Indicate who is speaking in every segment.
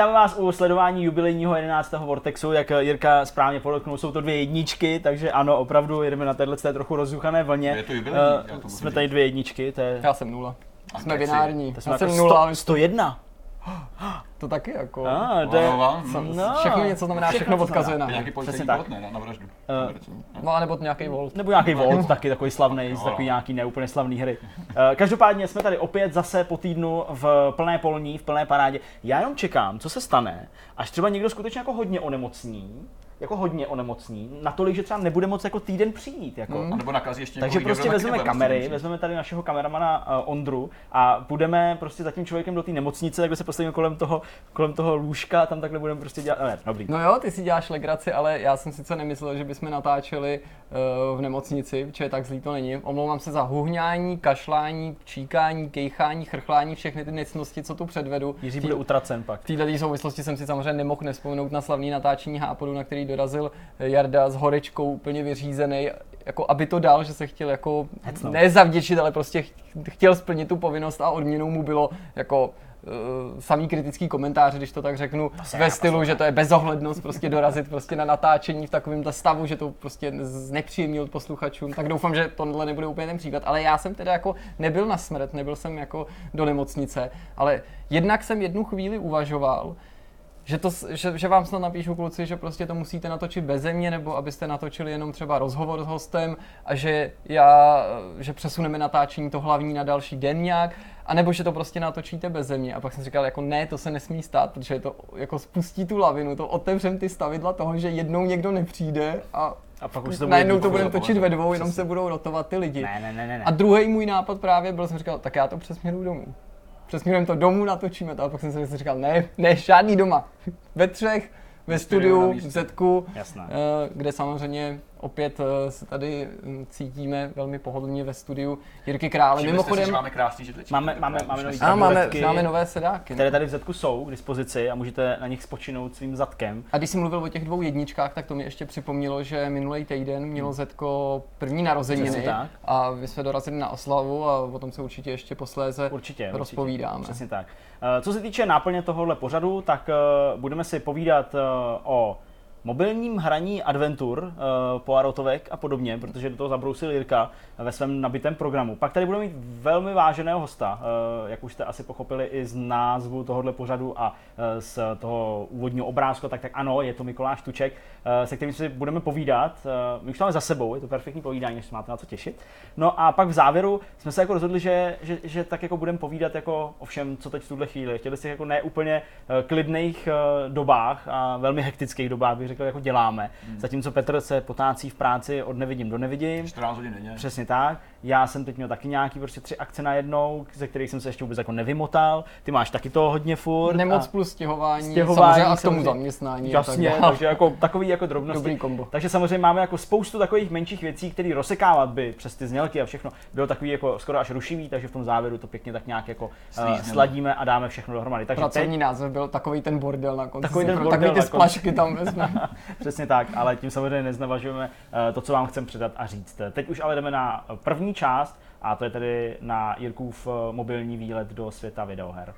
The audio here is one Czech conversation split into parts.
Speaker 1: vítáme vás u sledování jubilejního 11. Vortexu, jak Jirka správně podotknul, jsou to dvě jedničky, takže ano, opravdu jedeme na téhle té trochu rozjuchané vlně.
Speaker 2: Je to jubilejní, já to
Speaker 1: uh, jsme
Speaker 2: říct.
Speaker 1: tady dvě jedničky, to je...
Speaker 3: Já jsem nula.
Speaker 2: A
Speaker 3: Jsme binární.
Speaker 1: To jsme
Speaker 3: Já jsem
Speaker 1: jako
Speaker 3: nula,
Speaker 1: 100, 101.
Speaker 3: to taky jako.
Speaker 1: Ah, to je,
Speaker 2: vám.
Speaker 1: no,
Speaker 3: Všechno něco znamená, všechno
Speaker 1: to
Speaker 3: odkazuje na
Speaker 2: Nějaký
Speaker 3: mě.
Speaker 2: policajní
Speaker 1: tak.
Speaker 2: ne, na, na vraždu.
Speaker 1: Eh,
Speaker 3: No a nebo nějaký volt.
Speaker 1: Nebo nějaký Volt, taky takový slavný, z
Speaker 2: No.
Speaker 1: takový nějaký neúplně slavný hry. Eh, Každopádně jsme tady opět zase po týdnu v plné polní, v plné parádě. Já jenom čekám, co se stane, až třeba někdo skutečně jako hodně onemocní, jako hodně onemocní, natolik, že třeba nebude moc jako týden přijít. Jako.
Speaker 2: A nebo nakazí ještě
Speaker 1: Takže prostě vezmeme kamery, vezmeme tady našeho kameramana uh, Ondru a půjdeme prostě za tím člověkem do té nemocnice, takhle se postavíme kolem toho, kolem toho lůžka, tam takhle budeme prostě dělat, ne, dobrý.
Speaker 3: No jo, ty si děláš legraci, ale já jsem sice nemyslel, že bychom natáčeli uh, v nemocnici, protože tak zlý to není. Omlouvám se za huhňání, kašlání, číkání, kejchání, chrchlání, všechny ty necnosti, co tu předvedu.
Speaker 1: Jiří bude utracen pak.
Speaker 3: V této souvislosti jsem si samozřejmě nemohl nespomenout na slavný natáčení Hápodu, na který dorazil Jarda s horečkou úplně vyřízený, jako aby to dal, že se chtěl jako nezavděčit, ale prostě ch- chtěl splnit tu povinnost a odměnou mu bylo jako uh, samý kritický komentář, když to tak řeknu,
Speaker 1: se
Speaker 3: ve stylu, že to je bezohlednost prostě dorazit prostě na natáčení v takovém stavu, že to prostě znepříjemnil posluchačům, tak doufám, že tohle nebude úplně ten případ, ale já jsem teda jako nebyl na smrt, nebyl jsem jako do nemocnice, ale jednak jsem jednu chvíli uvažoval, že, to, že, že vám snad napíšu kluci, že prostě to musíte natočit bez mě, nebo abyste natočili jenom třeba rozhovor s hostem a že já, že přesuneme natáčení to hlavní na další den nějak, a nebo že to prostě natočíte bez mě. A pak jsem říkal, jako ne, to se nesmí stát, protože to jako spustí tu lavinu, to otevřem ty stavidla toho, že jednou někdo nepřijde a
Speaker 1: A pak už to bude
Speaker 3: najednou to budeme točit ve dvou, jenom se budou rotovat ty lidi.
Speaker 1: Ne, ne, ne. ne.
Speaker 3: A druhý můj nápad právě byl, jsem říkal, tak já to přesměruju domů. Přesměrujeme to domů, natočíme to. A pak jsem si říkal, ne, ne, žádný doma. Ve třech, ve
Speaker 2: studiu
Speaker 3: v. Zetku,
Speaker 1: Jasné.
Speaker 3: eh, kde samozřejmě opět eh, se tady hm, cítíme velmi pohodlně ve studiu Jirky Krále.
Speaker 2: Všimli si,
Speaker 3: Mimochodem,
Speaker 2: že máme krásný židličky.
Speaker 1: Máme- máme- máme
Speaker 2: jsme
Speaker 3: a
Speaker 2: si-
Speaker 3: máme, máme nové sedáky.
Speaker 1: které tady v Zetku jsou k dispozici a můžete na nich spočinout svým zadkem.
Speaker 3: A když jsi mluvil o těch dvou jedničkách, tak to mi ještě připomnělo, že minulý týden mělo Zetko první narozeniny a my jsme dorazili na oslavu a o tom se určitě ještě posléze
Speaker 1: Určitě,
Speaker 3: rozpovídáme.
Speaker 1: Určitě. Přesně tak. Eh, Co se týče náplně tohohle pořadu, tak eh, budeme si povídat o mobilním hraní adventur, uh, Poirotovek a podobně, protože do toho zabrousil Jirka ve svém nabitém programu. Pak tady budeme mít velmi váženého hosta, uh, jak už jste asi pochopili i z názvu tohohle pořadu a uh, z toho úvodního obrázku, tak, tak ano, je to Mikuláš Tuček, uh, se kterým si budeme povídat. Uh, my už to máme za sebou, je to perfektní povídání, než se máte na co těšit. No a pak v závěru jsme se jako rozhodli, že, že, že tak jako budeme povídat jako o všem, co teď v tuhle chvíli. Chtěli si jako ne úplně eh, klidných eh, dobách a velmi hektických dobách, bych řekl, jako děláme. Zatímco Petr se potácí v práci od nevidím do nevidím.
Speaker 2: 14 hodin denně.
Speaker 1: Přesně tak. Já jsem teď měl taky nějaký prostě tři akce na jednou, ze kterých jsem se ještě vůbec jako nevymotal. Ty máš taky toho hodně furt.
Speaker 3: Nemoc
Speaker 1: a-
Speaker 3: plus stěhování,
Speaker 1: Stěhování,
Speaker 3: samozřejmě a k tomu zaměstnání. a
Speaker 1: Jasně,
Speaker 3: tak
Speaker 1: takže jako takový jako drobnosti.
Speaker 3: Dobrý kombo.
Speaker 1: Takže samozřejmě máme jako spoustu takových menších věcí, které rozsekávat by přes ty znělky a všechno bylo takový jako skoro až rušivý, takže v tom závěru to pěkně tak nějak jako uh, sladíme a dáme všechno dohromady. Takže
Speaker 3: Pracovní název byl takový ten bordel na konci.
Speaker 1: Takový ten bordel
Speaker 3: takový ty splašky tam vezmeme.
Speaker 1: Přesně tak, ale tím samozřejmě neznavažujeme eh, to, co vám chcem předat a říct. Teď už ale jdeme na první část a to je tedy na Jirkův eh, mobilní výlet do světa videoher.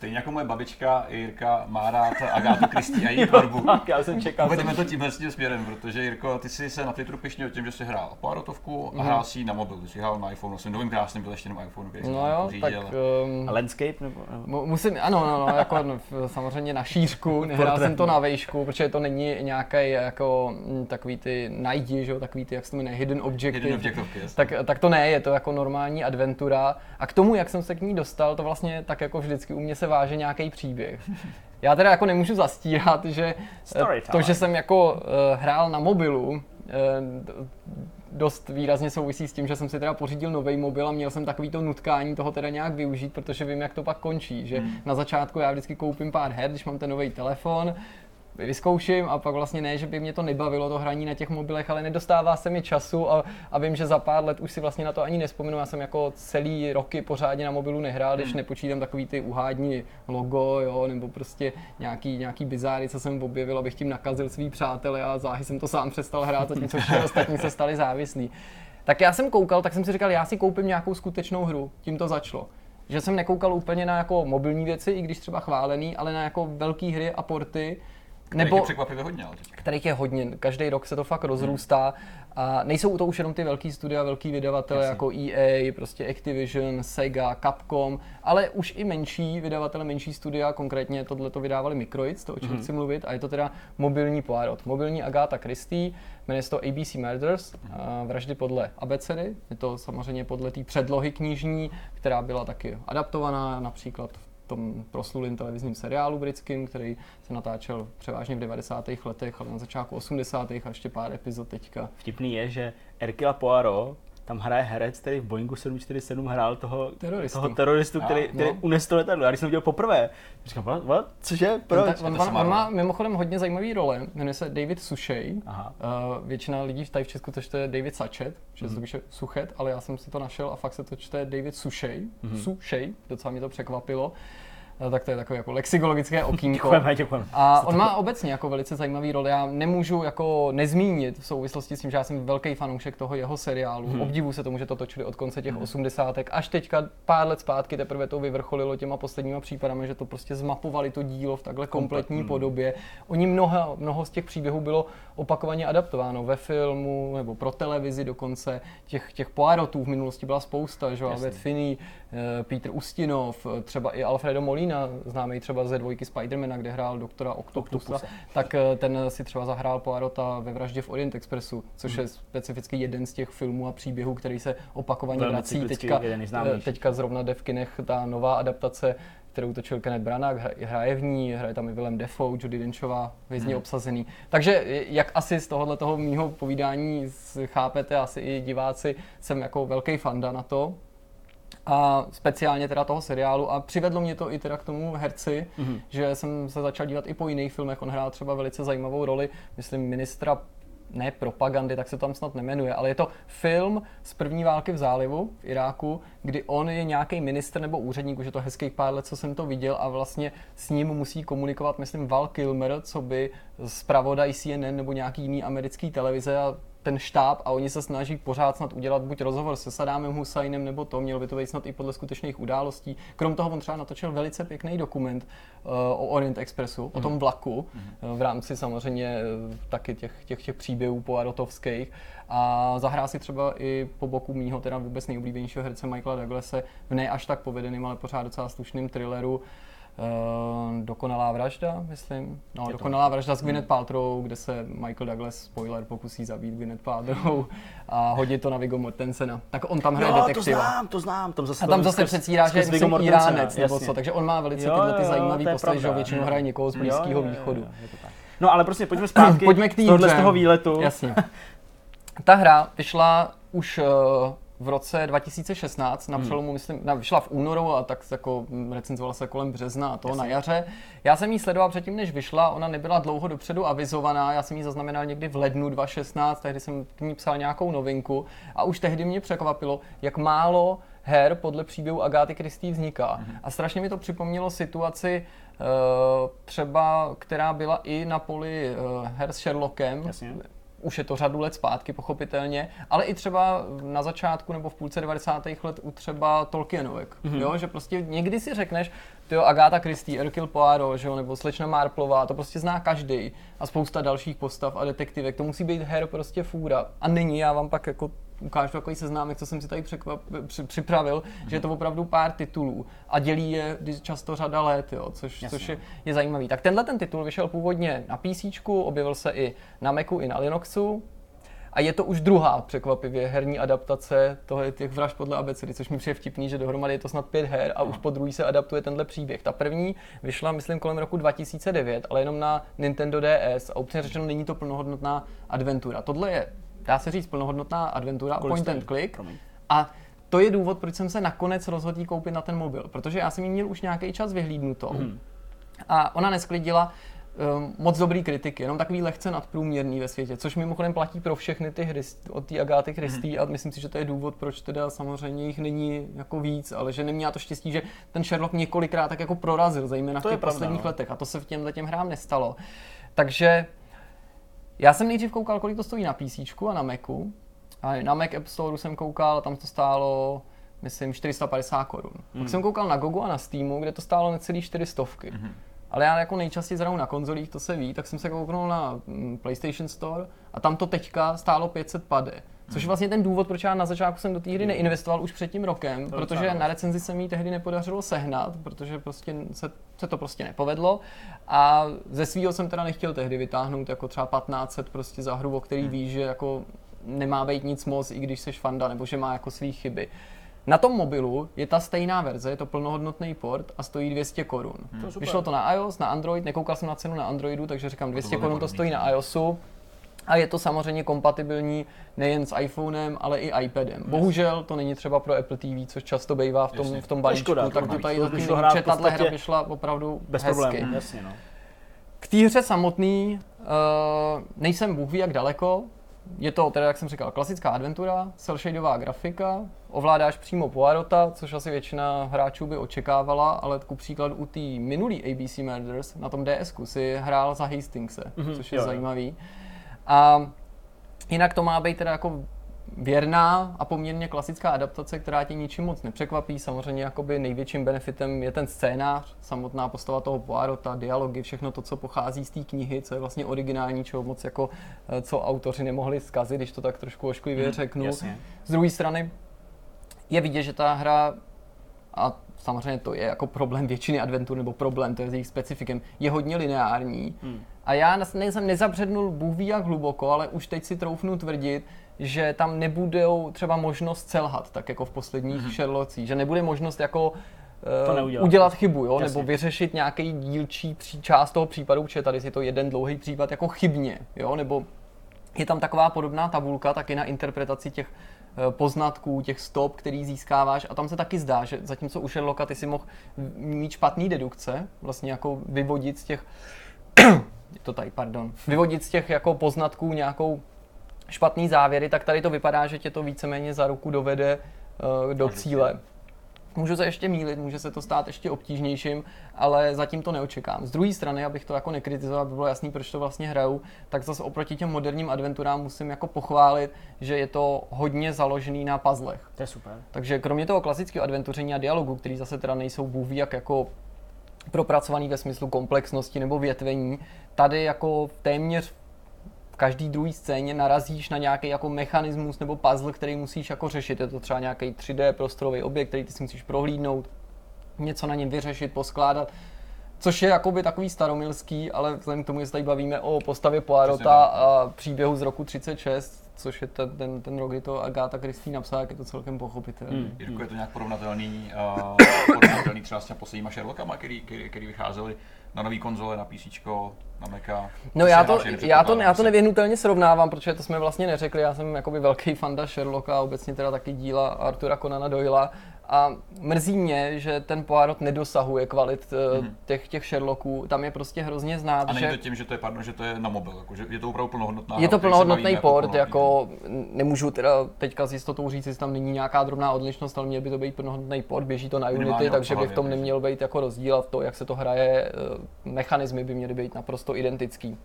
Speaker 2: Stejně jako moje babička Jirka má rád Agátu Kristý a její tvorbu.
Speaker 1: Tak, já jsem čekal.
Speaker 2: Uvedeme to tímhle tím směrem, protože Jirko, ty jsi se na Twitteru pišnil tím, že jsi hrál Poirotovku a hrál si ji na mobil, ty jsi hrál na iPhone, jsem novým krásným byl ještě na iPhone, který jsem
Speaker 3: No jo,
Speaker 2: pořídil,
Speaker 3: tak
Speaker 2: ale-
Speaker 3: um,
Speaker 1: Landscape nebo... nebo-
Speaker 3: mu- musím, ano, no, no, jako no, samozřejmě na šířku, nehrál jsem to na vejšku, protože to není nějaký jako mm, takový ty najdi, že jo, takový ty, jak se to jmenuje, hidden objective.
Speaker 2: Hidden objective, yes.
Speaker 3: tak, tak to ne, je to jako normální adventura. A k tomu, jak jsem se k ní dostal, to vlastně tak jako vždycky u mě se váže nějaký příběh. Já teda jako nemůžu zastírat, že eh, to, že jsem jako uh, hrál na mobilu, d- dost výrazně souvisí s tím, že jsem si teda pořídil nový mobil a měl jsem takový to nutkání toho teda nějak využít, protože vím, jak to pak končí, že
Speaker 2: Hmm.
Speaker 3: na začátku já vždycky koupím pár her, když mám ten nový telefon, vyzkouším a pak vlastně ne, že by mě to nebavilo to hraní na těch mobilech, ale nedostává se mi času a, a vím, že za pár let už si vlastně na to ani nespomenu. Já jsem jako celý roky pořádně na mobilu nehrál, když nepočítám takový ty uhádní logo, jo, nebo prostě nějaký, nějaký bizáry, co jsem objevil, abych tím nakazil svý přátele a záhy jsem to sám přestal hrát, zatímco všichni ostatní se stali závislí. Tak já jsem koukal, tak jsem si říkal, já si koupím nějakou skutečnou hru. Tím to začalo že jsem nekoukal úplně na jako mobilní věci, i když třeba chválený, ale na jako velké hry a porty,
Speaker 2: nebo překvapivě hodně, ale
Speaker 3: kterých je hodně. Každý rok se to fakt rozrůstá. A nejsou to už jenom ty velký studia, velký vydavatele jako EA, prostě Activision, Sega, Capcom, ale už i menší vydavatele, menší studia, konkrétně tohle to vydávali Microids, to o čem mm. chci mluvit, a je to teda mobilní Poirot. Mobilní Agatha Christie, jmenuje se to ABC Murders, mm. vraždy podle abecedy, je to samozřejmě podle té předlohy knižní, která byla taky adaptovaná například v tom proslulým televizním seriálu britským, který se natáčel převážně v 90. letech, ale na začátku 80. a ještě pár epizod teďka.
Speaker 1: Vtipný je, že Erkila Poirot tam hraje herec, který v Boeingu 747 hrál toho teroristu, toho teroristu který, no. který unesl to letadlo. Já když jsem viděl poprvé, říkám, what, what? cože, proč?
Speaker 3: On, on, on, má mimochodem hodně zajímavý role, jmenuje se David Suchet. Aha. Uh, většina lidí tady v Česku to čte David Sachet, že mm. se to mhm. píše Suchet, ale já jsem si to našel a fakt se to čte David Suchet. Mm-hmm. Suchet, docela mě to překvapilo. No, tak to je takové jako lexikologické okýnko.
Speaker 1: děkujeme, děkujeme.
Speaker 3: A on má obecně jako velice zajímavý roli. Já nemůžu jako nezmínit v souvislosti s tím, že já jsem velký fanoušek toho jeho seriálu. Hmm. Obdivu se tomu, že to točili od konce těch hmm. osmdesátek. Až teďka pár let zpátky teprve to vyvrcholilo těma posledníma případami, že to prostě zmapovali to dílo v takhle kompletní hmm. podobě. Oni mnoho, mnoho z těch příběhů bylo opakovaně adaptováno ve filmu nebo pro televizi dokonce. Těch, těch Poirotů v minulosti byla spousta, že Albert Finney, eh, Peter Ustinov, třeba i Alfredo Molina, známý třeba ze dvojky Spidermana, kde hrál doktora Octopusa, tak eh, ten si třeba zahrál Poirota ve vraždě v Orient Expressu, což hmm. je specificky jeden z těch filmů a příběhů, který se opakovaně Velmi vrací. Teďka, eh, teďka zrovna jde v kinech ta nová adaptace kterou točil Kenneth Branagh, hraje v ní, hraje tam i Willem Defoe, Judy Denchová, vězně hmm. obsazený. Takže jak asi z tohohle toho mýho povídání chápete, asi i diváci, jsem jako velký fanda na to, a speciálně teda toho seriálu a přivedlo mě to i teda k tomu herci, mm-hmm. že jsem se začal dívat i po jiných filmech, on hrál třeba velice zajímavou roli, myslím ministra ne propagandy, tak se to tam snad nemenuje, ale je to film z první války v zálivu v Iráku, kdy on je nějaký minister nebo úředník, už je to hezkých pár let, co jsem to viděl a vlastně s ním musí komunikovat, myslím, Val Kilmer, co by zpravodaj CNN nebo nějaký jiný americký televize a ten štáb a oni se snaží pořád snad udělat buď rozhovor se Sadámem Husajnem nebo to, mělo by to být snad i podle skutečných událostí. Krom toho on třeba natočil velice pěkný dokument uh, o Orient Expressu, mm. o tom mhm. vlaku, mm. uh, v rámci samozřejmě uh, taky těch, těch, těch příběhů poarotovských a zahrál si třeba i po boku mýho teda vůbec nejoblíbenějšího herce Michaela Douglase v ne až tak povedeným, ale pořád docela slušným thrilleru uh, Uh, dokonalá vražda, myslím. No, je dokonalá to. vražda s Gwyneth Paltrow, kde se Michael Douglas, spoiler, pokusí zabít Gwyneth Paltrow a hodit to na Viggo Mortensena. Tak on tam hraje jo, detektiva.
Speaker 1: to znám, to znám. Tam zase
Speaker 3: a tam zase předstírá, že je Iránec nebo co, takže on má velice jo, tyhle ty zajímavé postavy, že většinou hraje někoho z Blízkého východu.
Speaker 1: No ale prostě pojďme zpátky
Speaker 3: pojďme k
Speaker 1: tohle z toho výletu.
Speaker 3: Jasně. Ta hra vyšla už uh, v roce 2016 na hmm. přelomu, hmm. myslím, na, vyšla v únoru a tak jako recenzovala se kolem března a to na jaře. Já jsem ji sledoval předtím, než vyšla, ona nebyla dlouho dopředu avizovaná, já jsem ji zaznamenal někdy v lednu 2016, tehdy jsem k ní psal nějakou novinku a už tehdy mě překvapilo, jak málo her podle příběhu Agáty Kristý vzniká. Hmm. A strašně mi to připomnělo situaci, uh, třeba, která byla i na poli uh, her s Sherlockem, Jasně už je to řadu let zpátky, pochopitelně, ale i třeba na začátku nebo v půlce 90. let u třeba Tolkienovek, mm-hmm. jo, že prostě někdy si řekneš, jo, Agáta Christie, Hercule Poirot, že jo, nebo slečna Marplová, to prostě zná každý a spousta dalších postav a detektivek, to musí být her prostě fůra a není, já vám pak jako ukážu takový seznámek, co jsem si tady překvap, při, připravil, mm-hmm. že je to opravdu pár titulů a dělí je často řada let, jo, což, což je, je zajímavý. Tak tenhle ten titul vyšel původně na PC, objevil se i na Macu, i na Linuxu, a je to už druhá překvapivě herní adaptace toho těch vražd podle abecedy, což mi přijde vtipný, že dohromady je to snad pět her a už po druhý se adaptuje tenhle příběh. Ta první vyšla, myslím, kolem roku 2009, ale jenom na Nintendo DS a upřímně řečeno není to plnohodnotná adventura. Tohle je dá se říct, plnohodnotná adventura, Cool point and click. Promiň. A to je důvod, proč jsem se nakonec rozhodl koupit na ten mobil, protože já jsem ji měl už nějaký čas vyhlídnutou. Mm. A ona nesklidila um, moc dobrý kritiky, jenom takový lehce nadprůměrný ve světě, což mimochodem platí pro všechny ty hry od té Agáty Christy mm. a myslím si, že to je důvod, proč teda samozřejmě jich není jako víc, ale že neměla to štěstí, že ten Sherlock několikrát tak jako prorazil, zejména to v těch posledních no. letech a to se v těmhle těm hrám nestalo. Takže já jsem nejdřív koukal, kolik to stojí na PC a na Macu. A na Mac App Store jsem koukal, tam to stálo myslím, 450 korun. Hmm. Pak jsem koukal na Gogu a na Steamu, kde to stálo necelý 400. Hmm. Ale já jako nejčastěji zhraju na konzolích, to se ví, tak jsem se kouknul na mm, PlayStation Store a tam to teďka stálo 500 pade. Což je vlastně ten důvod, proč já na začátku jsem do té hry neinvestoval už před tím rokem, to protože na recenzi se mi tehdy nepodařilo sehnat, protože prostě se, se to prostě nepovedlo. A ze svého jsem teda nechtěl tehdy vytáhnout jako třeba 1500 prostě za hru, o který hmm. víš, že jako nemá být nic moc, i když seš fanda, nebo že má jako svý chyby. Na tom mobilu je ta stejná verze, je to plnohodnotný port a stojí 200 korun. Hmm. Vyšlo to na iOS, na Android, nekoukal jsem na cenu na Androidu, takže říkám 200 korun to stojí na iOSu. A je to samozřejmě kompatibilní nejen s iPhonem, ale i iPadem. Bohužel to není třeba pro Apple TV, což často bývá v tom, v tom balíčku, škoda, tak to tady zatím že tahle hra vyšla opravdu bez hezky. problémů. Jasně, no. K té hře samotný uh, nejsem Bůh ví jak daleko, je to teda, jak jsem říkal, klasická adventura, cel grafika, ovládáš přímo Poirota, což asi většina hráčů by očekávala, ale ku příkladu u té minulý ABC Murders na tom ds si hrál za Hastingse, mm-hmm, což je jo, zajímavý. A jinak to má být teda jako věrná a poměrně klasická adaptace, která tě ničím moc nepřekvapí. Samozřejmě jakoby největším benefitem je ten scénář, samotná postava toho Poirota, dialogy, všechno to, co pochází z té knihy, co je vlastně originální, čeho moc jako, eh, co autoři nemohli zkazit, když to tak trošku ošklivě hmm, řeknu. Jasně. Z druhé strany je vidět, že ta hra a samozřejmě to je jako problém většiny adventur, nebo problém, to je jejich specifikem, je hodně lineární. Hmm. A já jsem nezabřednul Bůh ví jak hluboko, ale už teď si troufnu tvrdit, že tam nebudou třeba možnost selhat, tak jako v posledních mm-hmm. Sherlockích, že nebude možnost jako uh, udělat chybu, jo? nebo vyřešit nějaký dílčí pří, část toho případu, protože tady je to jeden dlouhý případ jako chybně, jo? nebo je tam taková podobná tabulka taky na interpretaci těch uh, poznatků, těch stop, který získáváš a tam se taky zdá, že zatímco u Sherlocka ty si mohl mít špatný dedukce, vlastně jako vyvodit z těch to tady, pardon, vyvodit z těch jako poznatků nějakou špatný závěry, tak tady to vypadá, že tě to víceméně za ruku dovede uh, do cíle. Můžu se ještě mílit, může se to stát ještě obtížnějším, ale zatím to neočekám. Z druhé strany, abych to jako nekritizoval, aby bylo jasný, proč to vlastně hraju, tak zase oproti těm moderním adventurám musím jako pochválit, že je to hodně založený na puzzlech.
Speaker 1: To je super.
Speaker 3: Takže kromě toho klasického adventuření a dialogu, který zase teda nejsou bůh jak jako propracovaný ve smyslu komplexnosti nebo větvení, tady jako téměř každý druhý scéně narazíš na nějaký jako mechanismus nebo puzzle, který musíš jako řešit. Je to třeba nějaký 3D prostorový objekt, který ty si musíš prohlídnout, něco na něm vyřešit, poskládat. Což je jakoby takový staromilský, ale vzhledem k tomu, že se tady bavíme o postavě Poirota a příběhu z roku 36, což je ten, ten, ten rok, kdy to Agatha Christie napsala, jak je to celkem pochopitelné. Hmm.
Speaker 2: Jirko, je to nějak porovnatelný, uh, porovnatelný třeba s těmi posledníma Sherlockama, který, který, který vycházely na nový konzole, na PC, na Maca.
Speaker 3: No já to, já, to, já to nevyhnutelně srovnávám, protože to jsme vlastně neřekli, já jsem jakoby velký fanda Sherlocka a obecně teda taky díla Artura Conana Doyla a mrzí mě, že ten Poirot nedosahuje kvalit mm-hmm. těch, těch Sherlocků. Tam je prostě hrozně znát,
Speaker 2: A není to tím, že to je, pardon, že to je na mobil, jako, že je to opravdu plnohodnotná
Speaker 3: Je to plnohodnotný port, jako, jako nemůžu teda teďka s jistotou říct, jestli tam není nějaká drobná odlišnost, ale měl by to být plnohodnotný port, běží to na Unity, takže by v tom neměl být jako rozdíl a v to, jak se to hraje, eh, mechanismy by měly být naprosto identický.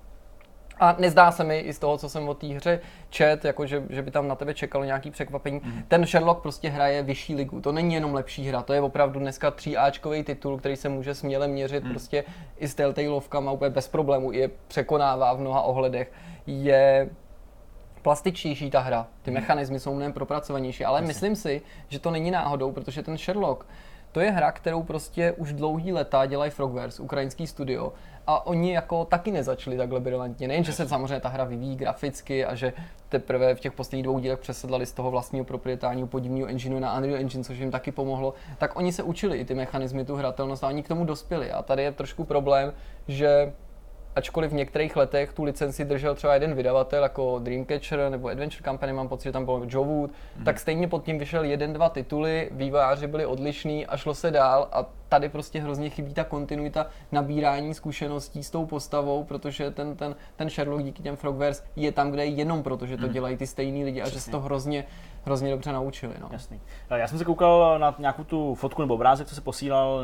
Speaker 3: A nezdá se mi i z toho, co jsem o té hře čet, jako že, že by tam na tebe čekalo nějaký překvapení. Mm. Ten Sherlock prostě hraje vyšší ligu. To není jenom lepší hra, to je opravdu dneska 3Ačkový titul, který se může směle měřit mm. prostě i s Telltaleovkama úplně bez problému. Je překonává v mnoha ohledech. Je plastičtější ta hra. Ty mm. mechanismy jsou mnohem propracovanější, ale Jasně. myslím si, že to není náhodou, protože ten Sherlock to je hra, kterou prostě už dlouhý leta dělají Frogwares, ukrajinský studio a oni jako taky nezačali takhle brilantně. Nejen, že se samozřejmě ta hra vyvíjí graficky a že teprve v těch posledních dvou dílech přesedlali z toho vlastního proprietárního podivního engineu na Unreal Engine, což jim taky pomohlo, tak oni se učili i ty mechanismy, tu hratelnost a oni k tomu dospěli. A tady je trošku problém, že ačkoliv v některých letech tu licenci držel třeba jeden vydavatel jako Dreamcatcher nebo Adventure Company, mám pocit, že tam byl Joe Wood, mm-hmm. tak stejně pod tím vyšel jeden, dva tituly, vývojáři byli odlišní a šlo se dál a tady prostě hrozně chybí ta kontinuita nabírání zkušeností s tou postavou, protože ten, ten, ten Sherlock díky těm Frogwares je tam, kde je jenom proto, že to mm. dělají ty stejní lidi a Přesně. že se to hrozně hrozně dobře naučili. No.
Speaker 1: Jasný. Eh, já jsem se koukal na nějakou tu fotku nebo obrázek, co se posílal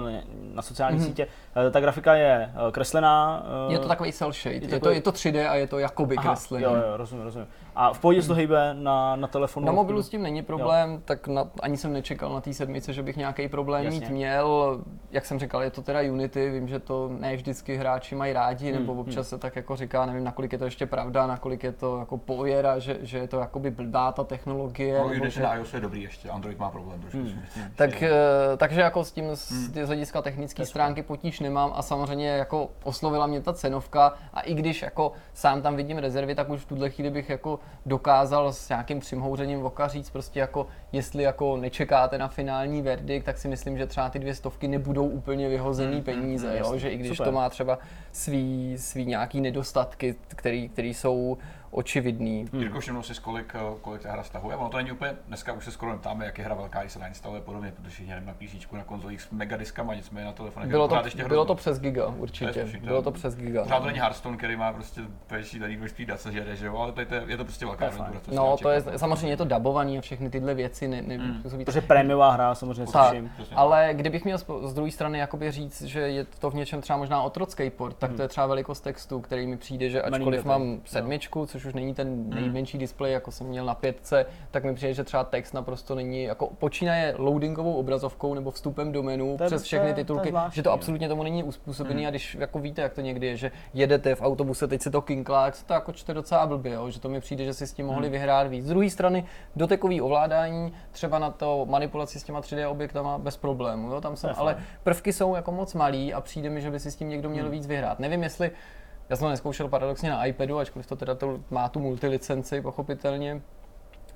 Speaker 1: na sociální mm-hmm. sítě. Eh, ta grafika je eh, kreslená.
Speaker 3: Je to takový cell shade. Je to, je to, je to 3D a je to jakoby Aha, kreslený.
Speaker 1: Jo, jo, rozumím, rozumím. A v pohodě se to hejbe na, na telefonu?
Speaker 3: Na mobilu s tím není problém, jo. tak na, ani jsem nečekal na té sedmice, že bych nějaký problém Jasně. mít měl. Jak jsem říkal, je to teda Unity, vím, že to ne vždycky hráči mají rádi, hmm, nebo občas hmm. se tak jako říká, nevím, nakolik je to ještě pravda, nakolik je to jako pověra, že, že je to jakoby blbá ta technologie.
Speaker 2: No, nebo že... na iOS je dobrý ještě, Android má problém trošku. Hmm.
Speaker 3: Tak, je... takže jako s tím hmm. z hlediska technické stránky potíž nemám a samozřejmě jako oslovila mě ta cenovka a i když jako sám tam vidím rezervy, tak už v tuhle chvíli bych jako dokázal s nějakým přimhouřením oka říct prostě jako, jestli jako nečekáte na finální verdikt, tak si myslím, že třeba ty dvě stovky nebudou úplně vyhozený mm, peníze, mm, jo? že i když Super. to má třeba svý, svý nějaký nedostatky, který, který jsou očividný.
Speaker 2: Hmm. Jirko, všimnul si, kolik, kolik ta hra stahuje? Ono to není úplně, dneska už se skoro neptáme, jak je hra velká, když se nainstaluje podobně, protože je na PC, na konzolích s megadiskama, nicméně na telefonech.
Speaker 3: Bylo to, ještě bylo to přes giga, určitě. To bylo to přes giga.
Speaker 2: Pořád to není Hearthstone, který má prostě tady množství dat, se žere, že jo, ale to je, je to prostě velká aventura.
Speaker 3: No, to je, samozřejmě je to dabovaný a všechny tyhle věci ne, ne,
Speaker 1: hmm. Protože prémiová hra samozřejmě
Speaker 3: slyším. Ale kdybych měl z druhé strany jakoby říct, že je to v něčem třeba možná otrocký port, tak to je hmm. třeba velikost textu, který mi přijde, že ačkoliv mám sedmičku, což už není ten nejmenší displej, jako jsem měl na pětce, tak mi přijde, že třeba text naprosto není, jako počínaje loadingovou obrazovkou nebo vstupem do menu to přes všechny titulky, to zvláštní, že to absolutně tomu není uspůsobený hmm. a když jako víte, jak to někdy je, že jedete v autobuse, teď se to kinklá, tak se to jako čte docela blbě, jo? že to mi přijde, že si s tím mohli hmm. vyhrát víc. Z druhé strany dotekový ovládání, třeba na to manipulaci s těma 3D objektama bez problému, jo? tam jsem, ale prvky jsou jako moc malý a přijde mi, že by si s tím někdo měl hmm. víc vyhrát. Nevím, jestli já jsem to neskoušel paradoxně na iPadu, ačkoliv to teda to má tu multilicenci, pochopitelně.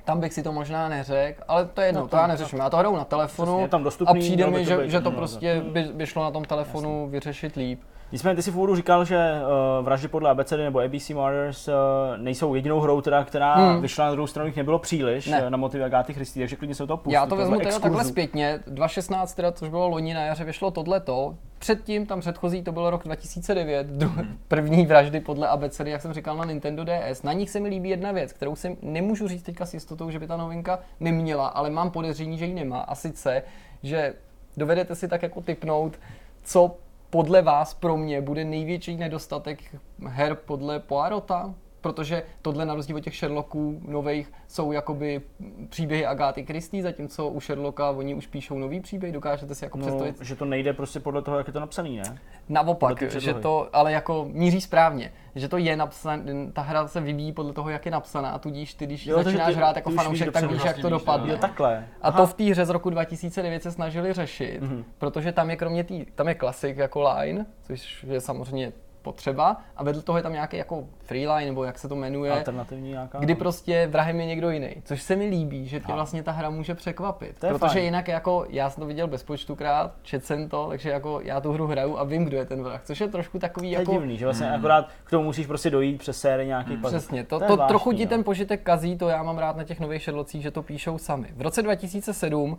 Speaker 3: Tam bych si to možná neřekl, ale to je jedno, no, to, já neřeším. Já to hraju na telefonu a přijde mi, že, že to prostě by, by šlo na tom telefonu Jasně. vyřešit líp.
Speaker 1: Nicméně ty si v úvodu říkal, že uh, vraždy podle ABCD nebo ABC Murders uh, nejsou jedinou hrou, teda, která hmm. vyšla na druhou stranu, jich nebylo příliš ne. na motivy Agáty Christy, takže klidně se to pustí.
Speaker 3: Já to vezmu teda takhle zpětně. 2016, teda, což bylo loni na jaře, vyšlo tohleto. Předtím, tam předchozí, to byl rok 2009, hmm. první vraždy podle ABCD, jak jsem říkal, na Nintendo DS. Na nich se mi líbí jedna věc, kterou si nemůžu říct teďka s jistotou, že by ta novinka neměla, ale mám podezření, že ji nemá. A sice, že dovedete si tak jako typnout, co podle vás pro mě bude největší nedostatek her podle Poirota? Protože tohle na rozdíl od těch Sherlocků nových jsou jakoby příběhy Agáty Christie, zatímco u Sherlocka oni už píšou nový příběh, dokážete si jako no, představit?
Speaker 1: že to nejde prostě podle toho, jak je to napsaný, ne?
Speaker 3: Naopak, že to, ale jako míří správně, že to je napsané, ta hra se vyvíjí podle toho, jak je napsaná a tudíž ty, když jo, začínáš ty, hrát jako fanoušek, tak víš, jak to dopadne.
Speaker 1: Jo, takhle.
Speaker 3: A to v té hře z roku 2009 se snažili řešit, mm-hmm. protože tam je kromě tý, tam je klasik jako line, což je samozřejmě potřeba a vedle toho je tam nějaký jako freeline, nebo jak se to jmenuje,
Speaker 1: Alternativní nějaká,
Speaker 3: kdy no. prostě vrahem je někdo jiný, což se mi líbí, že tě vlastně ta hra může překvapit, to protože fajn. jinak jako já jsem to viděl bezpočtukrát, čet jsem to, takže jako já tu hru hraju a vím, kdo je ten vrah, což je trošku takový
Speaker 1: to
Speaker 3: jako...
Speaker 1: Je divný, že vlastně hmm. akorát k tomu musíš prostě dojít přes sérii nějaký hmm.
Speaker 3: Přesně, to, to, to trochu ti no. ten požitek kazí, to já mám rád na těch nových Sherlockích, že to píšou sami. V roce 2007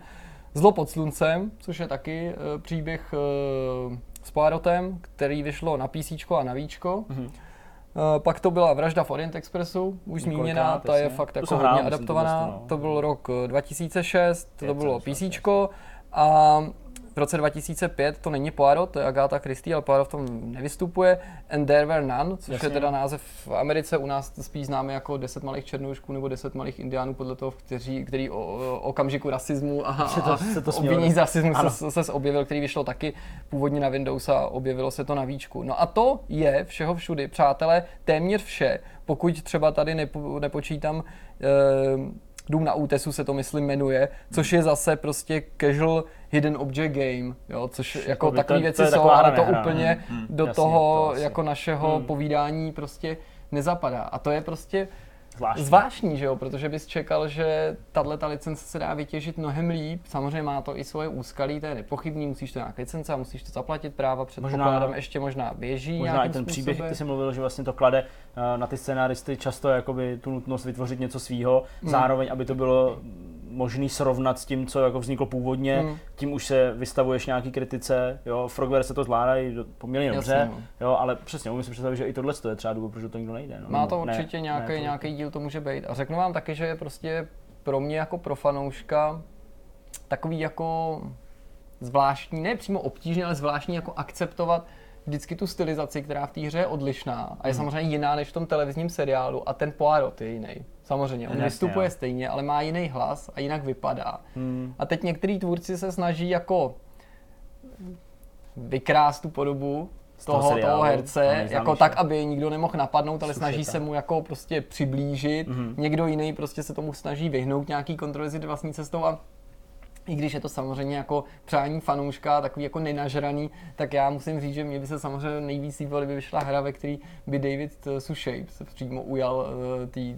Speaker 3: Zlo pod sluncem, což je taky uh, příběh uh, s Poirotem, který vyšlo na PC a na Víčko. Mm-hmm. Uh, pak to byla Vražda v Orient Expressu, už zmíněná, ta je fakt jako hodně adaptovaná. To, no. to byl rok 2006, to bylo PC. A v roce 2005 to není Poirot, to je Agatha Christie, ale Poirot v tom nevystupuje. And There Were None, což Jasně. je teda název v Americe, u nás spíš známe jako 10 malých černoušků nebo 10 malých indiánů, podle toho, kteří, který o, o okamžiku rasismu a, a se to obvinění z rasismu se, se, objevil, který vyšlo taky původně na Windows a objevilo se to na výčku. No a to je všeho všudy, přátelé, téměř vše, pokud třeba tady nepo, nepočítám eh, Dům na útesu se to myslím jmenuje, což je zase prostě casual hidden object game, jo, což jako, jako takové věci to jsou, ale to úplně hmm, do jasně, toho to jako našeho hmm. povídání prostě nezapadá. A to je prostě Zvláštní. Zvláštní, že jo, protože bys čekal, že tahle ta licence se dá vytěžit mnohem líp. Samozřejmě má to i svoje úskalí, to je nepochybný, musíš to nějak licence a musíš to zaplatit práva, předpokládám možná, ještě možná běží
Speaker 1: Možná i ten způsobem. příběh, ty jsi mluvil, že vlastně to klade eh, na ty scénaristy často jakoby tu nutnost vytvořit něco svýho, hmm. zároveň, aby to bylo možný srovnat s tím, co jako vzniklo původně, hmm. tím už se vystavuješ nějaký kritice, jo, Frogware se to zvládají poměrně dobře, Jasně, no. jo, ale přesně, umím si představit, že i tohle je třeba důvod, proč to nikdo nejde. No.
Speaker 3: Má to určitě ne, nějaký, ne, nějaký díl, to může být. A řeknu vám taky, že je prostě pro mě jako pro fanouška takový jako zvláštní, ne přímo obtížný, ale zvláštní jako akceptovat vždycky tu stylizaci, která v té hře je odlišná a je
Speaker 1: Hmm.
Speaker 3: samozřejmě jiná než v tom televizním seriálu a ten Poirot je jiný. Samozřejmě, on
Speaker 1: Jasně,
Speaker 3: vystupuje
Speaker 1: jo.
Speaker 3: stejně, ale má jiný hlas a jinak vypadá.
Speaker 1: Hmm.
Speaker 3: A teď některý tvůrci se snaží jako vykrást tu podobu
Speaker 1: Z toho
Speaker 3: toho,
Speaker 1: seriálu,
Speaker 3: toho herce, jako tak, aby je nikdo nemohl napadnout, ale snaží se mu jako prostě přiblížit.
Speaker 1: Mhm.
Speaker 3: Někdo jiný prostě se tomu snaží vyhnout nějaký kontroverzi vlastní cestou a i když je to samozřejmě jako přání fanouška, takový jako nenažraný, tak já musím říct, že mě by se samozřejmě nejvíc líbilo, kdyby vyšla hra, ve který by David eh, Suchet se přímo ujal eh, tý,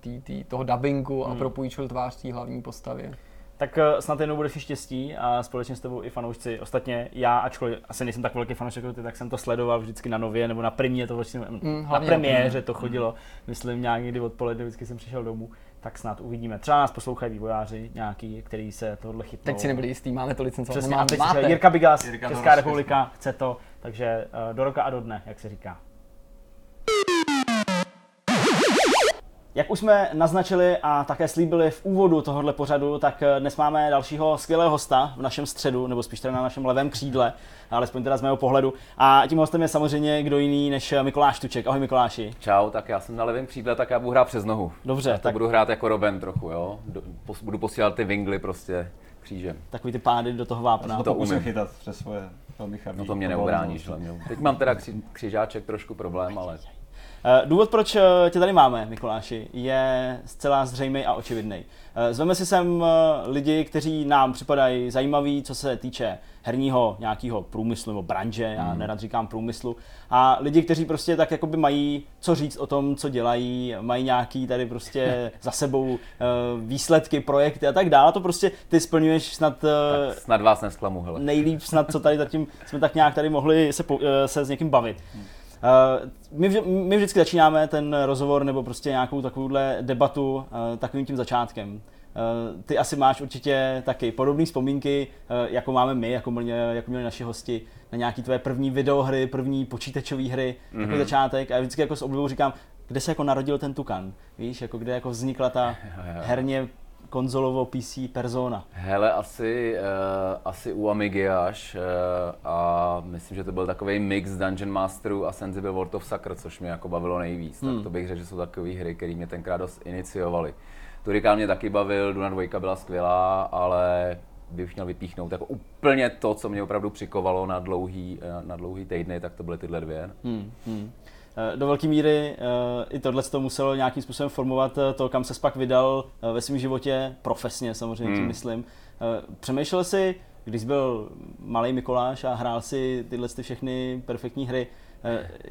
Speaker 3: tý, tý, toho dubbingu a
Speaker 1: Hmm.
Speaker 3: propůjčil tvář té hlavní postavě.
Speaker 1: Tak eh, snad jednou budeš štěstí a společně s tebou i fanoušci. Ostatně já, ačkoliv asi nejsem tak velký fanoušek jako ty, tak jsem to sledoval vždycky na nově nebo na primě, to vlastně, na
Speaker 3: hlavně
Speaker 1: premiéře to chodilo, myslím nějak někdy odpoledne, vždycky jsem přišel domů, tak snad uvidíme. Třeba nás poslouchají vývojáři nějaký, který se tohle chytnou.
Speaker 3: Teď si nebyli jistý, máme to licencovat.
Speaker 1: Přesně, a
Speaker 3: Nemáme,
Speaker 1: teď
Speaker 3: máte.
Speaker 1: Jirka Bigas,
Speaker 2: Jirka
Speaker 1: Česká republika, chce to, takže eh, do roka a do dne, jak se říká. Jak už jsme naznačili a také slíbili v úvodu tohohle pořadu, tak eh, dnes máme dalšího skvělého hosta v našem středu, nebo spíš teda na našem levém křídle, alespoň teda z mého pohledu. A tím hostem je samozřejmě kdo jiný než eh, Mikuláš Tuček. Ahoj Mikuláši.
Speaker 4: Čau, tak já jsem na levém křídle, tak já budu hrát přes nohu.
Speaker 1: Dobře,
Speaker 4: Tak
Speaker 1: tak
Speaker 4: budu hrát jako Robin trochu, jo. Budu posílat ty wingly prostě křížem.
Speaker 1: takový ty pády do toho vápna.
Speaker 4: to umím.
Speaker 5: chytat přes svoje velmi.
Speaker 4: No to mě neuráníš. hlavně. Teď mám teda kři, křižáček trošku problém, ale
Speaker 1: Důvod, proč eh, tě tady máme, Mikuláši, je zcela zřejmý a očividný. Zveme si sem eh, lidi, kteří nám připadají zajímaví, co se týče herního nějakého průmyslu nebo branže, já nerad říkám průmyslu, a lidi, kteří prostě tak jakoby mají co říct o tom, co dělají, mají nějaký tady prostě za sebou eh, výsledky, projekty a tak dále. To prostě ty splňuješ snad eh,
Speaker 4: tak snad vás nesklamu, hele.
Speaker 1: nejlíp snad, co tady zatím jsme tak nějak tady mohli se, po, eh, se s někým bavit. Eh, My, vž- my vždycky začínáme ten rozhovor nebo prostě nějakou takovouhle debatu eh, takovým tím začátkem. Eh, Ty asi máš určitě taky podobné vzpomínky, eh, jako máme my, jako měli, jako měli naši hosti, na nějaký tvoje první videohry, první počítačové hry, mm-hmm. takový začátek. A já vždycky jako s oblibou říkám, kde se jako narodil ten Tukan, víš, jako kde jako vznikla ta herně konzolovo PC persona.
Speaker 4: Hele, asi, uh, asi u Amigy až uh, a myslím, že to byl takový mix Dungeon Masterů a Sensible World of Sucker, což mě jako bavilo nejvíc.
Speaker 1: Hmm.
Speaker 4: Tak to bych řekl, že jsou takové hry, které mě tenkrát dost iniciovaly. Turikán mě taky bavil, Duna 2 byla skvělá, ale bych měl vypíchnout jako úplně to, co mě opravdu přikovalo na dlouhý, eh, na dlouhý týdny, tak to byly tyhle dvě.
Speaker 1: Hmm, hmm. Eh, Do velké míry eh, i tohle to muselo nějakým způsobem formovat eh, to, kam se pak vydal ve svém životě, profesně samozřejmě tím
Speaker 4: Hmm.
Speaker 1: myslím. Přemýšlel jsi, když byl malý Mikuláš a hrál si tyhle ty všechny perfektní hry,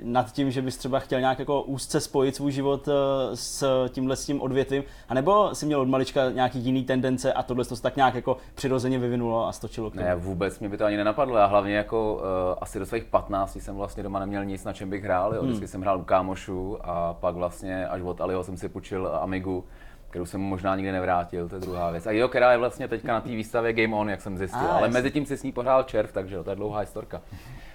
Speaker 1: nad tím, že bys třeba chtěl nějak jako úzce spojit svůj život eh, s tímhle s tím odvětvím, anebo jsi měl od malička nějaký jiný tendence a tohle to se tak nějak jako přirozeně vyvinulo a stočilo k tomu?
Speaker 4: Ne, vůbec mě by to ani nenapadlo. Já hlavně jako uh, asi do svých 15 jsem vlastně doma neměl nic, na čem bych hrál. Jo. Vždycky jsem hrál u kámošů a pak vlastně až od Aliho jsem si půjčil Amigu, kterou jsem možná nikdy nevrátil, to je druhá věc. A jo, která je vlastně teďka na té výstavě Game On, jak jsem zjistil.
Speaker 1: A,
Speaker 4: Ale mezi tím si s ní pohrál červ, takže jo, to je dlouhá historka.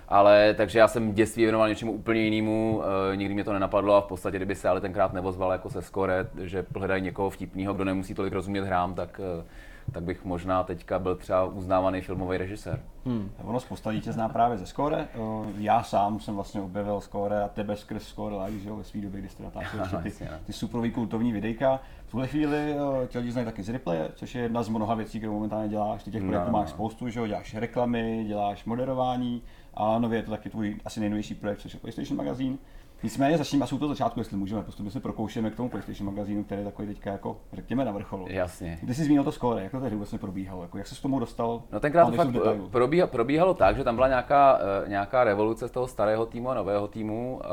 Speaker 4: Ale takže já jsem v dětství věnoval něčemu úplně jinému, uh, nikdy mě to nenapadlo a v podstatě, kdyby se ale tenkrát nevozval jako se Score, že hledají někoho vtipného, kdo nemusí tolik rozumět hrám, tak, uh, tak bych možná teďka byl třeba uznávaný filmový režisér.
Speaker 1: Hmm.
Speaker 5: Ono spousta lidí tě zná právě ze Score. Eh, Já sám jsem vlastně objevil Score a tebe skrz Score Live, že jo, ve své době, kdy jste natáčeli ty,
Speaker 4: Jasně, no.
Speaker 5: ty superový kultovní videjka. V tuhle chvíli tě lidi znají taky z Replay, což je jedna z mnoha věcí, kterou momentálně děláš. Ty těch
Speaker 4: No,
Speaker 5: projektů
Speaker 4: no,
Speaker 5: máš
Speaker 4: no.
Speaker 5: spoustu, že jo, děláš reklamy, děláš moderování a nově je to taky tvůj asi nejnovější projekt, což je PlayStation magazín. Nicméně začneme asi u toho začátku, jestli můžeme, postupně se prokoušeme k tomu PlayStation magazínu, který je takový teďka jako, řekněme, na vrcholu.
Speaker 4: Jasně.
Speaker 5: Ty jsi zmínil to score, jak to tady vlastně probíhalo, jako jak se s tomu dostal?
Speaker 4: No tenkrát to fakt
Speaker 5: detailu.
Speaker 4: probíha, probíhalo tak, že tam byla nějaká, eh, nějaká revoluce z toho starého týmu a nového týmu eh,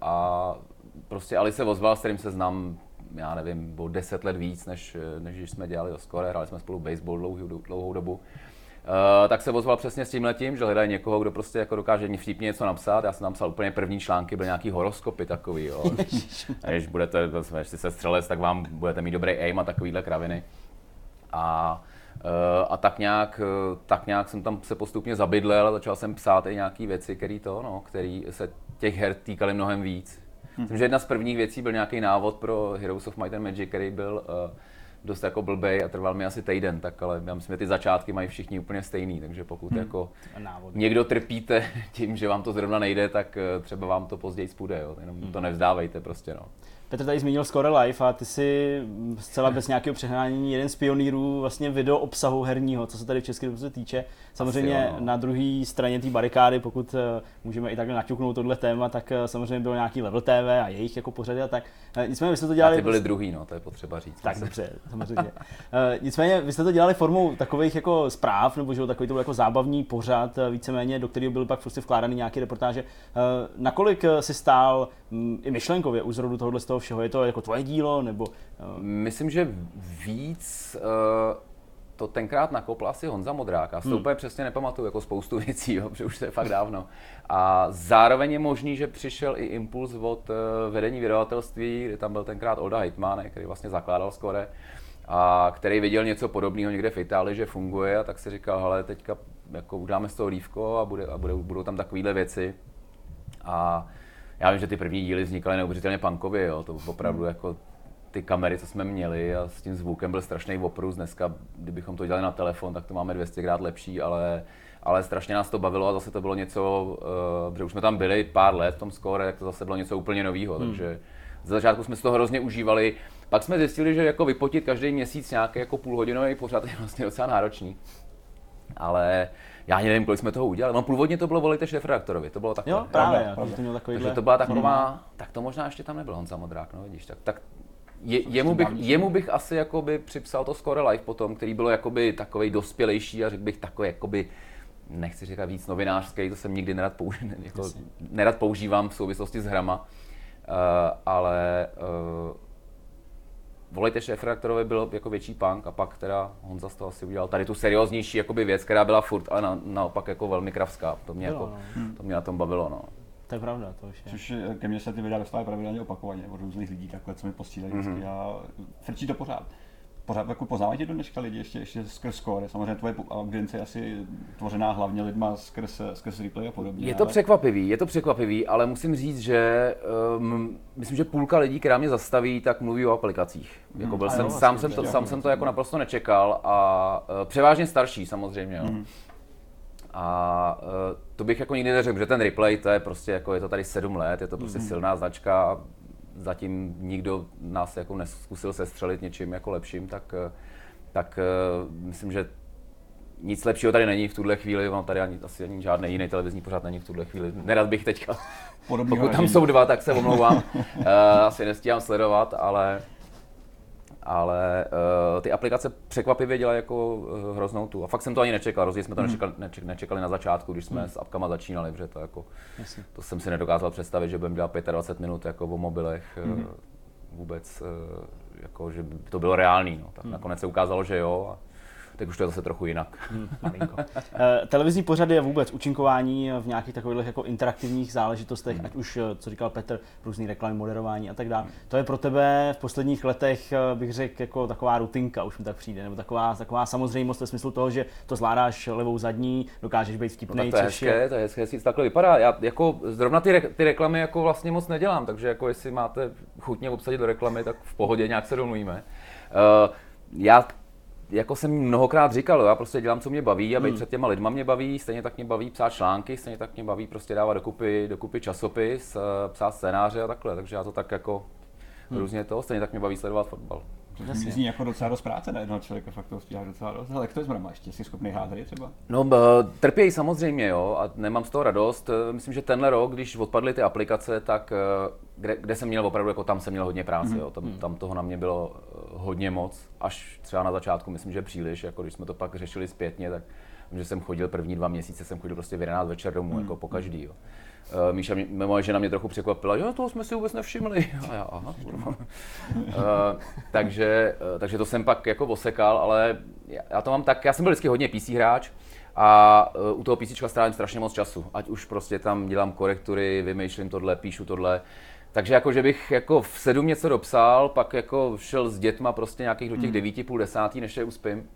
Speaker 4: a prostě Ali se ozval, s kterým se znám, já nevím, o 10 let víc, než, eh, než když jsme dělali o score, hráli jsme spolu baseball dlouhou, dlouhou dobu. Uh, tak se ozval přesně s tím letím, že hledají někoho, kdo prostě jako dokáže vtipně něco napsat. Já jsem napsal úplně první články, byly nějaký horoskopy takový, jo. A když budete, jestli se střelec, tak vám budete mít dobrý aim a takovýhle kraviny. A, eh, a tak, nějak, eh, tak nějak jsem tam se postupně zabydlel a začal jsem psát i nějaké věci, které to, no, který se těch her týkaly mnohem víc. Myslím, že jedna z prvních věcí byl nějaký návod pro Heroes of Might and Magic, který byl uh, dost jako blbej a trval mi asi týden, tak ale já myslím, že ty začátky mají všichni úplně stejný, takže pokud hmm. jako někdo trpíte tím, že vám to zrovna nejde, tak eh, třeba vám to později spůjde, jo. jenom to nevzdávejte prostě. No.
Speaker 1: Petr tady zmínil Score Life a ty si zcela bez nějakého přehnání jeden z pionýrů vlastně video obsahu herního, co se tady v České republice týče. Samozřejmě
Speaker 4: Asi jo, no.
Speaker 1: na druhé straně té barikády, pokud eh, můžeme i takhle naťuknout tohle téma, tak eh, samozřejmě bylo nějaký level TV a jejich jako pořady a tak. Eh, Nicméně vy jste to
Speaker 4: A
Speaker 1: dělali...
Speaker 4: ty byli druhý, no, to je potřeba říct.
Speaker 1: Tak dobře, samozřejmě. Nicméně vy jste to dělali formou takových jako zpráv, nebo že takový to byl jako zábavní pořad, víceméně, do kterého byly pak prostě vkládány nějaké reportáže. Nakolik si stál i myšlenkově u zrodu tohohle z toho všeho? Je to jako tvoje dílo, nebo eh,
Speaker 4: Myslím, že víc uh, to tenkrát nakopl asi Honza Modrák. Já si to
Speaker 1: Hmm.
Speaker 4: úplně přesně nepamatuju, jako spoustu věcí, jo, protože už to je fakt dávno. A zároveň je možný, že přišel i impuls od uh, vedení vydavatelství, kde tam byl tenkrát Olda Heitman, který vlastně zakládal Skore, a který viděl něco podobného někde v Itálii, že funguje, a tak si říkal, hele, teďka jako uděláme z toho lívko a, bude, a bude, budou tam takovéhle věci. A já vím, že ty první díly vznikaly neuvěřitelně punkově, jo, to opravdu jako ty kamery, co jsme měli a s tím zvukem byl strašný oprus. Dneska, kdybychom to dělali na telefon, tak to máme 200 krát lepší, ale, ale strašně nás to bavilo a zase to bylo něco, uh, protože už jsme tam byli pár let v tom score, tak to zase bylo něco úplně nového,
Speaker 1: Hmm.
Speaker 4: takže ze začátku jsme si to hrozně užívali. Pak jsme zjistili, že jako vypotit každý měsíc nějaký jako půlhodinový pořad je vlastně docela náročný. Ale já ani nevím, kolik jsme toho udělali. No původně to bylo volejte šéf-redaktorovi, to bylo takhle.
Speaker 1: jo, právě,
Speaker 5: pravda,
Speaker 1: že to měl takovýhle...
Speaker 4: Takže to byla taková, tak to možná ještě tam nebyl Honza Modrák, no vidíš, tak, tak je, jemu, bych, jemu bych asi jakoby připsal to Score Live potom, který bylo jakoby takový dospělejší a řekl bych takový jakoby, nechci říkat víc novinářský, to jsem nikdy nerad, použi- jako, nerad používám v souvislosti s hrama, uh, ale uh, volejte šéf redaktorovi byl jako větší punk a pak teda Honza z toho asi udělal tady tu serióznější jakoby věc, která byla furt, ale na, naopak jako velmi kravská. To mě,
Speaker 1: Bylo,
Speaker 4: jako, to mě na tom bavilo. No.
Speaker 1: To je pravda, to už je.
Speaker 5: Což ke mně se ty videa dostávají pravidelně opakovaně od různých lidí, takhle, co mi posílají
Speaker 4: Mhm.
Speaker 5: vždycky a frčí to pořád. Pořád jako poznávají do dneška lidi ještě, ještě skrz score. Samozřejmě tvoje audience je asi tvořená hlavně lidma skrz, skrz replay a podobně.
Speaker 4: Je to
Speaker 5: ale-
Speaker 4: překvapivý, je to překvapivý, ale musím říct, že um, myslím, že půlka lidí, která mě zastaví, tak mluví o aplikacích. Jako byl jsem,
Speaker 1: jo,
Speaker 4: sám, jsem to, sám jsem to jako naprosto nečekal a uh, převážně starší samozřejmě. Jo. A uh, to bych jako nikdy neřekl, že ten replay, to je prostě jako, je to tady sedm let, je to prostě silná značka zatím nikdo nás jako neskusil sestřelit něčím jako lepším, tak, eh, tak uh, myslím, že nic lepšího tady není v tuhle chvíli, mám tady ani, asi ani žádný jiný televizní pořád není v tuhle chvíli. Nerad bych teďka,
Speaker 5: Podobného
Speaker 4: pokud tam jsou dva, tak se omlouvám. uh, asi nestíhám sledovat, ale ale uh, ty aplikace překvapivě dělají jako uh, hroznou tu. A fakt jsem to ani nečekal, rozhodně jsme to nečekali, neček, nečekali na začátku, když jsme s apkama začínali, protože to jako,
Speaker 1: Jasně.
Speaker 4: to jsem si nedokázal představit, že budeme dělat 25 minut jako o mobilech. Uh, vůbec, uh, jako, že by to bylo reálný. No. Tak nakonec se ukázalo, že jo. A teď už to je zase trochu jinak.
Speaker 1: Malinko. Eh, Televizní pořady a vůbec účinkování v nějakých takových jako interaktivních záležitostech, ať už, eh, co říkal Petr, různý reklamy, moderování a tak dále. To je pro tebe v posledních letech, eh, bych řekl, jako taková rutinka, už mi tak přijde, nebo taková, taková samozřejmost ve smyslu toho, že to zvládáš levou zadní, dokážeš být
Speaker 4: No,
Speaker 1: vtipný,
Speaker 4: tak to je
Speaker 1: což je
Speaker 4: hezké, to je hezké, jestli to takhle vypadá. Já jako zrovna ty, re- ty reklamy jako vlastně moc nedělám, takže jako jestli máte chutně obsadit do reklamy, tak v pohodě nějak se domluvíme. Uh, já jako jsem mnohokrát říkal, já prostě dělám, co mě baví a být před těma lidma mě baví, stejně tak mě baví psát články, stejně tak mě baví prostě dávat dokupy, dokupy časopis, eh, psát scénáře a takhle, takže já to tak jako různě to, stejně tak mě baví sledovat fotbal.
Speaker 5: To zní jako docela dost práce na jednoho člověka, fakt to stíháš docela dost. Ale jak to je s? Ještě jsi schopný hrát hry třeba?
Speaker 4: No, trpějí samozřejmě, jo, a nemám z toho radost. Eh, Myslím, že tenhle rok, když odpadly ty aplikace, tak eh, kde, kde jsem měl opravdu, jako tam jsem měl hodně práce, jo, tam, tam toho na mě bylo eh, hodně moc, až třeba na začátku, myslím, že příliš, jako když jsme to pak řešili zpětně, tak že jsem chodil první dva měsíce, jsem chodil prostě v 11 večer domů, jako po každý, jo. Eh, Míša, mě, moje žena mě trochu překvapila, že toho jsme si vůbec nevšimli. A já, aha. Eh, takže, eh, takže to jsem pak jako osekal, ale já, já to mám tak, já jsem byl vždycky hodně PC hráč a u toho PC strávím strašně moc času. Ať už prostě tam dělám korektury, vymýšlím tohle, píšu tohle. Takže jako, že bych jako v sedm něco dopsal, pak jako šel s dětma prostě nějakých do těch devíti, půl desátý, než je uspím.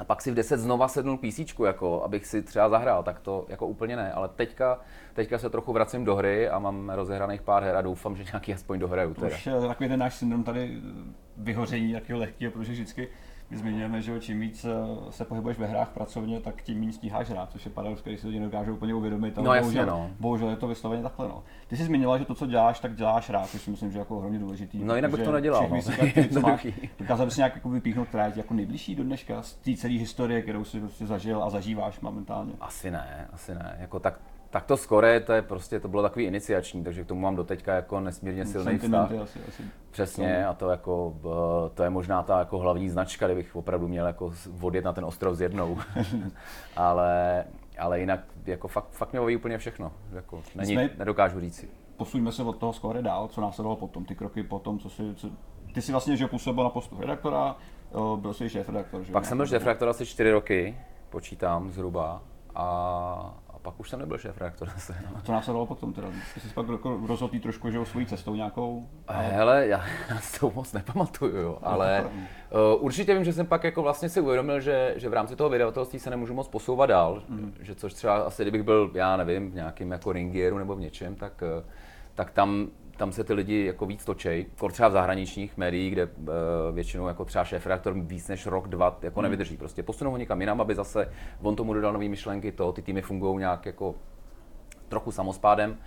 Speaker 4: A pak si v 10 znova sednul PC, jako, abych si třeba zahrál, tak to jako úplně ne. Ale teďka, teďka se trochu vracím do hry a mám rozehraných pár her a doufám, že nějaký aspoň dohraju. Teda.
Speaker 5: už takový ten náš syndrom tady
Speaker 2: vyhoření takového lehkého, protože vždycky my zmiňujeme, že čím víc eh, se pohybuješ ve hrách pracovně, tak tím méně stíháš hrát, což je paradox, který si lidi nedokážou úplně uvědomit.
Speaker 4: No, jasně,
Speaker 2: bohužel,
Speaker 4: no.
Speaker 2: bohužel je to vysloveně takhle. No. Ty jsi zmiňovala, že to, co děláš, tak děláš rád, což si myslím, že je jako hodně důležitý.
Speaker 4: No, jinak bych to nedělal, no.
Speaker 2: si dokázal bys nějak jako vypíchnout, která je jako nejbližší do dneška z té celé historie, kterou jsi prostě zažil a zažíváš momentálně.
Speaker 4: Asi ne, asi ne. Jako tak, tak to skore, to je prostě, to bylo takový iniciační, takže k tomu mám doteďka jako nesmírně silný vztah.
Speaker 2: Asi, asi.
Speaker 4: Přesně, a to jako, to je možná ta jako hlavní značka, kdybych opravdu měl jako odjet na ten ostrov s jednou. ale, ale jinak jako fakt, fakt mě baví úplně všechno. Jako, není,
Speaker 2: Jsme-
Speaker 4: nedokážu říct si.
Speaker 2: Posuňme se od toho skóre dál, co následovalo potom, ty kroky potom, co si, co, ty jsi vlastně, že působil na postu redaktora, byl jsi šéf redaktor, že?
Speaker 4: Pak jsem byl šéf redaktor asi čtyři roky, počítám zhruba, a pak už jsem nebyl šéf redaktor zase. No.
Speaker 2: Co následovalo potom teda? Ty jsi pak jako rozhodl trošku, že o svojí cestou nějakou?
Speaker 4: Hele, já, já si to moc nepamatuju, jo, ale uh, určitě vím, že jsem pak jako vlastně si uvědomil, že, že v rámci toho vydavatelství se nemůžu moc posouvat dál, mm. že což třeba asi kdybych byl, já nevím, v nějakým jako ringieru nebo v něčem, tak, eh, tak tam, tam se ty lidi jako víc točej, Kor třeba v zahraničních médiích, kde uh, většinou jako třeba šéf redaktor víc než rok, dva jako nevydrží. Prostě posunou ho někam jinam, aby zase on tomu dodal nové myšlenky, to, ty týmy fungují nějak jako trochu samospádem.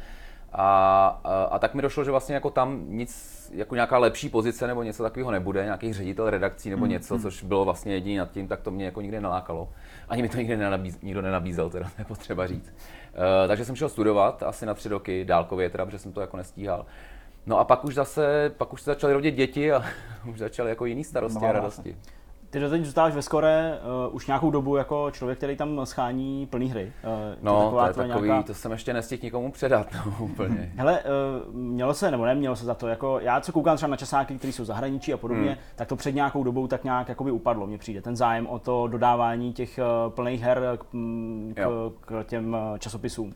Speaker 4: A, a, a, tak mi došlo, že vlastně jako tam nic, jako nějaká lepší pozice nebo něco takového nebude, nějaký ředitel redakcí nebo něco, což bylo vlastně jediný nad tím, tak to mě jako nikdy nelákalo. Ani mi to nikdy nenabíz, nikdo nenabízel, teda to je potřeba říct. Uh, takže jsem šel studovat asi na tři roky, dálkově teda, protože jsem to jako nestíhal. No a pak už zase, pak už se začaly rodit děti a už začaly jako jiný starosti
Speaker 2: Nová
Speaker 4: a radosti.
Speaker 1: Ty doteď zůstáváš ve skore uh, už nějakou dobu jako člověk, který tam schání plný hry. Uh,
Speaker 4: No, to je takový, to jsem ještě nestihl nikomu předat, no, úplně.
Speaker 1: Hele, uh, mělo se nebo nemělo se za to, jako já co koukám třeba na časáky, které jsou zahraničí a podobně, hmm. tak to před nějakou dobou tak nějak jakoby upadlo, mně přijde ten zájem o to dodávání těch uh, plných her k, mm,
Speaker 4: Jo.
Speaker 1: k, k těm časopisům. Uh,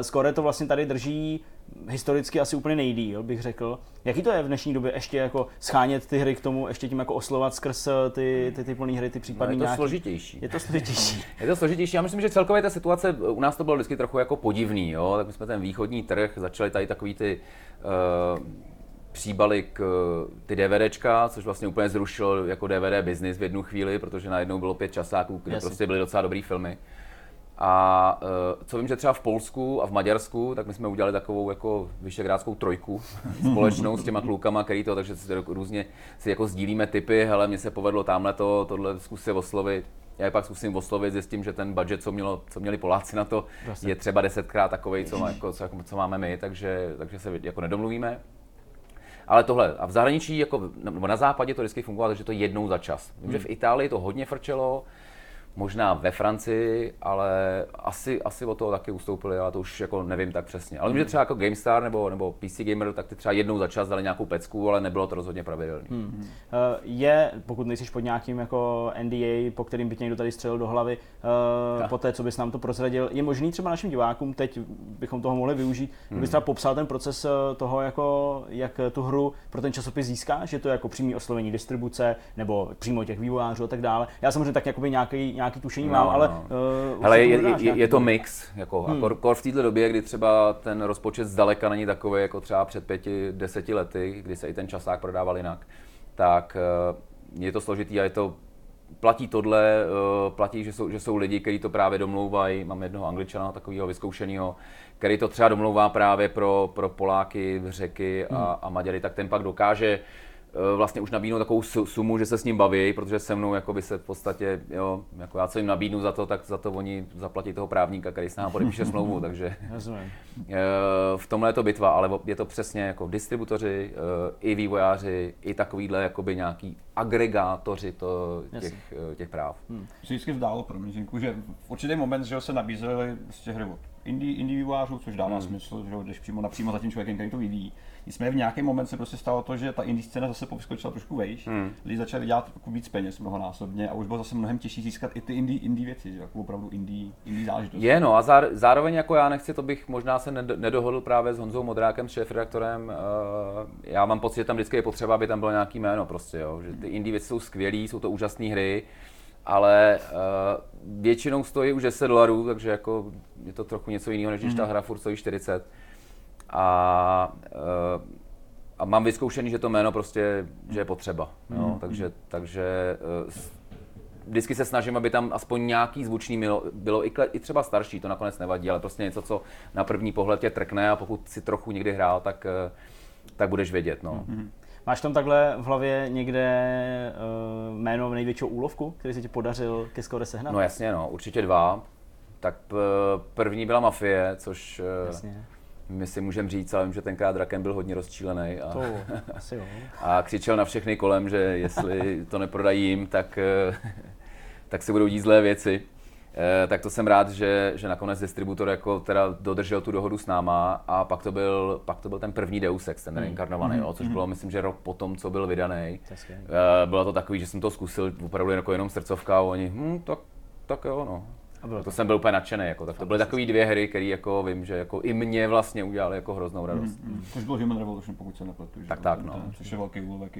Speaker 1: Skore to vlastně tady drží historicky asi úplně nejdýl, bych řekl. Jaký to je v dnešní době ještě jako schánět ty hry k tomu, ještě tím jako oslovat skrz uh, ty, ty, ty plné hry, ty
Speaker 4: No,
Speaker 1: případný
Speaker 4: je to
Speaker 1: nějaký...
Speaker 4: složitější.
Speaker 1: Je to složitější.
Speaker 4: Je to složitější. Já myslím, že celkově ta situace u nás to bylo vždycky trochu jako podivný, jo? tak my jsme ten východní trh, začali tady takový ty uh, příbalík ty DVDčka, což vlastně úplně zrušilo jako DVD business v jednu chvíli, protože najednou bylo pět časáků, kde
Speaker 1: Jasně.
Speaker 4: prostě byly docela dobrý filmy. A uh, co vím, že třeba v Polsku a v Maďarsku, tak my jsme udělali takovou jako vyšegrádskou trojku společnou s těma klukama, který to, takže si různě si jako sdílíme typy, hele, mně se povedlo tamhle to, tohle zkus si oslovit. Já je pak zkusím oslovit, zjistím, že ten budget, co, mělo, co měli Poláci na to,
Speaker 1: Jasně.
Speaker 4: je třeba desetkrát takový, co, má- jako, co, jako, co máme my, takže, takže se jako nedomluvíme. Ale tohle, a v zahraničí, jako, nebo na západě to vždycky fungovalo, takže to jednou za čas. Vím, že v Itálii to hodně frčelo, možná ve Francii, ale asi, asi od toho taky ustoupili, ale to už jako nevím tak přesně. Ale vím, že třeba jako GameStar nebo, nebo PC Gamer, tak ty třeba jednou za čas dali nějakou pecku, ale nebylo to rozhodně pravidelné. Hmm.
Speaker 1: Eh, je, pokud nejsi pod nějakým jako NDA, po kterým by tě někdo tady střelil do hlavy, uh,
Speaker 4: Tak.
Speaker 1: po té, co bys nám to prozradil, je možný třeba našim divákům, teď bychom toho mohli využít, hmm. kdybys třeba popsal ten proces eh, toho, jako, jak tu hru pro ten časopis získáš, je to jako přímý oslovení distribuce, nebo přímo těch vývojářů a tak dále. Já samozřejmě tak nějaký, nějaký tušení
Speaker 4: No,
Speaker 1: mám, ale
Speaker 4: no.
Speaker 1: uh,
Speaker 4: Ale je, je, je, je to mix, jako, hmm. a kor v této době, kdy třeba ten rozpočet zdaleka není takový, jako třeba před pěti, deseti lety, kdy se i ten časák prodával jinak, tak eh, je to složitý a je to platí tohle, eh, platí, že jsou, že jsou lidi, kteří to právě domlouvají. Mám jednoho angličana, takového vyzkoušeného, který to třeba domlouvá právě pro, pro Poláky, Řeky a, a Maďary, tak ten pak dokáže vlastně už nabídnout takovou su- sumu, že se s ním baví, protože se mnou jako by se v podstatě, jo, jako já co jim nabídnu za to, tak za to oni zaplatí toho právníka, který s námi podepíše smlouvu, takže eh, v tomhle je to bitva, ale je to přesně jako distributoři, eh, i vývojáři, i takovýhle jakoby nějaký agregátoři to, těch, eh, těch práv.
Speaker 2: Se vždycky zdálo pro mě, Žinku, že v určitý moment že se nabízely z těch hry od indie, indie vývojářů, což dává hmm. smysl, že jdeš přímo napřímo za tím člověkem, který to vyvíjí. Nicméně v nějaký moment se prostě stalo to, že ta indie scéna zase povyskočila trošku vejš, hmm. lidi začali dělat jako víc peněz mnohonásobně a už bylo zase mnohem těžší získat i ty indie, indie věci, že jako opravdu indie, indie záležitosti.
Speaker 4: Je no a záro- zároveň jako já nechci, to bych možná se ned- nedohodl právě s Honzou Modrákem, s šéfredaktorem. Uh, já mám pocit, že tam vždycky je potřeba, aby tam bylo nějaký jméno prostě, jo. že ty indie věci jsou skvělý, jsou to úžasné hry, ale uh, většinou stojí už 10 dolarů, takže jako je to trochu něco jiného, než když ta hra furt stojí 40. A uh, a mám vyzkoušený, že to jméno prostě, že je potřeba. Jo?
Speaker 5: Mhm.
Speaker 4: Takže, takže eh, vždycky se snažím, aby tam aspoň nějaký zvučný milo, bylo i, i třeba starší, to nakonec nevadí, ale prostě něco, co na první pohled tě trkne a pokud si trochu někdy hrál, tak, eh, tak budeš vědět. No.
Speaker 1: Máš tam takhle v hlavě někde uh, jméno největšího úlovku, který se ti podařil ke skore sehnat?
Speaker 4: no jasně, no, určitě dva. Tak první byla Mafie, což eh,
Speaker 1: Jasně.
Speaker 4: My si můžeme říct, ale vím, že tenkrát Draken byl hodně rozčílený a,
Speaker 1: To asi jo.
Speaker 4: a křičel na všechny kolem, že jestli to neprodají jim, tak, eh, tak se budou dít zlé věci. Eh, Tak to jsem rád, že, že nakonec distributor jako teda dodržel tu dohodu s náma a pak to byl, pak to byl ten první Deus Ex, ten reinkarnovaný, jo, což bylo myslím, že rok potom, co byl vydaný. Eh, Bylo to takový, že jsem to zkusil opravdu jako jenom srdcovka a oni, hm, tak, tak jo, no.
Speaker 1: A bylo
Speaker 4: To
Speaker 1: to.
Speaker 4: jsem byl úplně nadšený, jako, tak to byly takové dvě hry, které jako vím, že jako i mě vlastně udělali jako hroznou radost.
Speaker 5: Mm, Což byl Human Revolution, pokud se nepletu.
Speaker 4: Tak tak,
Speaker 5: ten-
Speaker 4: no.
Speaker 5: ten, Což je velký úlovek.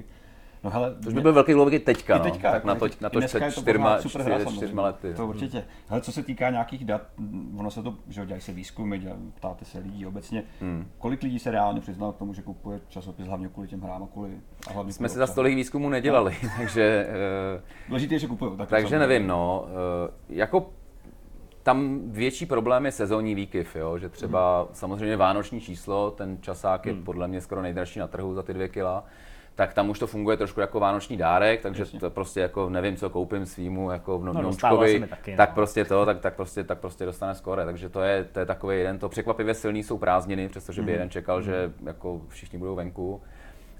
Speaker 5: No hele,
Speaker 4: Což by byl velký úlovek i teďka, no.
Speaker 5: teďka,
Speaker 4: tak na to, na to před
Speaker 5: to
Speaker 4: čtyřma,
Speaker 5: samozřejmě.
Speaker 4: čtyřma lety.
Speaker 5: To určitě. Ale co se týká nějakých dat, ono se to, že jo, dělají se výzkumy, dělají, ptáte se lidí obecně.
Speaker 4: Hmm.
Speaker 5: Kolik lidí se reálně přiznalo k tomu, že kupuje časopis hlavně kvůli těm hrám a kvůli a hlavně
Speaker 4: Jsme si za
Speaker 5: obsahu?
Speaker 4: stolik výzkumu nedělali, takže, eh,
Speaker 5: Důležité je, že kupují. Tak
Speaker 4: takže nevím, no. eh, Jako tam větší problém je sezónní výkyv, jo? že třeba samozřejmě vánoční číslo, ten časák je podle mě skoro nejdražší na trhu za ty dvě kila, tak tam už to funguje trošku jako vánoční dárek, takže
Speaker 5: Jasně.
Speaker 4: to prostě jako nevím, co koupím svýmu jako v
Speaker 1: No, dostává se
Speaker 4: Noučkovi,
Speaker 1: mi taky, no.
Speaker 4: tak prostě to, tak, tak, prostě, tak prostě dostane skore, takže to je, to je takový jeden, to překvapivě silný jsou prázdniny, přestože by jeden čekal, že jako všichni budou venku.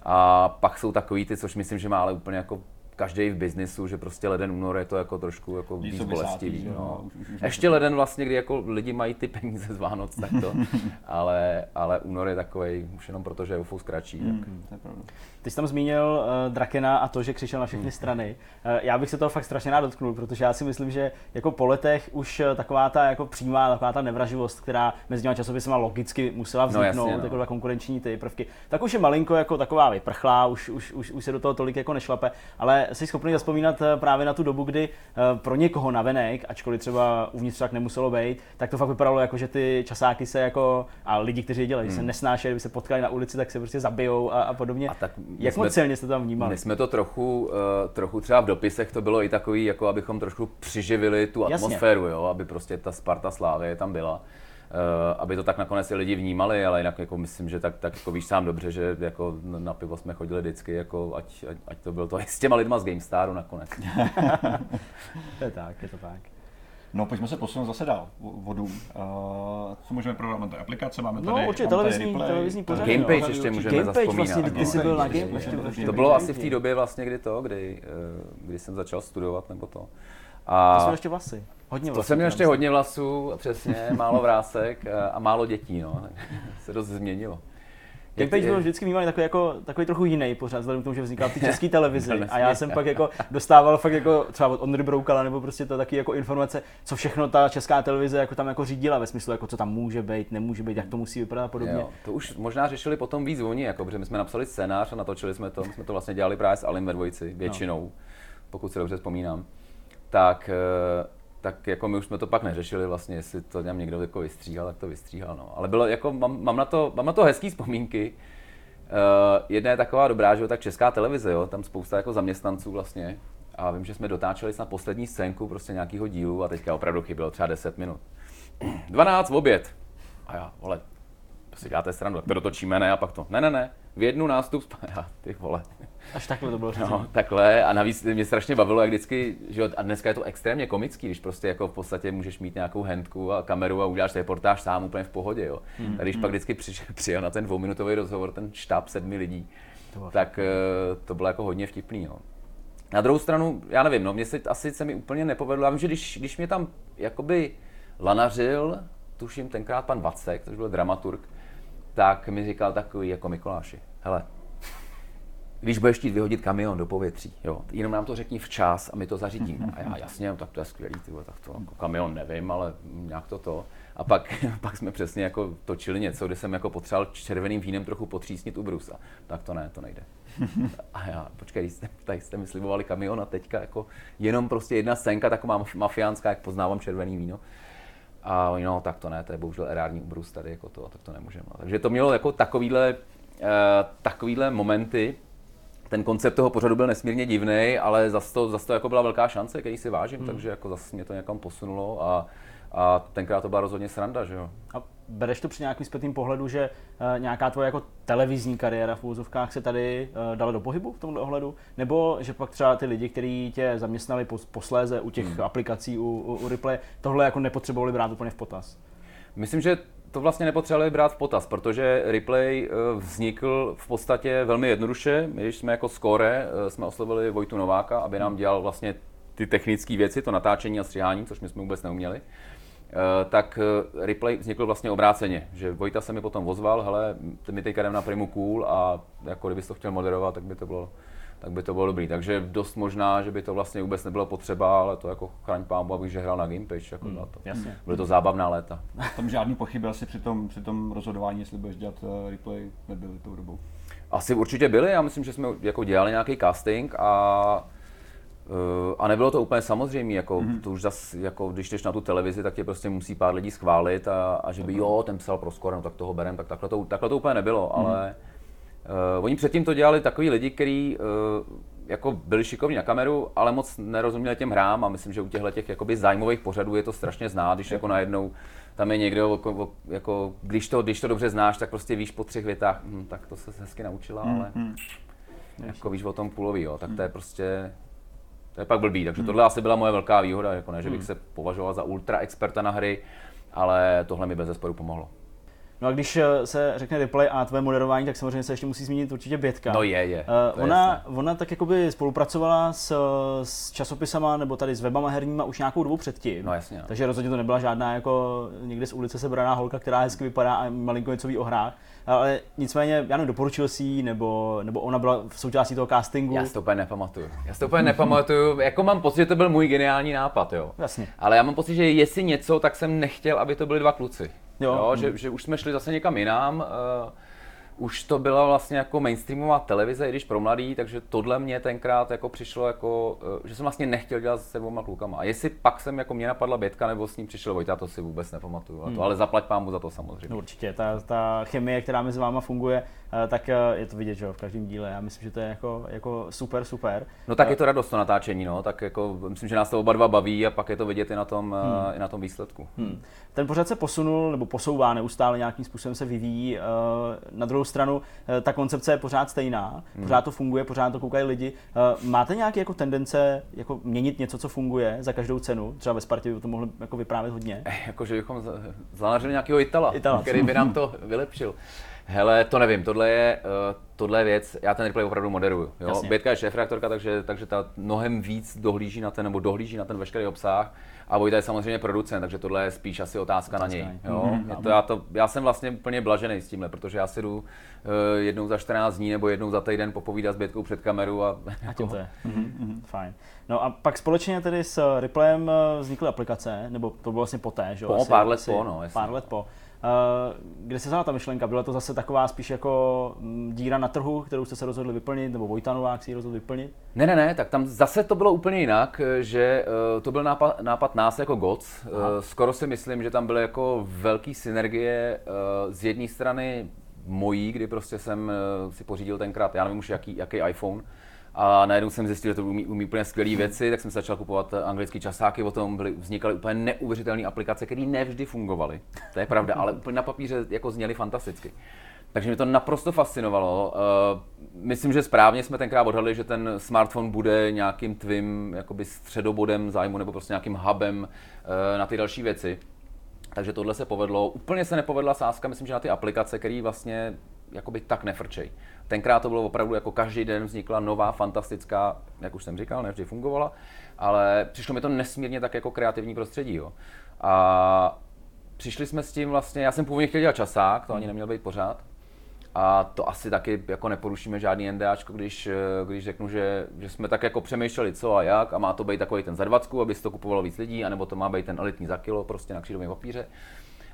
Speaker 4: A pak jsou takový ty, což myslím, že má ale úplně jako každý v biznisu, že prostě leden, únor je to jako trošku jako
Speaker 5: Víc
Speaker 4: bolestivý. No.
Speaker 5: už- už- už
Speaker 4: Ještě leden vlastně, kdy jako lidi mají ty peníze z Vánoc, tak to, ale, ale únor je takový už jenom proto, že je ufou zkračí. tak.
Speaker 5: Hmm, to je pravda.
Speaker 1: Ty jsi tam zmínil uh, Drakena a to, že křičel na všechny strany. Uh, já bych se toho fakt strašně rád dotknul, protože já si myslím, že jako po letech už eh, taková ta jako přímá, taková ta nevraživost, která mezi těma časopisama logicky musela vzniknout,
Speaker 4: jasně, no.
Speaker 1: jako konkurenční ty prvky, tak už je malinko jako taková vyprchlá, už, už, už, už se do toho tolik jako nešlape, ale jsi schopný zaspomínat eh, právě na tu dobu, kdy eh, pro někoho navenek, ačkoliv třeba uvnitř tak nemuselo být, tak to fakt vypadalo jako, že ty časáky se jako, a lidi, kteří je dělají, se nesnášeli, kdyby se potkali na ulici, tak se prostě zabijou a, a podobně.
Speaker 4: A tak
Speaker 1: Jak moc silně jste tam vnímali?
Speaker 4: My jsme to trochu, uh, trochu třeba v dopisech to bylo i takový, jako abychom trošku přiživili tu
Speaker 1: Jasně.
Speaker 4: atmosféru, jo, aby prostě ta Sparta Slávy tam byla. Uh, aby to tak nakonec i lidi vnímali, ale jinak jako myslím, že tak, tak jako víš sám dobře, že jako na pivo jsme chodili vždycky, jako ať, ať, ať to bylo to i s těma lidma z GameStaru nakonec.
Speaker 1: To je tak, je to tak.
Speaker 5: No, pojďme se posunout zase dál vo- vodu. Uh, co můžeme? Máme tady aplikace, máme tady,
Speaker 1: No, určitě, televizní-
Speaker 5: replay,
Speaker 1: televizní pořady,
Speaker 4: Gamepage
Speaker 1: no.
Speaker 4: ještě můžeme
Speaker 1: Gamepage
Speaker 4: zaspomínat.
Speaker 1: vlastně, ty jsi byl na
Speaker 5: Gamepage,
Speaker 1: Game,
Speaker 5: ještě, ještě.
Speaker 4: To bylo asi v té době vlastně, kdy to, kdy, eh, kdy jsem začal studovat nebo to. A
Speaker 1: To jsou ještě vlasy. Hodně
Speaker 4: to
Speaker 1: vlasů.
Speaker 4: jsem měl ještě hodně vlasů, přesně, málo vrásek eh, a málo dětí, no. se dost změnilo. Jak
Speaker 1: Gamepage
Speaker 4: ty-
Speaker 1: byl vždycky vnímaný takový, jako, takový trochu jiný pořád, vzhledem k tomu, že vznikal v té české televizi. A já jsem pak jako dostával fakt jako třeba od Ondry Broukala nebo prostě to taky jako informace, co všechno ta česká televize jako tam jako řídila ve smyslu, jako co tam může být, nemůže být, jak to musí vypadat a podobně.
Speaker 4: Jo, to už možná řešili potom víc oni, jako, protože my jsme napsali scénář a natočili jsme to, my jsme to vlastně dělali právě s Alim ve dvojici, většinou, no. pokud si dobře vzpomínám. Tak, eh, tak jako my už jsme to pak neřešili vlastně, jestli to tam někdo jako vystříhal, tak to vystříhal. No. Ale bylo jako, mám, mám, na to, mám na to hezký vzpomínky. Uh, jedna je taková dobrá, že jo, tak česká televize, jo, tam spousta jako zaměstnanců vlastně. A vím, že jsme dotáčeli na poslední scénku prostě nějakého dílu a teďka opravdu chybělo třeba 10 minut. 12 v oběd. A já, vole, si děláte stranu, tak to dotočíme, ne? A pak to, ne, ne, ne, v jednu nástup, já, ty vole.
Speaker 1: Až takhle to bylo.
Speaker 4: No, takhle a navíc mě strašně bavilo, jak vždycky, že a dneska je to extrémně komický, když prostě jako v podstatě můžeš mít nějakou handku a kameru a uděláš reportáž sám úplně v pohodě, jo. Hmm. A když pak vždycky přišel, přijel na ten dvouminutový rozhovor ten štáb sedmi lidí, tak eh, to bylo jako hodně vtipný, jo. Na druhou stranu, já nevím, no, mě se asi se mi úplně nepovedlo. Já vím, že když, když mě tam jakoby lanařil, tuším tenkrát pan Vacek, což byl dramaturg, tak mi říkal takový jako Mikuláši, hele, když budeš chtít vyhodit kamion do povětří, jo, jenom nám to řekni včas a my to zařídíme. A já jasně, no, tak to je skvělý, ty vole, tak to jako kamion nevím, ale nějak to to. A pak, pak jsme přesně jako točili něco, kde jsem jako potřeboval červeným vínem trochu potřísnit u brusa. Tak to ne, to nejde. A já, počkej, jste, tady jste mi slibovali kamion a teďka jako jenom prostě jedna scénka taková maf- mafiánská, jak poznávám červený víno. A oni, no, tak to ne, to je bohužel erární ubrus tady, jako to, tak to nemůžeme. No. Takže to mělo jako takovýhle takovýhle momenty, ten koncept toho pořadu byl nesmírně divný, ale zase to, zas to jako byla velká šance, který si vážím, hmm. takže jako zase mě to někam posunulo a, a tenkrát to byla rozhodně sranda, že jo.
Speaker 1: A bereš to při nějakým zpětným pohledu, že uh, nějaká tvoje jako televizní kariéra v úzovkách se tady uh, dala do pohybu v tomhle ohledu? Nebo že pak třeba ty lidi, kteří tě zaměstnali pos, posléze u těch hmm. aplikací, u, u, u Replay, tohle jako nepotřebovali brát úplně v potaz?
Speaker 4: Myslím, že to vlastně nepotřebovali brát v potaz, protože replay eh, vznikl v podstatě velmi jednoduše. Když jsme jako skore eh, jsme oslovili Vojtu Nováka, aby nám dělal vlastně ty technické věci, to natáčení a stříhání, což my jsme vůbec neuměli, eh, tak replay vznikl vlastně obráceně, že Vojta se mi potom ozval, hele, my teďka jdeme na Primu Cool a jako kdybys to chtěl moderovat, tak by to bylo tak by to bylo dobrý. Takže dost možná, že by to vlastně vůbec nebylo potřeba, ale to jako chraň pámu, abych že hrál na Gamepage. Jako hmm, to.
Speaker 1: Jasně.
Speaker 4: Byly to zábavná léta.
Speaker 5: Tam žádný pochyby asi při tom, při tom rozhodování, jestli budeš dělat uh, replay, nebyly tou dobou.
Speaker 4: Asi určitě byly, já myslím, že jsme jako dělali nějaký casting a a nebylo to úplně samozřejmé, jako, mm-hmm. to už zas, jako, když jdeš na tu televizi, tak tě prostě musí pár lidí schválit a, a že by jo, ten psal pro skoro, no tak toho berem, tak takhle to, takhle to úplně nebylo, mm-hmm. ale Uh, oni předtím to dělali takový lidi, kteří uh, jako byli šikovní na kameru, ale moc nerozuměli těm hrám a myslím, že u těchto těch jakoby zájmových pořadů je to strašně znát, když jako najednou tam je někdo, jako, jako, když, to, když to dobře znáš, tak prostě víš po třech větách, hm, tak to se hezky naučila, mm, ale mm. jako víš o tom půlový, jo, tak to je prostě, to je pak blbý, takže mm. tohle asi byla moje velká výhoda, jako ne, že bych mm. se považoval za ultra experta na hry, ale tohle mi bez zesporu pomohlo.
Speaker 1: No a když eh, se řekne replay a tvoje moderování, tak samozřejmě se ještě musí zmínit určitě Bětka.
Speaker 4: No je, je.
Speaker 1: Uh, ona, ona tak jakoby spolupracovala s, s časopisama nebo tady s webama herníma už nějakou dobu předtím.
Speaker 4: No jasně. No.
Speaker 1: Takže rozhodně to nebyla žádná jako někde z ulice sebraná holka, která hezky vypadá a malinko něco ví o hrách. Ale nicméně, já nevím, doporučil si ji, nebo, nebo ona byla v součástí toho castingu.
Speaker 4: Já si to úplně nepamatuju. Já si to úplně nepamatuju. Jako mám pocit, že to byl můj geniální nápad, jo.
Speaker 1: Jasně.
Speaker 4: Ale já mám pocit, že jestli něco, tak jsem nechtěl, aby to byli dva kluci. Jo. jo že, že, už jsme šli zase někam jinam. Uh, už to byla vlastně jako mainstreamová televize, i když pro mladý, takže tohle mě tenkrát jako přišlo jako, eh, že jsem vlastně nechtěl dělat se dvouma klukama. A jestli pak jsem jako mě napadla Bětka nebo s ním přišel Vojta, to si vůbec nepamatuju. Hmm. To, ale zaplať pámu za to samozřejmě.
Speaker 1: No určitě, ta, ta chemie, která mezi váma funguje, eh, tak eh, je to vidět, že jo, v každém díle. Já myslím, že to je jako, jako super, super.
Speaker 4: No tak je to radost to natáčení, no, tak jako myslím, že nás to oba dva baví a pak je to vidět i na tom, hmm. i na tom výsledku. Hmm.
Speaker 1: Ten pořad se posunul nebo posouvá neustále nějakým způsobem se vyvíjí. Na druhou stranu eh, ta koncepce je pořád stejná, hmm. pořád to funguje, pořád to koukají lidi. Eh, máte nějaké jako tendence jako měnit něco, co funguje za každou cenu? Třeba ve Spartě by to mohlo jako vyprávět hodně.
Speaker 4: Eh, jako, že bychom zanařili nějakého Itala, Itala, který by nám to vylepšil. Hele, to nevím, tohle je, tohle je věc, já ten replay opravdu moderuju. Jo? Bětka je šéfreaktorka, takže, takže ta mnohem víc dohlíží na ten, nebo dohlíží na ten veškerý obsah a Vojta je samozřejmě producent, takže tohle je spíš asi otázka, otázka na něj. Jo? Mm-hmm. To, já, to, já jsem vlastně úplně blažený s tímhle, protože já si jdu uh, jednou za 14 dní nebo jednou za týden popovídat s Bětkou před kameru a,
Speaker 1: a to je. Mm-hmm. Fajn. No a pak společně tedy s Replayem eh, vznikly aplikace, nebo to bylo vlastně poté, že
Speaker 4: Po, pár let po, no.
Speaker 1: Pár let po. Eh, kde se vzala ta myšlenka? Byla to zase taková spíš jako mm, díra na trhu, kterou jste se rozhodli vyplnit, nebo Vojtanovák si ji rozhodl vyplnit?
Speaker 4: Ne, ne, ne, tak tam zase to bylo úplně jinak, že uh, to byl nápad, nápad nás jako GOC. Skoro si myslím, že tam byly jako velký synergie z jedné strany mojí, kdy prostě jsem si pořídil tenkrát, já nevím už jaký, jaký iPhone, a najednou jsem zjistil, že to umí, umí úplně skvělé věci, tak jsem se začal kupovat anglické časáky, o tom byly, vznikaly úplně neuvěřitelné aplikace, které nevždy fungovaly. To je pravda, ale úplně na papíře jako zněly fantasticky. Takže mě to naprosto fascinovalo. Uh, myslím, že správně jsme tenkrát odhadli, že ten smartphone bude nějakým tvým jakoby středobodem zájmu nebo prostě nějakým hubem uh, na ty další věci. Takže tohle se povedlo. Úplně se nepovedla sázka, myslím, že na ty aplikace, které vlastně jakoby tak nefrčej. Tenkrát to bylo opravdu jako každý den vznikla nová, fantastická, jak už jsem říkal, nevždy fungovala, ale přišlo mi to nesmírně tak jako kreativní prostředí. Jo. A přišli jsme s tím vlastně, já jsem původně chtěl dělat časák, to ani neměl být pořád, a to asi taky jako neporušíme žádný NDAčko, když, když řeknu, že, že jsme tak jako přemýšleli co a jak a má to být takový ten za 20, aby si to kupovalo víc lidí, anebo to má být ten elitní za kilo prostě na křídovém papíře.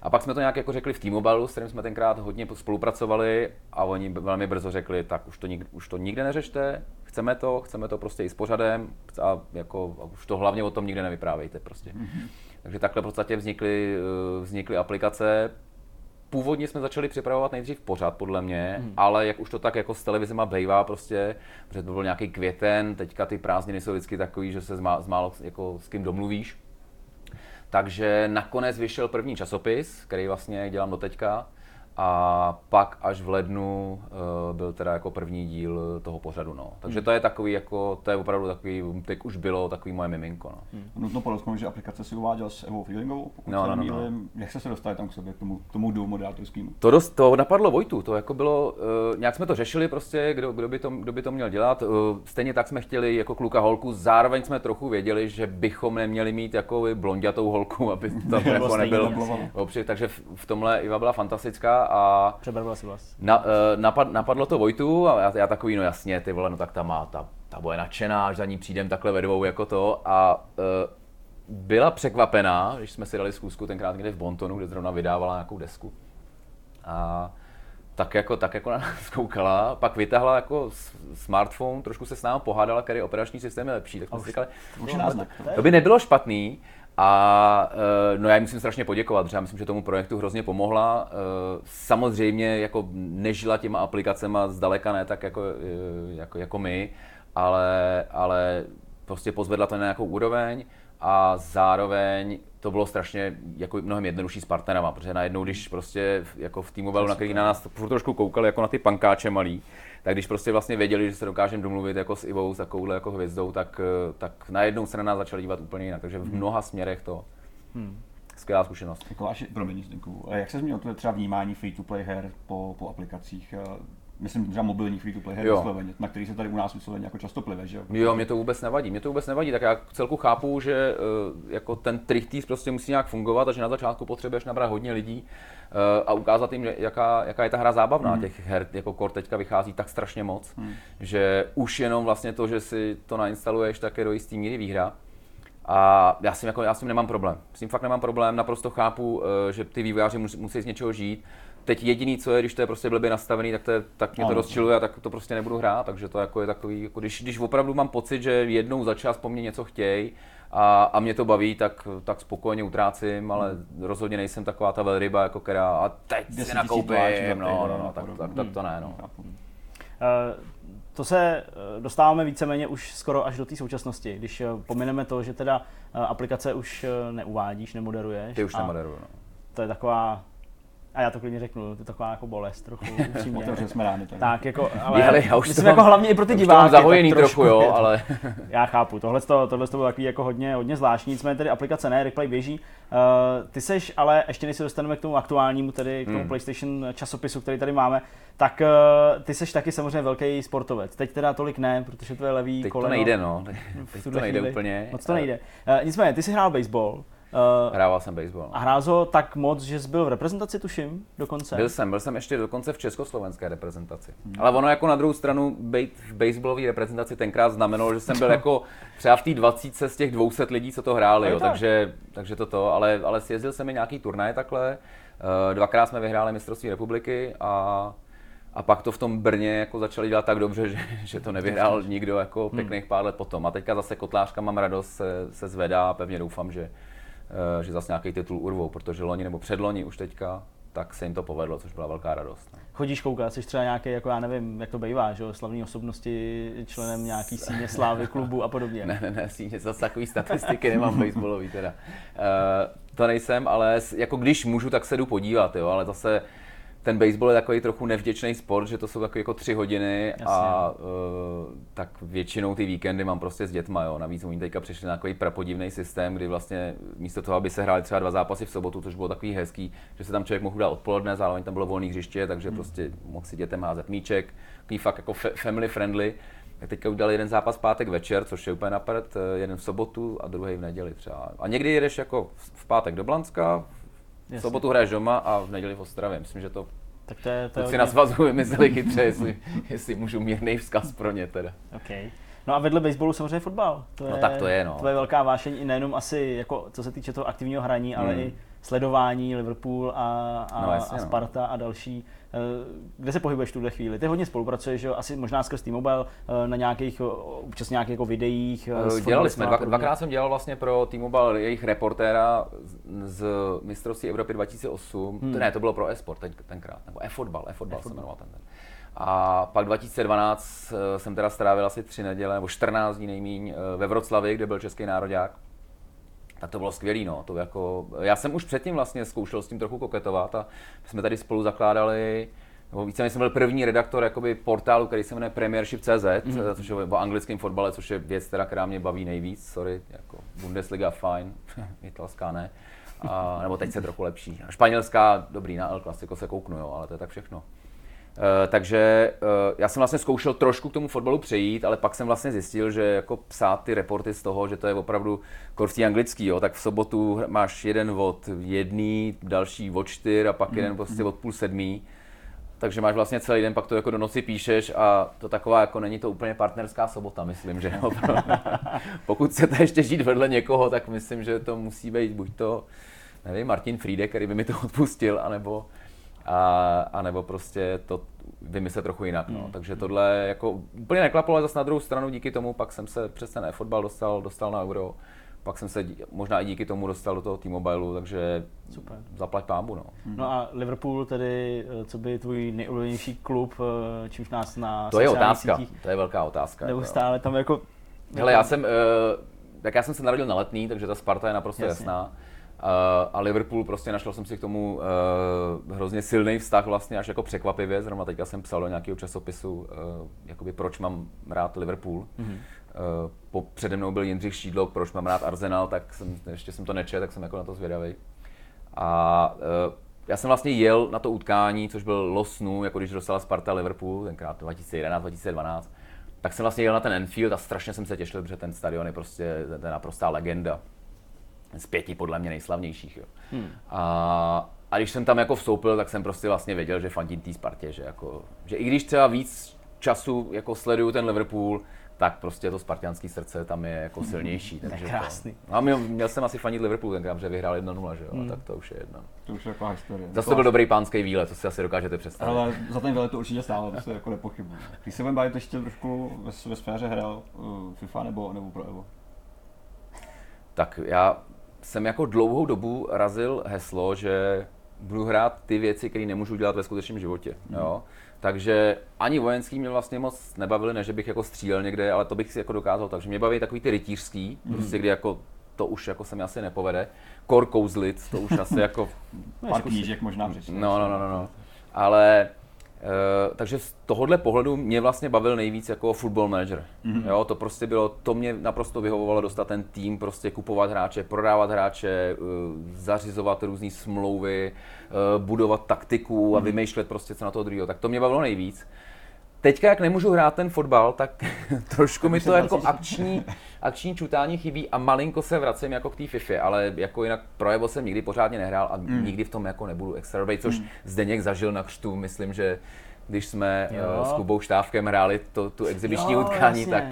Speaker 4: A pak jsme to nějak jako řekli v T-Mobile, s kterým jsme tenkrát hodně spolupracovali a oni velmi brzo řekli, tak už to, nik, už to nikde neřešte, chceme to, chceme to prostě i s pořadem a, jako, a už to hlavně o tom nikde nevyprávejte prostě. Mm-hmm. Takže takhle v podstatě vznikly, eh, vznikly aplikace, původně jsme začali připravovat nejdřív pořád, podle mě, hmm. ale jak už to tak jako s televizema bejvá prostě, protože to byl nějaký květen, teďka ty prázdniny jsou vždycky takový, že se má, s málo jako s kým domluvíš. Takže nakonec vyšel první časopis, který vlastně dělám doteďka, a pak až v lednu uh, byl teda jako první díl toho pořadu, no. Takže to je takový jako, to je opravdu takový, teď už bylo takový moje miminko, no.
Speaker 5: Hmm. Nutno podotknout, že aplikace si uváděl s Evou Feelingovou, pokud
Speaker 4: No,
Speaker 5: se
Speaker 4: no, no,
Speaker 5: nemýlím. Jak jste se dostali tam k sobě, k tomu, k tomu duo moderátorskému?
Speaker 4: To, dost, to napadlo Vojtu, to jako bylo, uh, nějak jsme to řešili prostě, kdo, kdo, by to, kdo by to měl dělat. Uh, stejně tak jsme chtěli jako kluka holku, zároveň jsme trochu věděli, že bychom neměli mít jako blondětou holku, aby to jako
Speaker 1: stejný,
Speaker 4: nebyl
Speaker 5: jasně.
Speaker 4: opři, takže v, v tomhle Iva byla fantastická a
Speaker 1: Přebarvila si vlast.
Speaker 4: Na, eh, napad, napadlo to Vojtu a já, já takový, no jasně, ty vole, no tak ta má, ta, ta bude nadšená, až za ní přijdem takhle ve dvou jako to a uh, byla překvapená, když jsme si dali schůzku tenkrát někde v Bontonu, kde zrovna vydávala nějakou desku. A tak jako, tak jako na nás koukala, pak vytáhla jako smartphone, trošku se s námi pohádala, který operační systém je lepší, tak jsme si říkali,
Speaker 5: Už náznak.
Speaker 4: to by nebylo špatný. A eh, no já jí musím strašně poděkovat, protože já myslím, že tomu projektu hrozně pomohla. Eh, Samozřejmě jako nežila těma aplikacema zdaleka ne tak jako, eh, jako, jako my, ale, ale prostě pozvedla to na nějakou úroveň a zároveň to bylo strašně jako mnohem jednodušší s partnerama, protože najednou, když prostě v- jako v T-Mobile, na který na nás furt trošku koukali jako na ty pankáče malý, tak když prostě vlastně věděli, že se dokážeme domluvit jako s Ivou, s takovouhle jako hvězdou, tak, eh, tak najednou se na nás začali dívat úplně jinak. Takže v mnoha směrech to skvělá zkušenost.
Speaker 5: Jako vaši, promiň, Zdenku, a jak se změnilo to třeba vnímání free-to-play her po, po aplikacích? Myslím, třeba mobilních free-to-play her
Speaker 4: Jo.
Speaker 5: vysloveně, na který se tady u nás vysloveně jako často plive, že jo?
Speaker 4: Jo, mě to vůbec nevadí, mě to vůbec nevadí, tak já celku chápu, že eh, jako ten trichtýř prostě musí nějak fungovat a že na začátku potřebuješ nabrat hodně lidí eh, a ukázat jim, že- jaká, jaká je ta hra zábavná. Těch her jako kor teďka vychází tak strašně moc, že už jenom vlastně to, že si to nainstaluješ, tak je do jistý míry výhra. A já s tím, jako, já s tím nemám problém. S tím fakt nemám problém, naprosto chápu, eh, že ty vývojáři musí, musí z něčeho žít. Teď jediný, co je, když to je prostě blbě nastavený, tak, to je, tak mě to rozčiluje a tak to prostě nebudu hrát, takže to jako je takový, jako když, když opravdu mám pocit, že jednou za čas po mně něco chtějí a, a mě to baví, tak, tak spokojně utrácím, ale rozhodně nejsem taková ta velryba, jako která a teď si
Speaker 5: 10 000
Speaker 4: nakoupím, no, no,
Speaker 5: a
Speaker 4: no, tak, tak, tak, to ne, no.
Speaker 1: Eh, To se eh, dostáváme víceméně už skoro až do té současnosti, když eh, pomineme to, že teda aplikace už neuvádíš, nemoderuješ.
Speaker 4: Ty už nemoderuju, no.
Speaker 1: To je taková, a já to klidně řeknu, to je taková jako bolest trochu upřímně.
Speaker 5: Otevřeli jsme rány. Tak.
Speaker 1: tak jako, ale,
Speaker 4: Ale já už
Speaker 1: myslím
Speaker 4: to
Speaker 1: jako hlavně i pro ty
Speaker 4: to
Speaker 1: diváky.
Speaker 4: zahojený trochu, jo,
Speaker 1: je to-
Speaker 4: ale
Speaker 1: Já chápu, tohle to, tohle to bylo takový jako hodně, hodně zvláštní, nicméně tedy aplikace ne, replay běží. Uh, ty seš, ale ještě než se dostaneme k tomu aktuálnímu, tedy k tomu
Speaker 4: Hmm.
Speaker 1: PlayStation časopisu, který tady máme, tak uh, ty seš taky samozřejmě velký sportovec. Teď teda tolik ne, protože to je levý
Speaker 4: teď to
Speaker 1: koleno.
Speaker 4: nejde, no. Teď to nejde
Speaker 1: chvíli.
Speaker 4: úplně.
Speaker 1: Moc to nejde. Uh, nicméně, ty jsi hrál baseball. Uh,
Speaker 4: Hrával jsem baseball.
Speaker 1: a hrál ho tak moc, že jsi byl v reprezentaci, tuším, dokonce.
Speaker 4: Byl jsem, byl jsem ještě dokonce v československé reprezentaci. Ale ono jako na druhou stranu být v baseballové reprezentaci tenkrát znamenalo, že jsem byl jako třeba v té 20 z těch 200 lidí, co to hráli,
Speaker 1: Jo,
Speaker 4: jo,
Speaker 1: tak.
Speaker 4: takže, takže to to, ale, ale sjezdil jsem mi nějaký turnaj takhle, Eh, dvakrát jsme vyhráli mistrovství republiky a a pak to v tom Brně jako začali dělat tak dobře, že, že to nevyhrál nikdo jako pěkných pár let potom. A teďka zase Kotlářka mám radost, se, se zvedá a pevně doufám, že, že zase nějaký titul urvou, protože loni nebo předloni už teďka, tak se jim to povedlo, což byla velká radost. no.
Speaker 1: Chodíš koukat, jsi třeba nějaký, jako já nevím, jak to bývá, že jo, slavní osobnosti, členem nějaký síně slávy klubu a podobně.
Speaker 4: Ne, ne, ne, síně, zase takový statistiky nemám baseballový teda. Uh, to nejsem, ale jako když můžu, tak se jdu podívat, jo, ale zase ten baseball je takový trochu nevděčný sport, že to jsou takové jako tři hodiny a uh, tak většinou ty víkendy mám prostě s dětma, jo. Navíc oni teďka přišli na takový prapodivný systém, kdy vlastně místo toho, aby se hráli třeba dva zápasy v sobotu, což bylo takový hezký, že se tam člověk mohl dát odpoledne, zároveň tam bylo volné hřiště, takže prostě mohl si dětem házet míček, takový fakt jako fa- family friendly. Tak teďka udělali jeden zápas v pátek večer, což je úplně napad, jeden v sobotu a druhý v neděli třeba. A někdy jedeš jako v pátek do Blanska, v sobotu hraješ doma a v neděli v Ostravě. Myslím, že to
Speaker 1: Tak to je, to je
Speaker 4: kluci
Speaker 1: hodně-
Speaker 4: na svazu vymysleli chytře, jestli, jestli můžu mírný vzkaz pro ně teda.
Speaker 1: Okay. No a vedle baseballu samozřejmě fotbal. To je,
Speaker 4: No tak to je, no.
Speaker 1: To je velká vášeň i nejenom asi, jako, co se týče toho aktivního hraní, ale
Speaker 4: Hmm.
Speaker 1: i sledování Liverpool a, a,
Speaker 4: No, jasně,
Speaker 1: a
Speaker 4: no.
Speaker 1: Sparta a další. Eh, Kde se pohybuješ v tuhle chvíli? Ty hodně spolupracuješ, že jo? asi možná skrz T-Mobile eh, na nějakých, eh, občas nějakých jako videích.
Speaker 4: Dělali jsme, dva, dvakrát jsem dělal vlastně pro T-Mobile jejich reportéra z, mistrovství Evropy 2008, hmm. ne, to bylo pro e-sport ten, tenkrát, nebo e-fotbal, e-fotbal se jmenoval ten. ten. A pak 2012 eh, jsem teda strávil asi tři neděle, nebo 14 dní nejmíň ve Vroclavi, kde byl český nároďák. Tak to bylo skvělý, no. To jako, já jsem už předtím vlastně zkoušel s tím trochu koketovat a my jsme tady spolu zakládali nebo víceméně jsem byl první redaktor jakoby portálu, který se jmenuje Premiership.cz, mm. což je o anglickém fotbale, což je věc, teda, která mě baví nejvíc, sorry, jako Bundesliga fajn, italská ne, a, nebo teď se trochu lepší. Španělská, dobrý, na El Clasico se kouknu, jo, ale to je tak všechno. Uh, takže uh, já jsem vlastně zkoušel trošku k tomu fotbalu přejít, ale pak jsem vlastně zjistil, že jako psát ty reporty z toho, že to je opravdu korstý anglický, jo, tak v sobotu máš jeden od jedný, další od čtyř a pak jeden prostě od půl sedmý. Takže máš vlastně celý den, pak to jako do noci píšeš a to taková jako není to úplně partnerská sobota, myslím, že jo. Pokud chcete ještě žít vedle někoho, tak myslím, že to musí být buď to, nevím, Martin Friede, který by mi to odpustil, anebo, a, a nebo prostě to vymyslet trochu jinak. No. Takže tohle jako úplně neklaplo, ale zase na druhou stranu díky tomu pak jsem se přes ten e-fotbal dostal, dostal na euro. Pak jsem se dí- možná i díky tomu dostal do toho T-Mobileu, takže
Speaker 1: Super.
Speaker 4: zaplať pámbu. No.
Speaker 1: No a Liverpool tedy, eh, co by tvůj nejoblíbenější klub, eh, čímž nás na
Speaker 4: To je otázka,
Speaker 1: sítích
Speaker 4: to je velká otázka. jako
Speaker 1: neustále tam jako...
Speaker 4: Hele, já jsem, uh, tak já jsem se narodil na letný, takže ta Sparta je naprosto
Speaker 1: Jasně.
Speaker 4: jasná. Uh, a Liverpool prostě našel jsem si k tomu uh, hrozně silný vztah vlastně až jako překvapivě. Zrovna teďka jsem psal do nějakého časopisu, uh, jakoby proč mám rád Liverpool. Mm-hmm. Uh, po, přede mnou byl Jindřich Šídlo, proč mám rád Arsenal, tak jsem, ještě jsem to nečet, tak jsem jako na to zvědavý. A uh, já jsem vlastně jel na to utkání, což byl los snů, jako když dostala Sparta Liverpool, tenkrát 2011-2012, tak jsem vlastně jel na ten Enfield a strašně jsem se těšil, protože ten stadion je prostě je naprostá legenda. Z pěti podle mě nejslavnějších. Jo. Hmm. A, a když jsem tam jako vstoupil, tak jsem prostě vlastně věděl, že fandím té Spartě, že, jako, že i když třeba víc času jako sleduju ten Liverpool, tak prostě to spartianské srdce tam je jako silnější. Takže
Speaker 1: krásný.
Speaker 4: To, a měl, měl, jsem asi fanit Liverpool tenkrát, že vyhrál 1-0, že jo, hmm. tak to už je jedno.
Speaker 5: To už je taková historie.
Speaker 4: Zase to byl dobrý pánský výlet, to si asi dokážete představit.
Speaker 5: Ale za ten výlet to určitě stálo, to se jako nepochybuji. Když se budeme bavit ještě trošku ve, ve sféře hrál uh, FIFA nebo, nebo pro Evo.
Speaker 4: Tak já jsem jako dlouhou dobu razil heslo, že budu hrát ty věci, které nemůžu dělat ve skutečném životě. Jo? Takže ani vojenský mě vlastně moc nebavili, ne že bych jako střílel někde, ale to bych si jako dokázal. Takže mě baví takový ty rytířský, prostě kdy jako to už jako se mi asi nepovede. Kor kouzlit, to už asi jako
Speaker 5: Pár knížek možná přečte.
Speaker 4: No, no, no, no, no. Ale Uh, takže z tohohle pohledu mě vlastně bavil nejvíc jako football manager. Mm-hmm. Jo, to prostě bylo, to mě naprosto vyhovovalo dostat ten tým, prostě kupovat hráče, prodávat hráče, uh, zařizovat různé smlouvy, uh, budovat taktiku a vymýšlet prostě co na toho druhého. Tak to mě bavilo nejvíc. Teďka, jak nemůžu hrát ten fotbal, tak trošku mi to jako akční, akční čutání chybí a malinko se vracím jako k té FIFA, ale jako jinak projevo jsem nikdy pořádně nehrál a
Speaker 1: Hmm.
Speaker 4: nikdy v tom jako nebudu extra dobrý, což Zdeněk zažil na křtu, myslím, že když jsme
Speaker 1: Jo.
Speaker 4: jo. s Kubou Štávkem hráli to, tu exibiční
Speaker 1: Jo,
Speaker 4: utkání,
Speaker 1: jasně,
Speaker 4: tak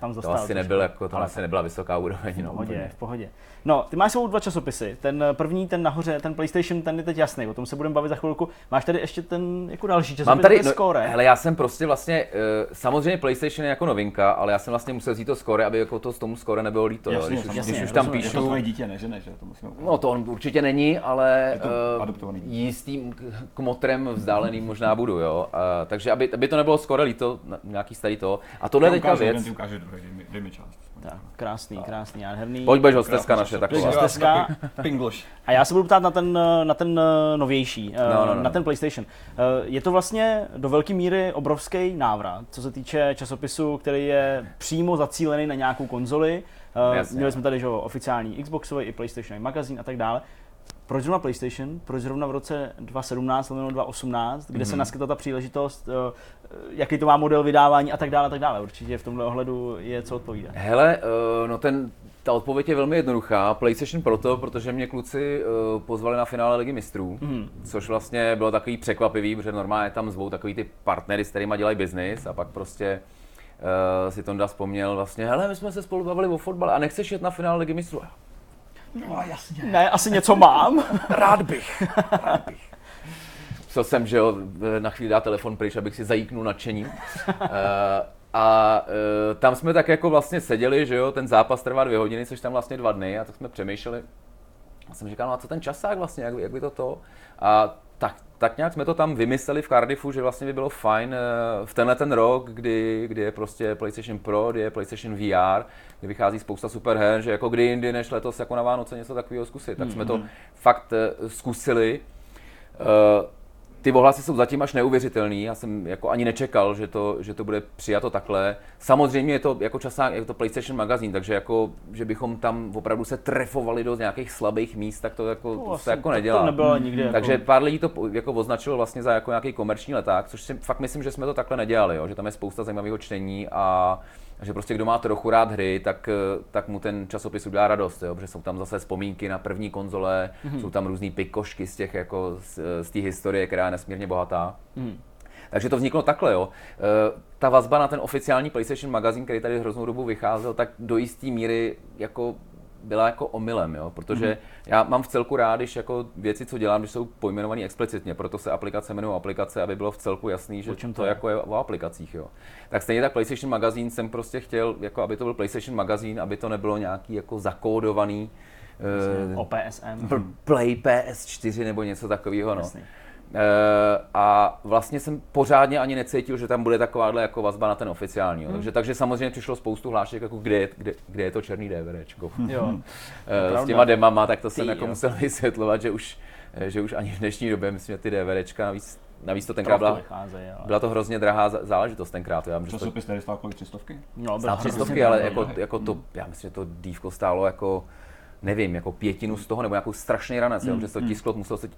Speaker 1: tam- tam
Speaker 4: to asi
Speaker 1: trošku.
Speaker 4: nebyl jako, to
Speaker 1: Ale
Speaker 4: asi nebyla vysoká úroveň.
Speaker 1: V
Speaker 4: No,
Speaker 1: pohodě,
Speaker 4: úplně.
Speaker 1: v pohodě. No, ty máš svou dva časopisy. Ten eh, první, ten nahoře, ten PlayStation, ten je teď jasný, o tom se budeme bavit za chvilku. Máš tady ještě ten jako další časopis,
Speaker 4: Mám tady,
Speaker 1: to je Score.
Speaker 4: hele, já jsem prostě vlastně, uh, samozřejmě PlayStation je jako novinka, ale já jsem vlastně musel vzít to score, aby jako to z tomu score nebylo líto. jo.
Speaker 5: Jasně,
Speaker 4: Když, už,
Speaker 5: jasně,
Speaker 4: když už tam
Speaker 1: rozumím.
Speaker 5: Je to
Speaker 4: píšu,
Speaker 5: tvoje dítě, ne, že ne, že to musíme
Speaker 4: No to on určitě není, ale uh, jistým k- kmotrem vzdáleným možná budu, jo. Uh, takže aby, aby to nebylo skoro líto, nějaký starý to. A tohle je teďka věc.
Speaker 5: jeden druhý, dej mi, dej mi část.
Speaker 1: Tak, krásný, krásný, nádherný.
Speaker 4: Pojď, budeš hosteská naše, taková.
Speaker 5: Pingloš.
Speaker 1: A já se budu ptát na ten, na ten eh, novější, eh,
Speaker 4: No, no, no.
Speaker 1: na ten PlayStation. Eh, Je to vlastně do velké míry obrovský návrat, co se týče časopisu, který je přímo zacílený na nějakou konzoli.
Speaker 4: Jasně.
Speaker 1: Měli jsme tady že, jo, oficiální Xboxový i PlayStation magazín a tak dále. Proč zrovna PlayStation? Proč zrovna v roce 2017 nebo 2018, kde
Speaker 4: Mhm.
Speaker 1: se naskytla ta příležitost, eh, jaký to má model vydávání a tak dále, a tak dále. Určitě v tomhle ohledu je co odpovídat.
Speaker 4: Hele, uh, no ten, ta odpověď je velmi jednoduchá. PlayStation proto, protože mě kluci uh, pozvali na finále Ligy mistrů,
Speaker 1: Mhm.
Speaker 4: což vlastně bylo takový překvapivý, protože normálně tam zvou takový ty partnery, s kterými dělají biznis a pak prostě uh, si Tonda vzpomněl vlastně, hele, my jsme se spolu bavili o fotbale a nechceš jet na finále Ligy mistrů?
Speaker 5: No jasně.
Speaker 1: Ne, asi něco mám.
Speaker 4: Rád bych. Rád bych. Musel jsem, že jo, na chvíli dát telefon pryč, abych si zajíknul nadšením. Uh, a uh, tam jsme tak jako vlastně seděli, že jo, ten zápas trvá dvě hodiny, což tam vlastně dva dny, a tak jsme přemýšleli. A jsem říkal, no a co ten časák vlastně, jak, jak by to to? A tak, tak nějak jsme to tam vymysleli v Cardiffu, že vlastně by bylo fajn uh, v tenhle ten rok, kdy, kdy je prostě PlayStation Pro, kdy je PlayStation VR, kdy vychází spousta super her, že jako kdy jindy než letos jako na Vánoce něco takového zkusit. Tak jsme to fakt uh, zkusili. Ty ohlasy jsou zatím až neuvěřitelný. Já jsem jako ani nečekal, že to, že to bude přijato takhle. Samozřejmě je to jako časák, je to PlayStation magazín, takže jako, že bychom tam opravdu se trefovali do nějakých slabých míst, tak to jako, to se jako nedělá.
Speaker 1: To nebylo nikdy. Jako...
Speaker 4: Takže pár lidí to jako označilo vlastně za jako nějaký komerční leták, což si fakt myslím, že jsme to takhle nedělali, jo? že tam je spousta zajímavého čtení a že prostě kdo má trochu rád hry, tak, tak mu ten časopis udělá radost, jo? protože jsou tam zase vzpomínky na první konzole, mm-hmm. jsou tam různý pikošky z těch jako z, z té historie, která je nesmírně bohatá. Mm. Takže to vzniklo takhle, jo. E, ta vazba na ten oficiální PlayStation magazín, který tady hroznou dobu vycházel, tak do jisté míry jako byla jako omylem, jo? protože mm-hmm. já mám v celku rád, když jako věci, co dělám, když jsou pojmenované explicitně, proto se aplikace jmenují aplikace, aby bylo v celku jasný, že to, to je? jako je o aplikacích. Jo? Tak stejně tak PlayStation magazín jsem prostě chtěl, jako aby to byl PlayStation magazín, aby to nebylo nějaký jako zakódovaný
Speaker 1: uh, OPSM.
Speaker 4: Play PS4 nebo něco takového. No. Uh, a vlastně jsem pořádně ani necítil, že tam bude takováhle jako vazba na ten oficiální. Hmm. Takže, takže samozřejmě přišlo spoustu hlášek, jako kde, je, kde, kde je to černý DVDčko. Jo. uh, s těma demama, tak to Ty, jsem jako jo. musel vysvětlovat, že už, že už ani v dnešní době, myslím, že ty DVDčka navíc Navíc to tenkrát byla, byla to hrozně drahá záležitost tenkrát. Já
Speaker 5: myslím, Časopis tady stál kolik, třistovky?
Speaker 4: No, třistovky, ale jako, jako to, já myslím, že to dívko stálo jako nevím, jako pětinu z toho, nebo nějakou strašný ranec, mm, že se to mm. tisklo, muselo se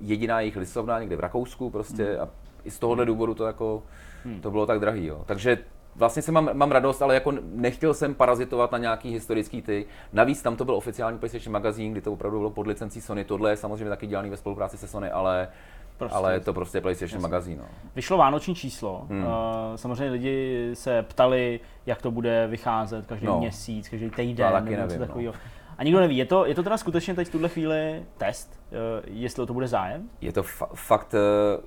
Speaker 4: jediná jejich lisovna někde v Rakousku prostě mm. a i z tohohle důvodu to jako, mm. to bylo tak drahý, jo. Takže vlastně si mám, mám radost, ale jako nechtěl jsem parazitovat na nějaký historický ty. Navíc tam to byl oficiální PlayStation magazín, kdy to opravdu bylo pod licencí Sony. Tohle je samozřejmě taky dělaný ve spolupráci se Sony, ale Prostě. Ale je to prostě PlayStation Jasně. magazín. No.
Speaker 1: Vyšlo vánoční číslo. Hmm. Uh, samozřejmě lidi se ptali, jak to bude vycházet každý no. měsíc, každý týden,
Speaker 4: taky nebo nevím,
Speaker 1: takového. No. A nikdo neví, je to, je to teda skutečně teď v tuhle chvíli test, uh, jestli o to bude zájem?
Speaker 4: Je to fa- fakt, uh,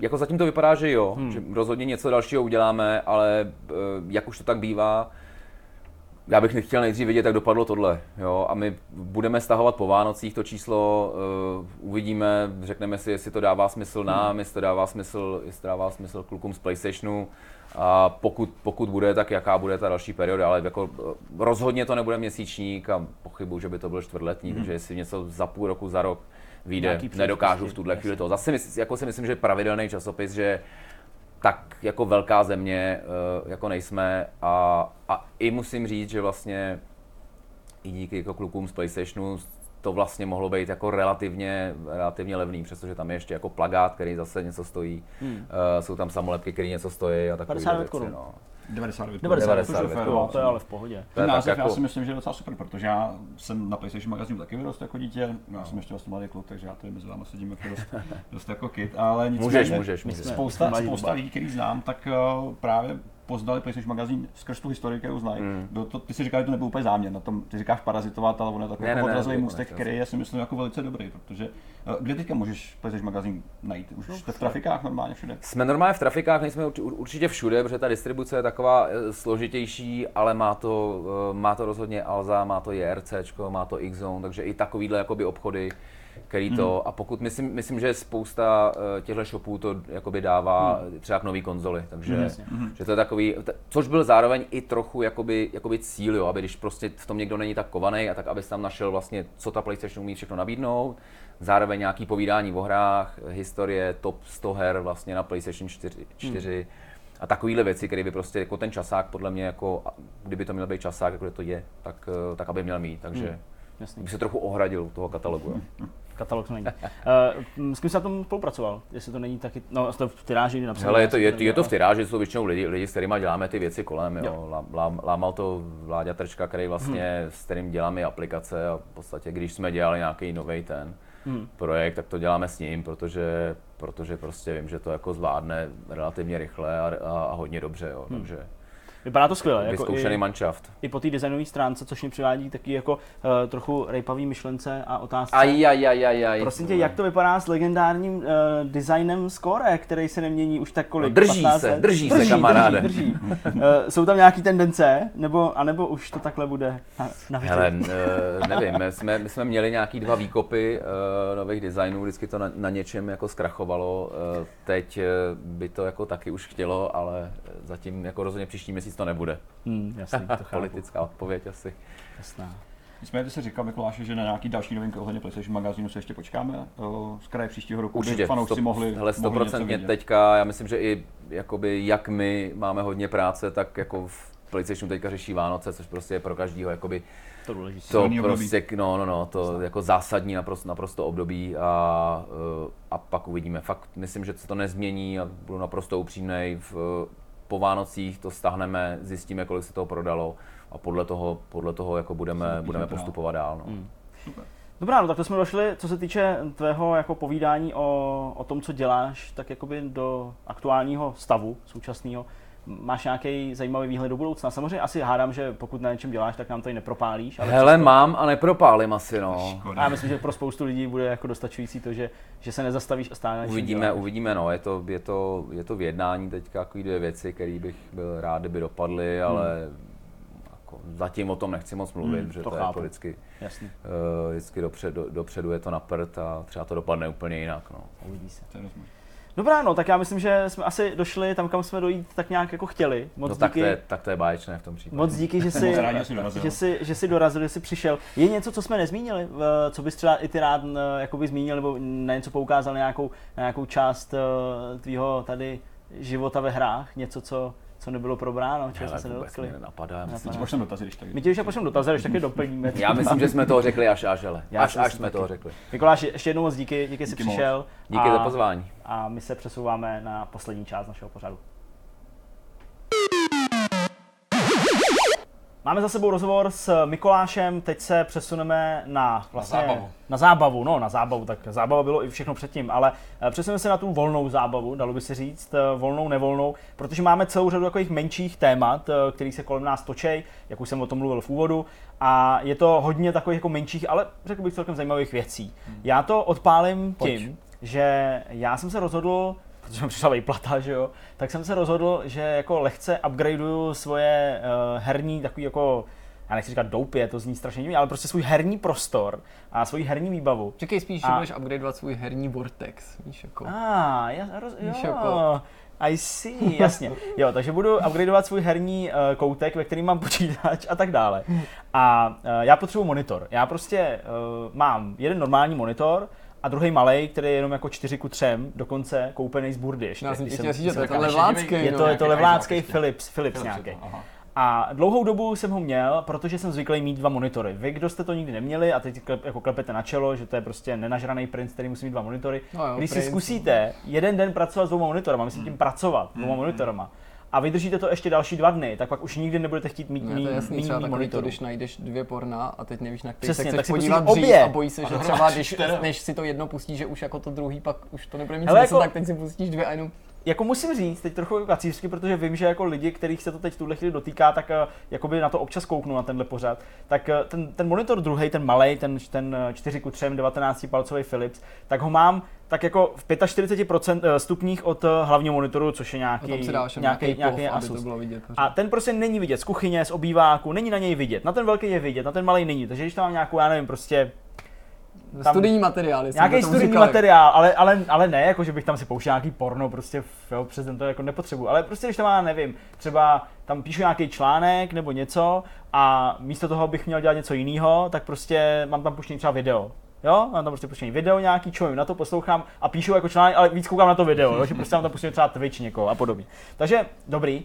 Speaker 4: jako zatím to vypadá, že jo, hmm. že rozhodně něco dalšího uděláme, ale uh, jak už to tak bývá, já bych nechtěl nejdřív vidět, jak dopadlo tohle. Jo? A my budeme stahovat po Vánocích to číslo, uh, uvidíme, řekneme si, jestli to dává smysl nám, jestli to dává smysl, jestli to dává smysl klukům z PlayStationu. A pokud, pokud bude, tak jaká bude ta další perioda, ale jako rozhodně to nebude měsíčník a pochybuji, že by to byl čtvrtletní, hmm. takže jestli něco za půl roku, za rok vyjde, nedokážu v tuhle chvíli to. Zase jako si myslím, že pravidelný časopis, že tak jako velká země eh, jako nejsme a, a i musím říct, že vlastně i díky jako klukům z PlayStationu to vlastně mohlo být jako relativně, relativně levný, přestože tam je ještě jako plagát, který zase něco stojí. Hmm. Uh, jsou tam samolepky, které něco stojí a takové věci. No.
Speaker 5: 99.
Speaker 1: 99, 99 to, to je ale v pohodě.
Speaker 5: Ten název jako... já si myslím, že je docela super, protože já jsem na PlayStation magazínu taky vyrost jako dítě, já jsem ještě vlastně mladý kluk, takže já tady mezi vámi sedím jako dost, dost jako kid, ale nicméně
Speaker 4: můžeš, můžeš, můžeš.
Speaker 5: spousta, spousta lidí, který znám, tak uh, právě poznali PlayStation magazín skrz tu historii, kterou znají. Mm. To, ty si říkal, že to nebyl úplně záměr, na tom ty říkáš parazitovat, ale ono je takový jako odrazový můstek, který je si myslím jako velice dobrý, protože uh, kde teďka můžeš PlayStation magazín najít? Už jste v trafikách normálně všude?
Speaker 4: Jsme normálně v trafikách, nejsme určitě všude, protože ta distribuce je taková eh, složitější, ale má to, uh, má to rozhodně Alza, má to JRC, má to X-Zone, takže i takovýhle jakoby obchody který to, hmm. a pokud myslím, myslím, že spousta uh, těchto shopů to jakoby dává hmm. třeba k nový konzoli, takže hmm. že to je takový, což byl zároveň i trochu jakoby, jakoby cíl, jo, aby když prostě v tom někdo není tak kovaný a tak aby tam našel vlastně, co ta PlayStation umí všechno nabídnout, zároveň nějaký povídání o hrách, historie top 100 her vlastně na PlayStation 4, 4 hmm. a takovéhle věci, které by prostě jako ten časák podle mě jako, kdyby to měl být časák, jako to je, tak, eh, tak aby měl mít, takže hmm. Jasný. bych se trochu ohradil toho katalogu.
Speaker 1: Hmm katalog to není. Uh, s kým jsi na tom spolupracoval? Jestli to není taky, no to v tiráži napsal.
Speaker 4: Ale je to, je, je to v tiráži, jsou většinou lidi, lidi, s kterými děláme ty věci kolem. Jo. Jo. Lá, lá, lámal to Vláďa Trčka, který vlastně, hmm. s kterým děláme aplikace a v podstatě, když jsme dělali nějaký nový ten hmm. projekt, tak to děláme s ním, protože, protože prostě vím, že to jako zvládne relativně rychle a, a, a hodně dobře. Jo. Hmm. Takže,
Speaker 1: Vypadá to skvěle. Jako
Speaker 4: vyzkoušený
Speaker 1: i,
Speaker 4: manšaft.
Speaker 1: I po té designové stránce, což mi přivádí taky jako uh, trochu rejpavý myšlence a otázce.
Speaker 4: Aj, aj, aj, aj, aj.
Speaker 1: Prosím tě, jak to vypadá s legendárním uh, designem Score, který se nemění už tak kolik?
Speaker 4: No, drží
Speaker 1: 15
Speaker 4: se,
Speaker 1: let?
Speaker 4: drží se, kamaráde.
Speaker 1: Drží, drží. uh, jsou tam nějaký tendence, nebo, anebo už to takhle bude na, na?
Speaker 4: Hele, uh, nevím, my jsme, my jsme měli nějaký dva výkopy uh, nových designů, vždycky to na, na něčem jako zkrachovalo. Uh, teď by to jako taky už chtělo, ale zatím jako rozhodně příští měsíc to nebude.
Speaker 1: Hmm, jasný, to chápu.
Speaker 4: Politická odpověď asi.
Speaker 1: Jasná.
Speaker 5: Nicméně ty se říkal, Mikuláši, že na nějaký další novinky ohledně PlayStation magazínu se ještě počkáme. O, Z kraje příštího roku
Speaker 4: Určitě,
Speaker 5: by fanoušci
Speaker 4: stop,
Speaker 5: mohli,
Speaker 4: hele,
Speaker 5: mohli něco
Speaker 4: 100%
Speaker 5: vidět.
Speaker 4: teďka, já myslím, že i jakoby, jak my máme hodně práce, tak jako v PlayStationu teďka řeší Vánoce, což prostě je pro každýho jakoby
Speaker 1: To důležité.
Speaker 4: to prostě, no, no, no, to jako zásadní naprosto, naprosto období a, eh, a pak uvidíme. Fakt myslím, že se to nezmění a budu naprosto upřímnej. Po Vánocích to stáhneme, zjistíme, kolik se toho prodalo a podle toho, podle toho jako budeme, budeme
Speaker 5: dál.
Speaker 4: postupovat dál. No.
Speaker 1: Mm. Dobrá, no tak to jsme došli, co se týče tvého jako povídání o, o tom, co děláš, tak jakoby do aktuálního stavu současného. Máš nějaký zajímavý výhled do budoucna? Samozřejmě asi hádám, že pokud na něčem děláš, tak nám to i nepropálíš. Ale
Speaker 4: Hele,
Speaker 1: přesto-
Speaker 4: mám a nepropálím asi, no.
Speaker 5: Škoda.
Speaker 1: A já myslím, že pro spoustu lidí bude jako dostačující to, že, že se nezastavíš a stále
Speaker 4: Uvidíme,
Speaker 1: děláš.
Speaker 4: uvidíme, no, je to, je to, je to v jednání teďka takový dvě věci, které bych byl rád, kdyby dopadly, ale jako, zatím o tom nechci moc mluvit,
Speaker 1: Hmm,
Speaker 4: protože
Speaker 1: to
Speaker 4: to, je
Speaker 1: chápu.
Speaker 4: jako vždycky,
Speaker 1: Jasný,
Speaker 4: uh, vždycky dopředu, dopředu je to na prd a třeba to dopadne úplně jinak, no.
Speaker 1: uvidí se.
Speaker 5: To je rozumím.
Speaker 1: Dobrá, no tak já myslím, že jsme asi došli tam, kam jsme dojít tak nějak jako chtěli. Moc
Speaker 4: no tak to,
Speaker 1: díky.
Speaker 4: je, tak to je báječné v tom případě.
Speaker 1: Moc díky, že jsi,
Speaker 5: že jsi dorazil.
Speaker 1: že jsi, dorazil, že jsi přišel. Je něco, co jsme nezmínili, co bys třeba i ty rád n- jakoby zmínil, nebo na něco poukázal, na nějakou, na nějakou část eh, tvýho tady života ve hrách? Něco, co, co nebylo probráno, čeho jsme se nedotkli?
Speaker 4: mě nenapadá. Já myslím,
Speaker 1: Napadá.
Speaker 5: Pošlem dotazy, když tak.
Speaker 1: My tě už pošlem dotazy, když taky doplníme.
Speaker 4: já myslím, že jsme toho řekli až až, ale.
Speaker 1: Já
Speaker 4: Až až jsme
Speaker 1: taky.
Speaker 4: toho řekli.
Speaker 1: Mikuláši, ještě jednou moc díky, díky, jsi
Speaker 5: Díky moc.
Speaker 1: přišel.
Speaker 4: Díky
Speaker 1: a,
Speaker 4: za pozvání.
Speaker 1: A my se přesouváme na poslední část našeho pořadu. Máme za sebou rozhovor s Mikolášem, teď se přesuneme na, vlastně,
Speaker 2: zábavu.
Speaker 1: Na zábavu, no na zábavu, tak zábava bylo i všechno předtím, ale eh, přesuneme se na tu volnou zábavu, dalo by se říct, eh, volnou, nevolnou, protože máme celou řadu takových menších témat, eh, který se kolem nás točej, jak už jsem o tom mluvil v úvodu, a je to hodně takových jako menších, ale řekl bych celkem zajímavých věcí. Já to odpálím
Speaker 3: Pojď.
Speaker 1: tím, že já jsem se rozhodl, protože mi přišla vejplata, že jo, tak jsem se rozhodl, že jako lehce upgradeuju svoje uh, herní takový jako já nechci říkat doupě, to zní strašně divně, ale prostě svůj herní prostor a svoji herní výbavu.
Speaker 3: Čekej spíš,
Speaker 1: A-
Speaker 3: že budeš upgradeovat svůj herní Vortex, víš jako.
Speaker 1: A, já, roz, jo,
Speaker 3: Víš, jako-
Speaker 1: I see, jasně. Jo, takže budu upgradeovat svůj herní uh, koutek, ve kterým mám počítač a tak dále. A uh, já potřebuji monitor. Já prostě uh, mám jeden normální monitor, a druhý malý, který je jenom jako 4 ku 3, dokonce koupený z burdy ještě.
Speaker 3: Já jsem chtěl říct, že to je to levlácký.
Speaker 1: je
Speaker 3: no.
Speaker 1: to, je to levlácký
Speaker 2: iPhone
Speaker 1: Philips, Philips nějaký. A dlouhou dobu jsem ho měl, protože jsem zvyklý mít dva monitory. Vy, kdo jste to nikdy neměli a teď klep, jako klepete na čelo, že to je prostě nenažraný princ, který musí mít dva monitory.
Speaker 3: No jo,
Speaker 1: Když si
Speaker 3: princ.
Speaker 1: zkusíte jeden den pracovat s dvouma monitorama, myslím tím pracovat dvouma monitorama, a vydržíte to ještě další dva dny, tak pak už nikdy nebudete chtít mít
Speaker 3: Ne,
Speaker 1: mý,
Speaker 3: to je jasný, třeba když najdeš dvě porna a teď nevíš na který,
Speaker 1: Přesně,
Speaker 3: tak
Speaker 1: tak
Speaker 3: se
Speaker 1: si
Speaker 3: podívat
Speaker 1: pustíš
Speaker 3: dřív
Speaker 1: obě.
Speaker 3: a bojí se, že třeba když, než si to jedno pustíš, že už jako to druhý pak už to nebude mít
Speaker 1: Hele,
Speaker 3: smysl,
Speaker 1: jako-
Speaker 3: tak teď si pustíš dvě a jenom
Speaker 1: jako musím říct, teď trochu kacířsky, protože vím, že jako lidi, kterých se to teď v tuhle chvíli dotýká, tak uh, jakoby na to občas kouknu na tenhle pořad. Tak uh, ten, ten monitor druhý, ten malý, ten, ten eh, 4 ku 3, 19 palcový Philips, tak ho mám tak jako v 45% eh, stupních od eh, hlavního monitoru, což je nějaký,
Speaker 3: dáš
Speaker 1: nějaký,
Speaker 3: nějaký,
Speaker 1: nějaký
Speaker 3: aby to
Speaker 1: Asus.
Speaker 3: bylo vidět.
Speaker 1: A ten prostě není vidět z kuchyně, z obýváku, není na něj vidět. Na ten velký je vidět, na ten malý není. Takže když tam mám nějakou, já nevím, prostě tam-
Speaker 3: Studijní materiály. jsem
Speaker 1: Nějaký studijní
Speaker 3: říkal.
Speaker 1: materiál, ale, ale, ale ne, jako že bych tam si pouštěl nějaký porno, prostě jo, přes ten to jako nepotřebuji. Ale prostě když tam má, nevím, třeba tam píšu nějaký článek nebo něco a místo toho bych měl dělat něco jiného, tak prostě mám tam puštěný třeba video. Jo, mám tam prostě puštěný video nějaký, čumím na to, poslouchám a píšu jako článek, ale víc koukám na to video, jo, že prostě tam puštěný třeba Twitch někoho a podobně. Takže dobrý,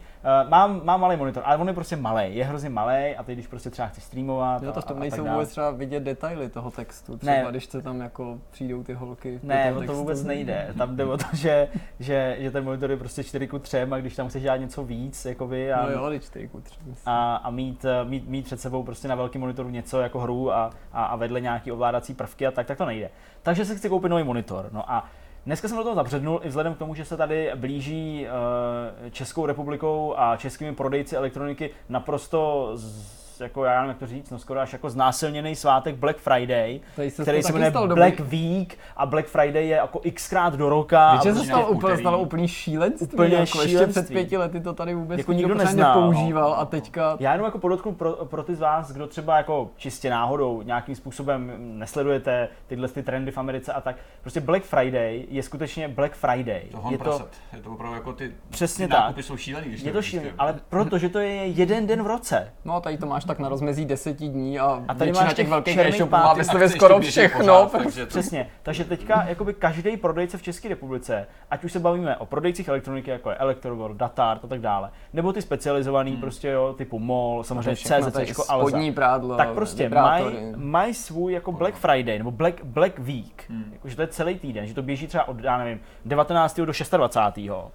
Speaker 1: uh, mám, mám malý monitor, ale on je prostě malý, je hrozně malý a teď když prostě třeba chci streamovat
Speaker 3: Jo, to v tom nejsou vůbec třeba vidět detaily toho textu. Třeba
Speaker 1: Ne.
Speaker 3: když se tam jako přijdou ty holky.
Speaker 1: Ne, to
Speaker 3: textu.
Speaker 1: vůbec nejde. Tam jde o to, že, že, že ten monitor je prostě 4 ku 3 a když tam chceš dělat něco víc, jakoby, a,
Speaker 3: No jo, když ty jako třeba.
Speaker 1: a, a mít, eh, mít, mít, před sebou prostě na velkém monitoru něco jako hru a, a, a vedle nějaký ovládací prvky a tak, tak to nejde. Takže se chci koupit nový monitor. No a Dneska jsem do toho zabřednul i vzhledem k tomu, že se tady blíží uh, Českou republikou a českými prodejci elektroniky naprosto jako já nevím, jak to říct, no skoro až jako znásilněný svátek Black Friday,
Speaker 3: Tady se
Speaker 1: který se jmenuje
Speaker 3: stalo
Speaker 1: Black
Speaker 3: dobrý.
Speaker 1: Week a Black Friday je jako xkrát do roka.
Speaker 3: Víš,
Speaker 1: a
Speaker 3: že se stalo úplně, stalo úplný šílenství,
Speaker 1: Úplně
Speaker 3: jako ještě
Speaker 1: šílenství.
Speaker 3: před pěti lety to tady vůbec
Speaker 1: Jako
Speaker 3: nikdo
Speaker 1: nikdo neznal,
Speaker 3: nepoužíval a teďka
Speaker 1: Já jenom jako podotknu pro, pro ty z vás, kdo třeba jako čistě náhodou nějakým způsobem nesledujete tyhle ty trendy v Americe a tak. Prostě Black Friday je skutečně Black Friday.
Speaker 2: To
Speaker 1: je to.
Speaker 2: Je to opravdu jako ty,
Speaker 1: Přesně
Speaker 2: ty
Speaker 1: tak.
Speaker 2: nákupy jsou šílený.
Speaker 1: Je to šílené,
Speaker 2: prostě-
Speaker 1: ale protože to je jeden den v roce.
Speaker 3: No tady to máš tak na rozmezí deseti dní a,
Speaker 1: A tady
Speaker 3: většina těch
Speaker 1: těch
Speaker 3: velkých e-shopů má
Speaker 2: akce
Speaker 3: skoro všechno.
Speaker 2: pořád,
Speaker 3: protože-
Speaker 2: takže to-
Speaker 1: Přesně. Takže teďka jakoby každý prodejce v České republice, ať už se bavíme o prodejcích elektroniky, jako je Electroworld, Datart a tak dále, nebo ty specializovaný prostě jo, typu MOL, samozřejmě CZ, Alza.
Speaker 3: spodní prádlo,
Speaker 1: tak prostě mají maj svůj jako Black Friday nebo Black, Black Week, hmm. jakože to je celý týden, že to běží třeba od, já nevím, 19. do 26.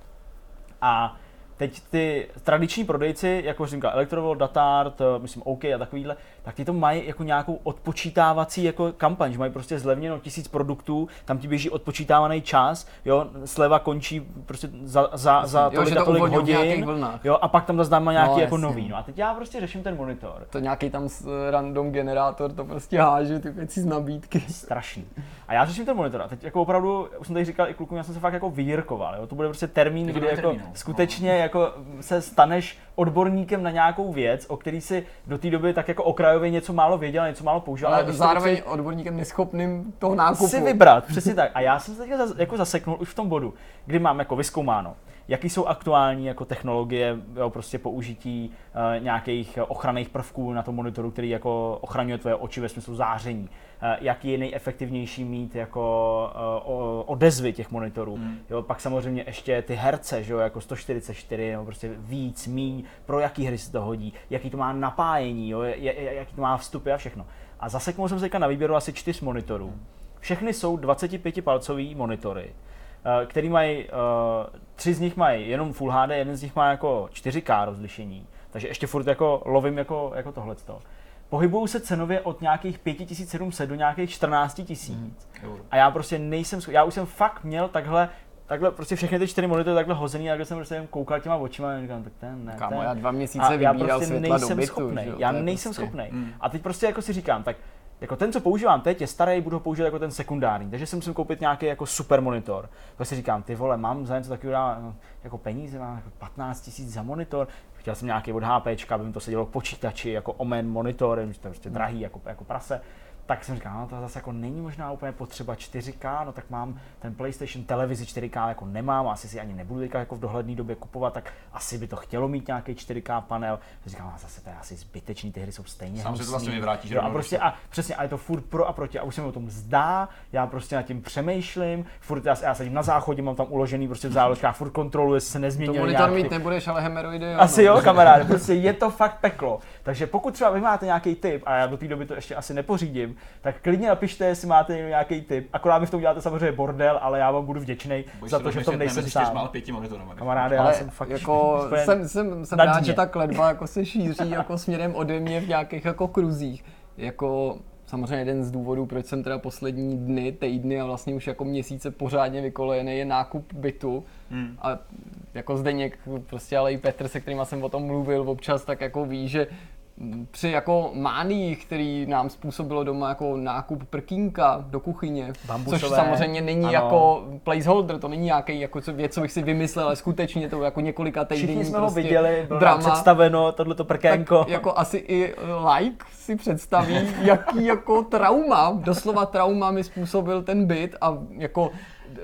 Speaker 1: A teď ty tradiční prodejci, jako jsem říkal, Electrovolt, Datart, eh, myslím OK a takovýhle, tak ty to mají jako nějakou odpočítávací jako kampaň, že mají prostě zlevněno tisíc produktů, tam ti běží odpočítávaný čas, jo, sleva končí prostě za, za, za
Speaker 3: Jo, že
Speaker 1: tolik a
Speaker 3: to
Speaker 1: tolik hodin, jo, a pak tam zase dáme nějaký
Speaker 3: No,
Speaker 1: jako
Speaker 3: jasně.
Speaker 1: nový. No a teď já prostě řeším ten monitor.
Speaker 3: To nějaký tam s- random generátor to prostě háže ty věci z nabídky.
Speaker 1: strašný. A já řeším ten monitor a teď jako opravdu, už jsem tady říkal i klukům, já jsem se fakt jako vyrkoval, jo? to bude prostě termín, kdy jako
Speaker 2: termín, no.
Speaker 1: skutečně jako se staneš odborníkem na nějakou věc, o který si do té doby tak jako okrajově něco málo věděl, něco málo používal.
Speaker 3: Ale
Speaker 1: to
Speaker 3: zároveň
Speaker 1: chci
Speaker 3: odborníkem neschopným toho nákupu.
Speaker 1: si vybrat, přesně tak. A já jsem se zas- jako zaseknul už v tom bodu, kdy mám jako vyskoumáno, jaký jsou aktuální jako technologie jo, prostě použití uh, nějakých ochranných prvků na tom monitoru, který jako ochraňuje tvoje oči ve smyslu záření. Uh, jaký je nejefektivnější mít jako o- odezvy těch monitorů. Hmm. Jo, pak samozřejmě ještě ty herce, že jo, jako 144, nebo prostě víc, míň, pro jaký hry se to hodí, jaký to má napájení, jo, jaký to má vstupy a všechno. A zaseknul jsem se teďka na výběru asi čtyř monitorů. Všechny jsou 25-palcový monitory, eh, který mají, eh, tři z nich mají jenom Full HD, jeden z nich má jako 4K rozlišení, takže ještě furt jako lovím jako, jako tohleto. Pohybují se cenově od nějakých 5700 do nějakých 14 000.
Speaker 2: Euro.
Speaker 1: A já prostě nejsem, já už jsem fakt měl takhle, takhle prostě všechny ty čtyři monitory takhle hozený, a když jsem prostě jen koukal těma očima a říkám, tak ten ne,
Speaker 3: Kámo,
Speaker 1: ten.
Speaker 3: já dva
Speaker 1: A
Speaker 3: měsíce
Speaker 1: já
Speaker 3: vybíral
Speaker 1: prostě
Speaker 3: světla do
Speaker 1: nejsem
Speaker 3: bytu,
Speaker 1: schopnej,
Speaker 3: jo,
Speaker 1: já
Speaker 3: to
Speaker 1: nejsem
Speaker 3: prostě-
Speaker 1: schopnej.
Speaker 2: Mm.
Speaker 1: A teď prostě jako si říkám, tak jako ten, co používám teď, je starý, budu ho používat jako ten sekundární. Takže jsem musel koupit nějaký jako super monitor. Tak si říkám, ty vole, mám za něco takového dá- jako peníze, mám jako 15 tisíc za monitor. Chtěl jsem nějaký od HP, aby mi to sedělo k počítači, jako omen monitor, že to je prostě drahý, jako, jako prase. Tak jsem říkal, no to zase jako není možná úplně potřeba 4K, no tak mám ten PlayStation televizi 4K jako nemám, asi si ani nebudu teďka jako v dohledné době kupovat, tak asi by to chtělo mít nějaký 4K panel. Říkám, no zase to je asi zbytečný, ty hry jsou stejně
Speaker 2: Sám se to vlastně vyvrátíš
Speaker 1: Jo, a prostě a přesně, a je to furt pro a proti a už se mi o tom zdá, já prostě nad tím přemýšlím, furt já, já sedím na záchodě, mám tam uložený prostě v záložkách, furt kontroluji, jestli se
Speaker 3: To
Speaker 1: nezměnil
Speaker 3: monitor mít nebudeš, ale hemeroidy jo.
Speaker 1: Asi
Speaker 3: no.
Speaker 1: jo, kamaráde, prostě je to fakt peklo. Takže pokud třeba vy máte nějaký tip, a já do té doby to ještě asi nepořídím, tak klidně napište, jestli máte nějaký tip. Akorát mi v tom děláte samozřejmě bordel, ale já vám budu vděčný za to, že v tom
Speaker 2: ne
Speaker 1: nejsem sám. Kamaráde, já
Speaker 3: Ale
Speaker 1: jsem fakt
Speaker 3: jako jsem, jsem, jsem rád, že ta kledba jako se šíří jako směrem ode mě v nějakých jako kruzích. Jako samozřejmě jeden z důvodů, proč jsem teda poslední dny, týdny a vlastně už jako měsíce pořádně vykolejený je nákup bytu.
Speaker 2: Hmm.
Speaker 3: A jako Zdeněk, prostě ale i Petr, se kterým jsem o tom mluvil občas, tak jako ví, že při jako máních, který nám způsobilo doma jako nákup prkínka do kuchyně,
Speaker 1: Bambusové,
Speaker 3: což samozřejmě není
Speaker 1: ano.
Speaker 3: jako placeholder, to není nějaký jako co, věc, co bych si vymyslel, ale skutečně to jako několika týdenní
Speaker 1: Všichni jsme
Speaker 3: prostě
Speaker 1: ho viděli, bylo
Speaker 3: drama.
Speaker 1: představeno tohleto prkénko.
Speaker 3: Tak jako asi i like si představí, jaký jako trauma, doslova trauma mi způsobil ten byt a jako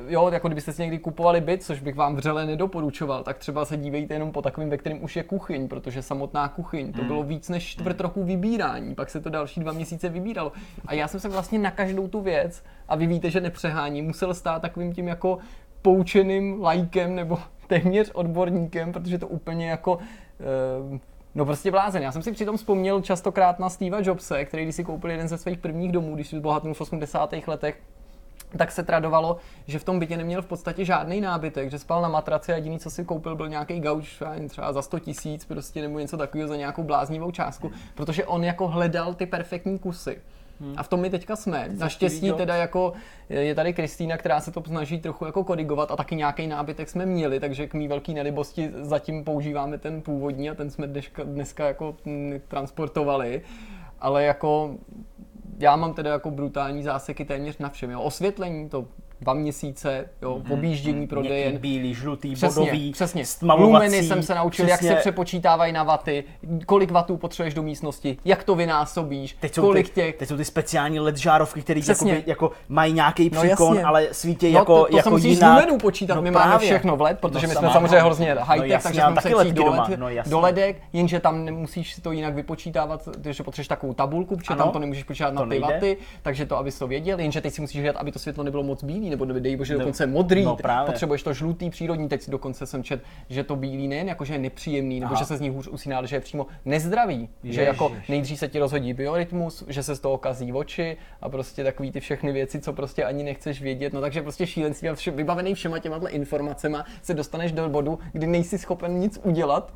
Speaker 3: Jo, jako kdybyste si někdy kupovali byt, což bych vám vřele nedoporučoval, tak třeba se dívejte jenom po takovým, ve kterém už je kuchyň, protože samotná kuchyň, to bylo víc než čtvrt roku vybírání, pak se to další dva měsíce vybíralo. A já jsem se vlastně na každou tu věc, a vy víte, že nepřehání, musel stát takovým tím jako poučeným lajkem nebo téměř odborníkem, protože to úplně jako eh, No prostě blázen. Já jsem si přitom vzpomněl častokrát na Steva Jobse, který když si koupil jeden ze svých prvních domů, když si bohatnul v 80. letech, tak se tradovalo, že v tom bytě neměl v podstatě žádný nábytek, že spal na matraci a jediný, co si koupil, byl nějaký gauč třeba za 100 tisíc, prostě nebo něco takového za nějakou bláznivou částku, protože on jako hledal ty perfektní kusy. A v tom my teďka jsme. Naštěstí teda jako je tady Kristýna, která se to snaží trochu jako korigovat a taky nějaký nábytek jsme měli, takže k mý velký nelibosti zatím používáme ten původní a ten jsme dneska, dneska jako transportovali. Ale jako já mám teda jako brutální záseky téměř na všem. Jo. Osvětlení to dva měsíce, jo, objíždění
Speaker 1: Měkký,
Speaker 3: prodejen.
Speaker 1: bílý, žlutý,
Speaker 3: Přesně,
Speaker 1: bodový,
Speaker 3: přesně.
Speaker 1: stmavovací.
Speaker 3: Lumeny jsem se naučil, jak
Speaker 1: přesně.
Speaker 3: se přepočítávají na vaty, kolik vatů potřebuješ do místnosti, jak to vynásobíš,
Speaker 1: Teď jsou,
Speaker 3: kolik
Speaker 1: ty,
Speaker 3: těch...
Speaker 1: teď jsou ty speciální LED žárovky, které
Speaker 3: Přesně.
Speaker 1: jako, jako mají nějaký
Speaker 3: No
Speaker 1: příkon,
Speaker 3: jasně.
Speaker 1: ale svítí
Speaker 3: No,
Speaker 1: jako,
Speaker 3: to, to
Speaker 1: jako
Speaker 3: musíš
Speaker 1: jinak.
Speaker 3: lumenů počítat,
Speaker 1: no
Speaker 3: my máme
Speaker 1: právě.
Speaker 3: všechno v LED, protože
Speaker 1: No
Speaker 3: my jsme samozřejmě hrozně high-tech,
Speaker 1: jasně,
Speaker 3: takže jsme museli
Speaker 1: ledky
Speaker 3: do,
Speaker 1: no
Speaker 3: ledek, jenže tam nemusíš si to jinak vypočítávat, že potřebuješ takovou tabulku, protože tam to nemůžeš počítat na ty vaty, takže to, abys to věděl, jenže teď si musíš hlídat, aby to světlo nebylo moc bílý, nebo dej bože
Speaker 1: No,
Speaker 3: dokonce modrý,
Speaker 1: no právě.
Speaker 3: potřebuješ to žlutý, přírodní, teď si dokonce jsem čet, že to bílý nejen jako, že je nepříjemný, nebo
Speaker 1: Aha.
Speaker 3: že se z ní hůř usíná, ale že je přímo nezdravý, že jako
Speaker 1: Ježiš.
Speaker 3: nejdřív se ti rozhodí biorytmus, že se z toho kazí oči a prostě takový ty všechny věci, co prostě ani nechceš vědět. No takže prostě šílenství a vše, vybavený všema těma informacemi se dostaneš do bodu, kdy nejsi schopen nic udělat.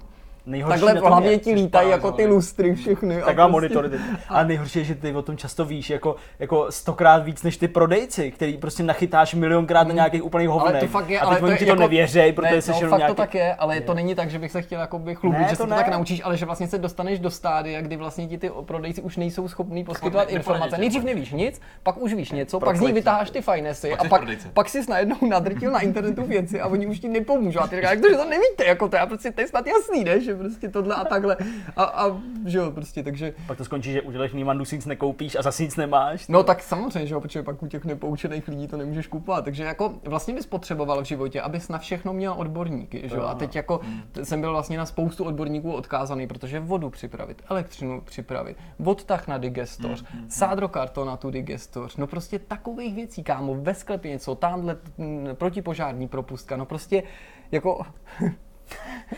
Speaker 1: Nejhorší
Speaker 3: Takhle
Speaker 1: na
Speaker 3: v hlavě
Speaker 1: je-
Speaker 3: ti lítají jako ty lustry všechny. a
Speaker 1: Taková
Speaker 3: prostě-
Speaker 1: monitory. Teď. A nejhorší je, že ty o tom často víš jako, jako stokrát víc než ty prodejci, který prostě nachytáš milionkrát na nějakých úplných hovnech.
Speaker 3: Ale to fakt je,
Speaker 1: a
Speaker 3: ale
Speaker 1: teď oni
Speaker 3: to
Speaker 1: ti
Speaker 3: je
Speaker 1: to
Speaker 3: jako,
Speaker 1: nevěřej, protože
Speaker 3: ne,
Speaker 1: jsi
Speaker 3: no,
Speaker 1: jenom
Speaker 3: fakt
Speaker 1: nějaký...
Speaker 3: to tak je, ale to není tak, že bych se chtěl jakoby chlubit,
Speaker 1: Ne,
Speaker 3: že
Speaker 1: to
Speaker 3: se to
Speaker 1: ne.
Speaker 3: tak naučíš, ale že vlastně se dostaneš do stádia, kdy vlastně ti ty prodejci už nejsou schopní poskytovat
Speaker 2: ne-
Speaker 3: informace. Nejdřív nevíš nic, pak už víš něco, pak z nich vytáháš ty fajnesy
Speaker 2: Pak
Speaker 3: a pak, pak jsi najednou nadrtil na internetu věci a oni už ti nepomůžou. A ty říkáš, jak to, že to nevíte, jako to, já prostě to je snad jasný, ne? Že prostě tohle a takhle. A, a že jo, prostě, takže
Speaker 1: Pak to skončí, že uděláš Niemandu si nic nekoupíš a zase nic nemáš.
Speaker 3: No tak samozřejmě, že jo, protože pak u těch nepoučených lidí to nemůžeš kupovat. Takže jako vlastně bys potřeboval v životě, abys na všechno měl odborníky, že jo. A teď jako t- jsem byl vlastně na spoustu odborníků odkázaný, protože vodu připravit, elektřinu připravit, odtah na digestoř, sádrokarton na tu digestoř, no prostě takových věcí, kámo, ve sklepě něco, tamhle mm, protipožární propustka, no prostě jako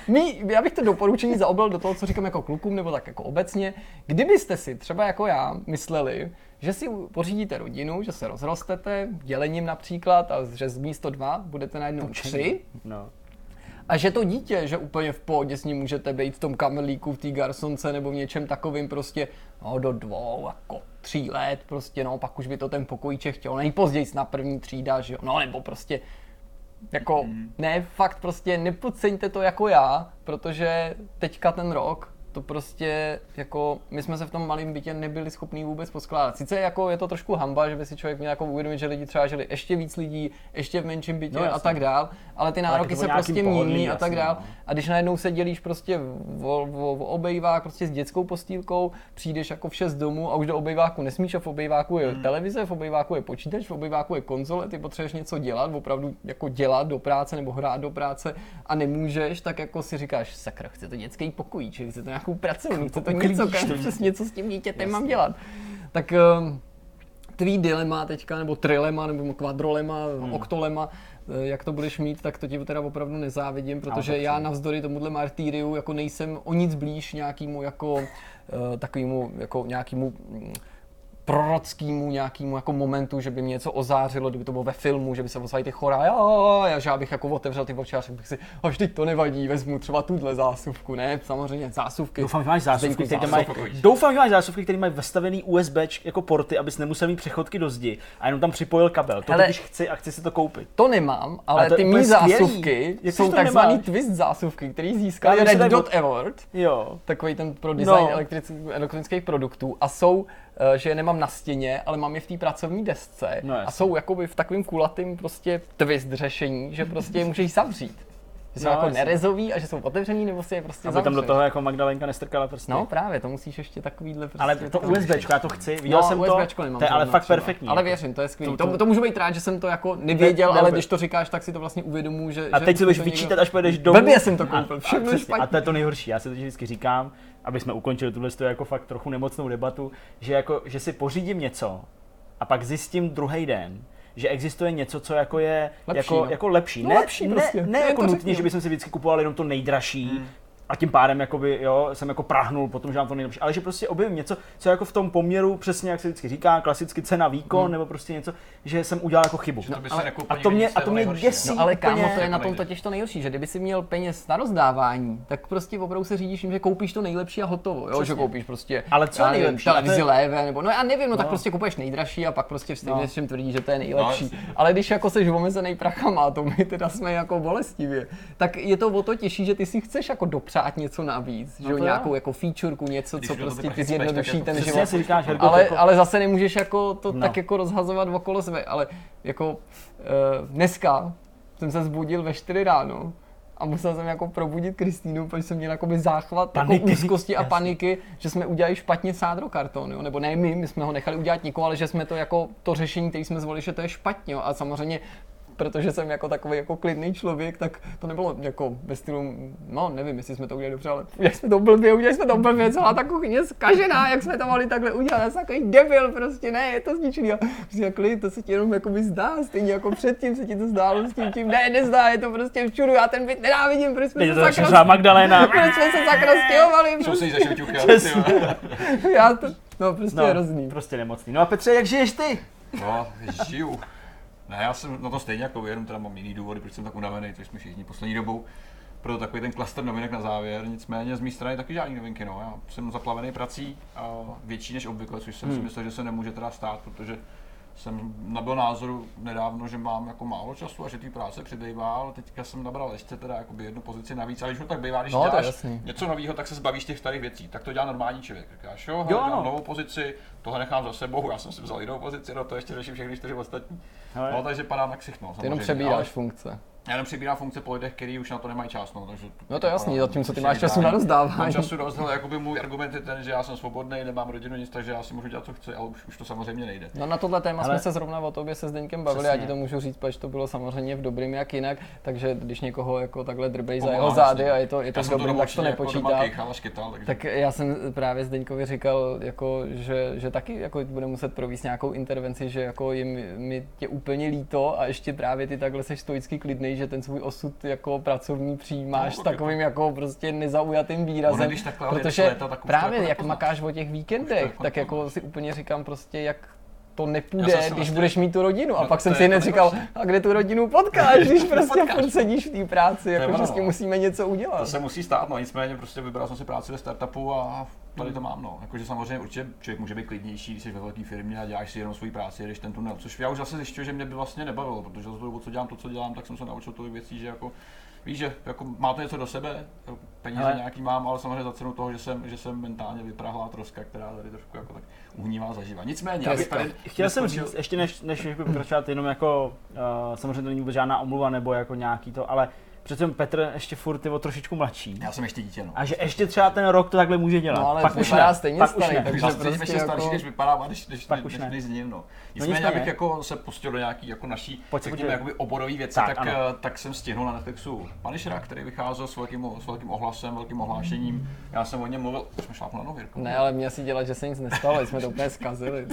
Speaker 3: My, já bych to doporučení zaobral do toho, co říkám jako klukům, nebo tak jako obecně. Kdybyste si třeba jako já mysleli, že si pořídíte rodinu, že se rozrostete, dělením například, a že z místo dva budete najednou tři,
Speaker 1: No.
Speaker 3: a že to dítě, že úplně v pohodě s ním můžete být v tom kamelíku, v té garsonce nebo v něčem takovým prostě no, do dvou, jako tří let prostě, no, pak už by to ten pokojíček chtěl, nejpozději na první třída, že jo, no, nebo prostě jako, ne, fakt prostě nepodceňte to jako já, protože teďka ten rok, to prostě jako, my jsme se v tom malém bytě nebyli schopni vůbec poskládat. Sice jako je to trošku hamba, že by si člověk měl jako uvědomit, že lidi třeba žili ještě víc lidí, ještě v menším bytě
Speaker 1: No,
Speaker 3: a tak dál, ale ty nároky se prostě mění a tak
Speaker 1: jasně,
Speaker 3: dál.
Speaker 1: no.
Speaker 3: A když najednou se dělíš prostě o, o, o obejvák prostě s dětskou postýlkou, přijdeš jako v 6 domů a už do obejváku nesmíš a v obejváku je televize, v obejváku je počítač, v obejváku je konzole, ty potřebuješ něco dělat, opravdu jako dělat do práce nebo hrát do práce a nemůžeš, tak jako si říkáš, sakra, chce to dětský pokojíček, chce to nějakou pracovnu, chce to něco,
Speaker 1: uklidíš to.
Speaker 3: přesně co s tím dítětem mám dělat. Tak ehm, tvý dilema teďka, nebo trilema, nebo kvadrolema, hmm. oktolema, eh, jak to budeš mít, tak to ti teda opravdu nezávidím, protože já navzdory tomuhle martýriu jako nejsem o nic blíž nějakému jako uh, takovému jako nějakému mm, prorockému nějakému jako momentu, že by mě něco ozářilo, kdyby to bylo ve filmu, že by se ozvali ty chora, jo, že já bych jako otevřel ty oči a řekl bych si, až teď to nevadí, vezmu třeba tuhle zásuvku, ne, samozřejmě zásuvky.
Speaker 1: Doufám, že máš zásuvky, které mají, doufám, že máš zásuvky, které mají vestavený USB jako porty, abys nemusel mít přechodky do zdi a jenom tam připojil kabel. To
Speaker 3: Hele-
Speaker 1: totiž chci a chci si to koupit.
Speaker 3: To nemám, ale,
Speaker 1: Ale to
Speaker 3: ty mý zásuvky
Speaker 1: Jak
Speaker 3: jsou takzvaný twist zásuvky, který
Speaker 1: že
Speaker 3: Red Dot Award,
Speaker 1: Jo.
Speaker 3: takový ten pro design
Speaker 1: No.
Speaker 3: elektronických produktů a jsou, že je nemám na stěně, ale mám je v té pracovní desce
Speaker 1: No
Speaker 3: a jsou jakoby v takovým kulatým prostě twist řešení, že prostě je můžeš zavřít. Že jsou
Speaker 1: No,
Speaker 3: jako
Speaker 1: jasně.
Speaker 3: nerezový a že jsou otevřený nebo si je prostě
Speaker 1: Aby tam do toho jako Magdalenka nestrkala prsty.
Speaker 3: No právě, to musíš ještě takovýhle prostě...
Speaker 1: Ale to USBčko, já to chci, viděl
Speaker 3: no,
Speaker 1: jsem
Speaker 3: USBčko
Speaker 1: to,
Speaker 3: nemám
Speaker 1: to je ale fakt
Speaker 3: třeba.
Speaker 1: perfektní.
Speaker 3: Ale
Speaker 1: jako.
Speaker 3: věřím, to je skvělé.
Speaker 1: To-
Speaker 3: To,
Speaker 1: to-
Speaker 3: můžu být rád, že jsem to jako nevěděl,
Speaker 1: Ne-
Speaker 3: ale když to říkáš, tak si to vlastně uvědomuji, že...
Speaker 1: A teď si budeš
Speaker 3: to někdo-
Speaker 1: vyčítat, až pojedeš domů.
Speaker 3: Blbě jsem to
Speaker 1: A-
Speaker 3: koupil,
Speaker 1: a,
Speaker 3: všechno špatně.
Speaker 1: a to je to nejhorší. Já si to vždycky říkám, aby jsme ukončili tuhle tu jako fakt trochu nemocnou debatu, že, jako, že si pořídím něco a pak zjistím druhý den, že existuje něco, co jako je
Speaker 3: Lepší,
Speaker 1: jako,
Speaker 3: no.
Speaker 1: jako lepší.
Speaker 3: No
Speaker 1: ne,
Speaker 3: lepší
Speaker 1: ne,
Speaker 3: prostě.
Speaker 1: ne
Speaker 3: je
Speaker 1: jako nutně, že bych si vždycky kupoval jenom to nejdražší, a tím pádem jakoby, jo, jsem jako prahnul potom, že mám to nejlepší. Ale že prostě objevím něco, co jako v tom poměru, přesně jak se vždycky říká, klasicky cena výkon, hmm. nebo prostě něco, že jsem udělal jako chybu.
Speaker 2: Že se
Speaker 3: ale-
Speaker 1: a to mě- a to mě
Speaker 2: nejhorší,
Speaker 1: děsí.
Speaker 2: no.
Speaker 3: No ale kámo, to je na
Speaker 2: jako
Speaker 3: tom totiž to nejhorší, že kdyby si měl peněz na rozdávání, tak prostě opravdu se řídíš tím, že koupíš to nejlepší a hotovo, jo? že
Speaker 1: Přesně.
Speaker 3: koupíš prostě
Speaker 1: Ale co
Speaker 3: já nevím,
Speaker 1: nejlepší?
Speaker 3: Televizi
Speaker 1: je-
Speaker 3: léve, nebo no já nevím, no, tak
Speaker 1: No.
Speaker 3: prostě kupuješ nejdražší a pak prostě stejně
Speaker 1: No.
Speaker 3: všem tvrdí, že to je nejlepší.
Speaker 2: No,
Speaker 3: ale když jako seš omezený prachama, a to my teda jsme jako bolestivě, tak je to o to těžší, že ty si chceš jako dopřát něco navíc, že jo, nějakou jako featurku, něco,
Speaker 2: Když
Speaker 3: co prostě
Speaker 2: tak
Speaker 3: zjednoduší
Speaker 2: jako
Speaker 3: ten život.
Speaker 1: si říkáš, Hergo,
Speaker 3: ale,
Speaker 1: jako-
Speaker 3: ale zase nemůžeš jako to
Speaker 1: No.
Speaker 3: tak jako rozhazovat okolo sebe, ale jako uh, dneska jsem se zbudil ve 4 ráno a musel jsem jako probudit Kristýnu, protože jsem měl jakoby záchvat
Speaker 1: Paniky,
Speaker 3: jako úzkosti a
Speaker 1: jasně.
Speaker 3: paniky, že jsme udělali špatně sádro karton, jo? nebo ne my, my jsme ho nechali udělat někoho, ale že jsme to jako to řešení, který jsme zvolili, že to je špatně jo? a samozřejmě protože jsem jako takový jako klidný člověk, tak to nebylo jako ve stylu, no nevím, jestli jsme to udělali dobře, ale udělali jsme to blbě, udělali jsme to blbě, celá ta kuchyně zkažená, jak jsme to mohli takhle udělat, já jsem takový debil prostě, ne, je to zničený. A prostě klid, to se ti jenom jako by zdá, stejně jako předtím se ti to zdálo s tím, tím, ne, nezdá, je to prostě všude, já ten byt nenávidím, protože jsme se
Speaker 1: to
Speaker 3: sakra,
Speaker 1: Magdalena.
Speaker 3: proč jsme se sakra stěhovali, prostě, já to, no prostě
Speaker 1: No,
Speaker 3: je hrozný.
Speaker 1: prostě nemocný. No a Petře, jak žiješ ty?
Speaker 2: No, žiju. Ne, já jsem na to stejně jako vy, jenom teda mám jiný důvody, proč jsem tak unavený, což jsme všichni poslední dobou. Proto takový ten klaster novinek na závěr, nicméně z mé strany taky žádný novinky, no. Já jsem zaplavený prací, a větší než obvykle, což jsem si myslel, že se nemůže teda stát, protože jsem nabil názoru nedávno, že mám jako málo času a že té práce přibývá, ale teďka jsem nabral ještě teda jakoby jednu pozici navíc, ale když to tak bývá, když
Speaker 3: No,
Speaker 2: děláš
Speaker 3: jasný.
Speaker 2: něco nového, tak se zbavíš těch starých věcí, tak to dělá normální člověk. Říkáš, jo,
Speaker 1: Jo, ano.
Speaker 2: no. novou pozici, tohle nechám za sebou, já jsem si vzal jinou pozici, no to ještě řeším všechny čtyři ostatní.
Speaker 1: Hele.
Speaker 2: No, takže padám na ksicht, no,
Speaker 3: Ty jenom přebíráš
Speaker 2: ale
Speaker 3: funkce.
Speaker 2: Já jenom přebírám funkce po lidech, kteří už na to nemají čas, no, takže...
Speaker 3: No to je jasný, zatímco ty máš času na rozdávání.
Speaker 2: Mám času dost, hele, jakoby můj argument je ten, že já jsem svobodný, nemám rodinu nic, takže já si můžu dělat, co chci, ale už, už to samozřejmě nejde.
Speaker 3: No na tohle téma
Speaker 1: Ale-
Speaker 3: jsme se zrovna o tobě se Zdeňkem bavili,
Speaker 1: Přesně.
Speaker 3: já ti to můžu říct, protože to bylo samozřejmě v dobrým jak jinak, takže když někoho jako takhle drbej za jeho zády a je to, je to v
Speaker 2: to
Speaker 3: dobrým, tak to
Speaker 2: jako
Speaker 3: nepočítá.
Speaker 2: a škytal, takže...
Speaker 3: Tak já jsem právě Zdeňkovi říkal, jako, že, že taky jako bude muset provést nějakou intervenci, že jako je mi, mi tě úplně líto a ještě právě ty takhle seš stoicky že ten svůj osud jako pracovní přijímáš
Speaker 2: No,
Speaker 3: s
Speaker 2: tak
Speaker 3: takovým jako prostě nezaujatým výrazem.
Speaker 2: Ono, když takhle
Speaker 3: protože
Speaker 2: léta, tak
Speaker 3: právě
Speaker 2: jako
Speaker 3: jak makáš o těch víkendech,
Speaker 2: jako
Speaker 3: tak jako si úplně říkám prostě, jak to nepůjde, když
Speaker 2: vlastně-
Speaker 3: budeš mít tu rodinu. A
Speaker 2: No,
Speaker 3: pak
Speaker 2: to
Speaker 3: jsem si hned
Speaker 2: jako
Speaker 3: říkal,
Speaker 2: nejhorší.
Speaker 3: a kde tu rodinu potkáš, když prostě
Speaker 2: Potkáš.
Speaker 3: furt sedíš v té práci, jako že s tím
Speaker 2: no.
Speaker 3: musíme něco
Speaker 2: To
Speaker 3: udělat.
Speaker 2: se musí stát, no nicméně prostě vybral jsem si práci ve startupu a tady to mám, no. Jakože samozřejmě určitě člověk může být klidnější, když jsi ve velké firmě a děláš si jenom svoji práci, jedeš ten tunel, což já už zase zjišťuju, že mě by vlastně nebavilo, protože z toho dobu, co dělám to, co dělám, tak jsem se naučil tolik věcí, že jako Víš, že jako má to něco do sebe, peníze
Speaker 1: Ale-
Speaker 2: nějaký mám, ale samozřejmě za cenu toho, že jsem, že jsem mentálně vyprahlá troska, která tady trošku jako tak uhnívá zaživa. Nicméně, abych tady
Speaker 1: Chtěl jsem říct, ještě než, než budu pokračovat, jenom jako, uh, samozřejmě to není vůbec žádná omluva nebo jako nějaký to, ale přece Petr ještě furt je o trošičku mladší.
Speaker 2: Já jsem ještě dítě, no.
Speaker 1: A že ještě třeba ten rok to takhle může dělat.
Speaker 3: No, ale
Speaker 1: pak už
Speaker 3: vypadá
Speaker 1: ne.
Speaker 3: stejně
Speaker 1: pak už
Speaker 3: starý,
Speaker 1: ne.
Speaker 3: takže
Speaker 2: Takže prostě ještě starší,
Speaker 3: jako-
Speaker 2: než vypadám, a než, než,
Speaker 1: Pak
Speaker 2: než,
Speaker 1: už
Speaker 2: než,
Speaker 1: ne.
Speaker 2: než zním, no. Nicméně, abych jako se pustil do nějaký jako naší,
Speaker 1: Pojď
Speaker 2: řekněme, jakoby oborové věci,
Speaker 1: Tak,
Speaker 2: tak,
Speaker 1: ano.
Speaker 2: tak, tak, jsem stihnul na Netflixu Punishera, který vycházel s velkým, s velkým ohlasem, velkým ohlášením. Já jsem o něm mluvil, už jsme šlápli na nohu, Jirko.
Speaker 3: Ne, ale mě si dělat, že se nic nestalo, jsme to úplně zkazili.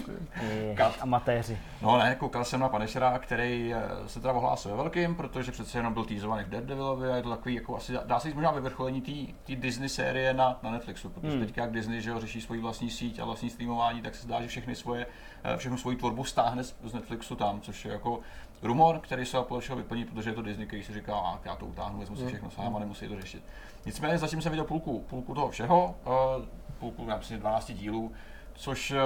Speaker 1: Amatéři.
Speaker 2: No ne, koukal jsem na Punishera, který eh, se teda ohlásil ve velkým, protože přece jenom byl týzovaný v Daredevilovi a je to takový, jako asi, dá se říct možná vyvrcholení té Disney série na, na Netflixu, protože
Speaker 1: Hmm.
Speaker 2: teďka jak Disney že jo, řeší svoji vlastní síť a vlastní streamování, tak se zdá, že všechny svoje, eh, všechnu svoji tvorbu stáhne z z Netflixu tam, což je jako rumor, který se podařilo vyplnit, protože je to Disney, který si říká, a já to utáhnu, vezmu si všechno sám a nemusí to řešit. Nicméně zatím jsem viděl půlku, půlku toho všeho, eh, půlku, já myslím, 12 dílů, což eh,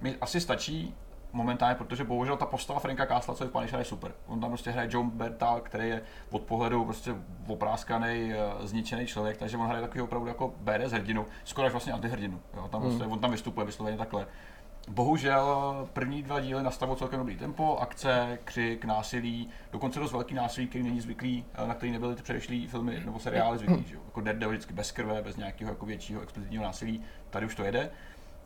Speaker 2: mi asi stačí momentálně, protože bohužel ta postava Franka Castla, co je v Punisher, je super. On tam prostě hraje John Bertal, který je od pohledu prostě opráskaný, eh, zničený člověk, takže on hraje takový opravdu jako BDS hrdinu, skoro až vlastně antihrdinu. Jo, tam prostě, on tam vystupuje vysloveně takhle. Bohužel první dva díly nastavují celkem dobrý tempo, akce, křik, násilí, dokonce dost velký násilí, který není zvyklý, eh, na který nebyly ty předešlý filmy nebo seriály zvyklí. Že? jo. Jako Daredevil vždycky bez krve, bez nějakého jako většího explicitního násilí, tady už to jede.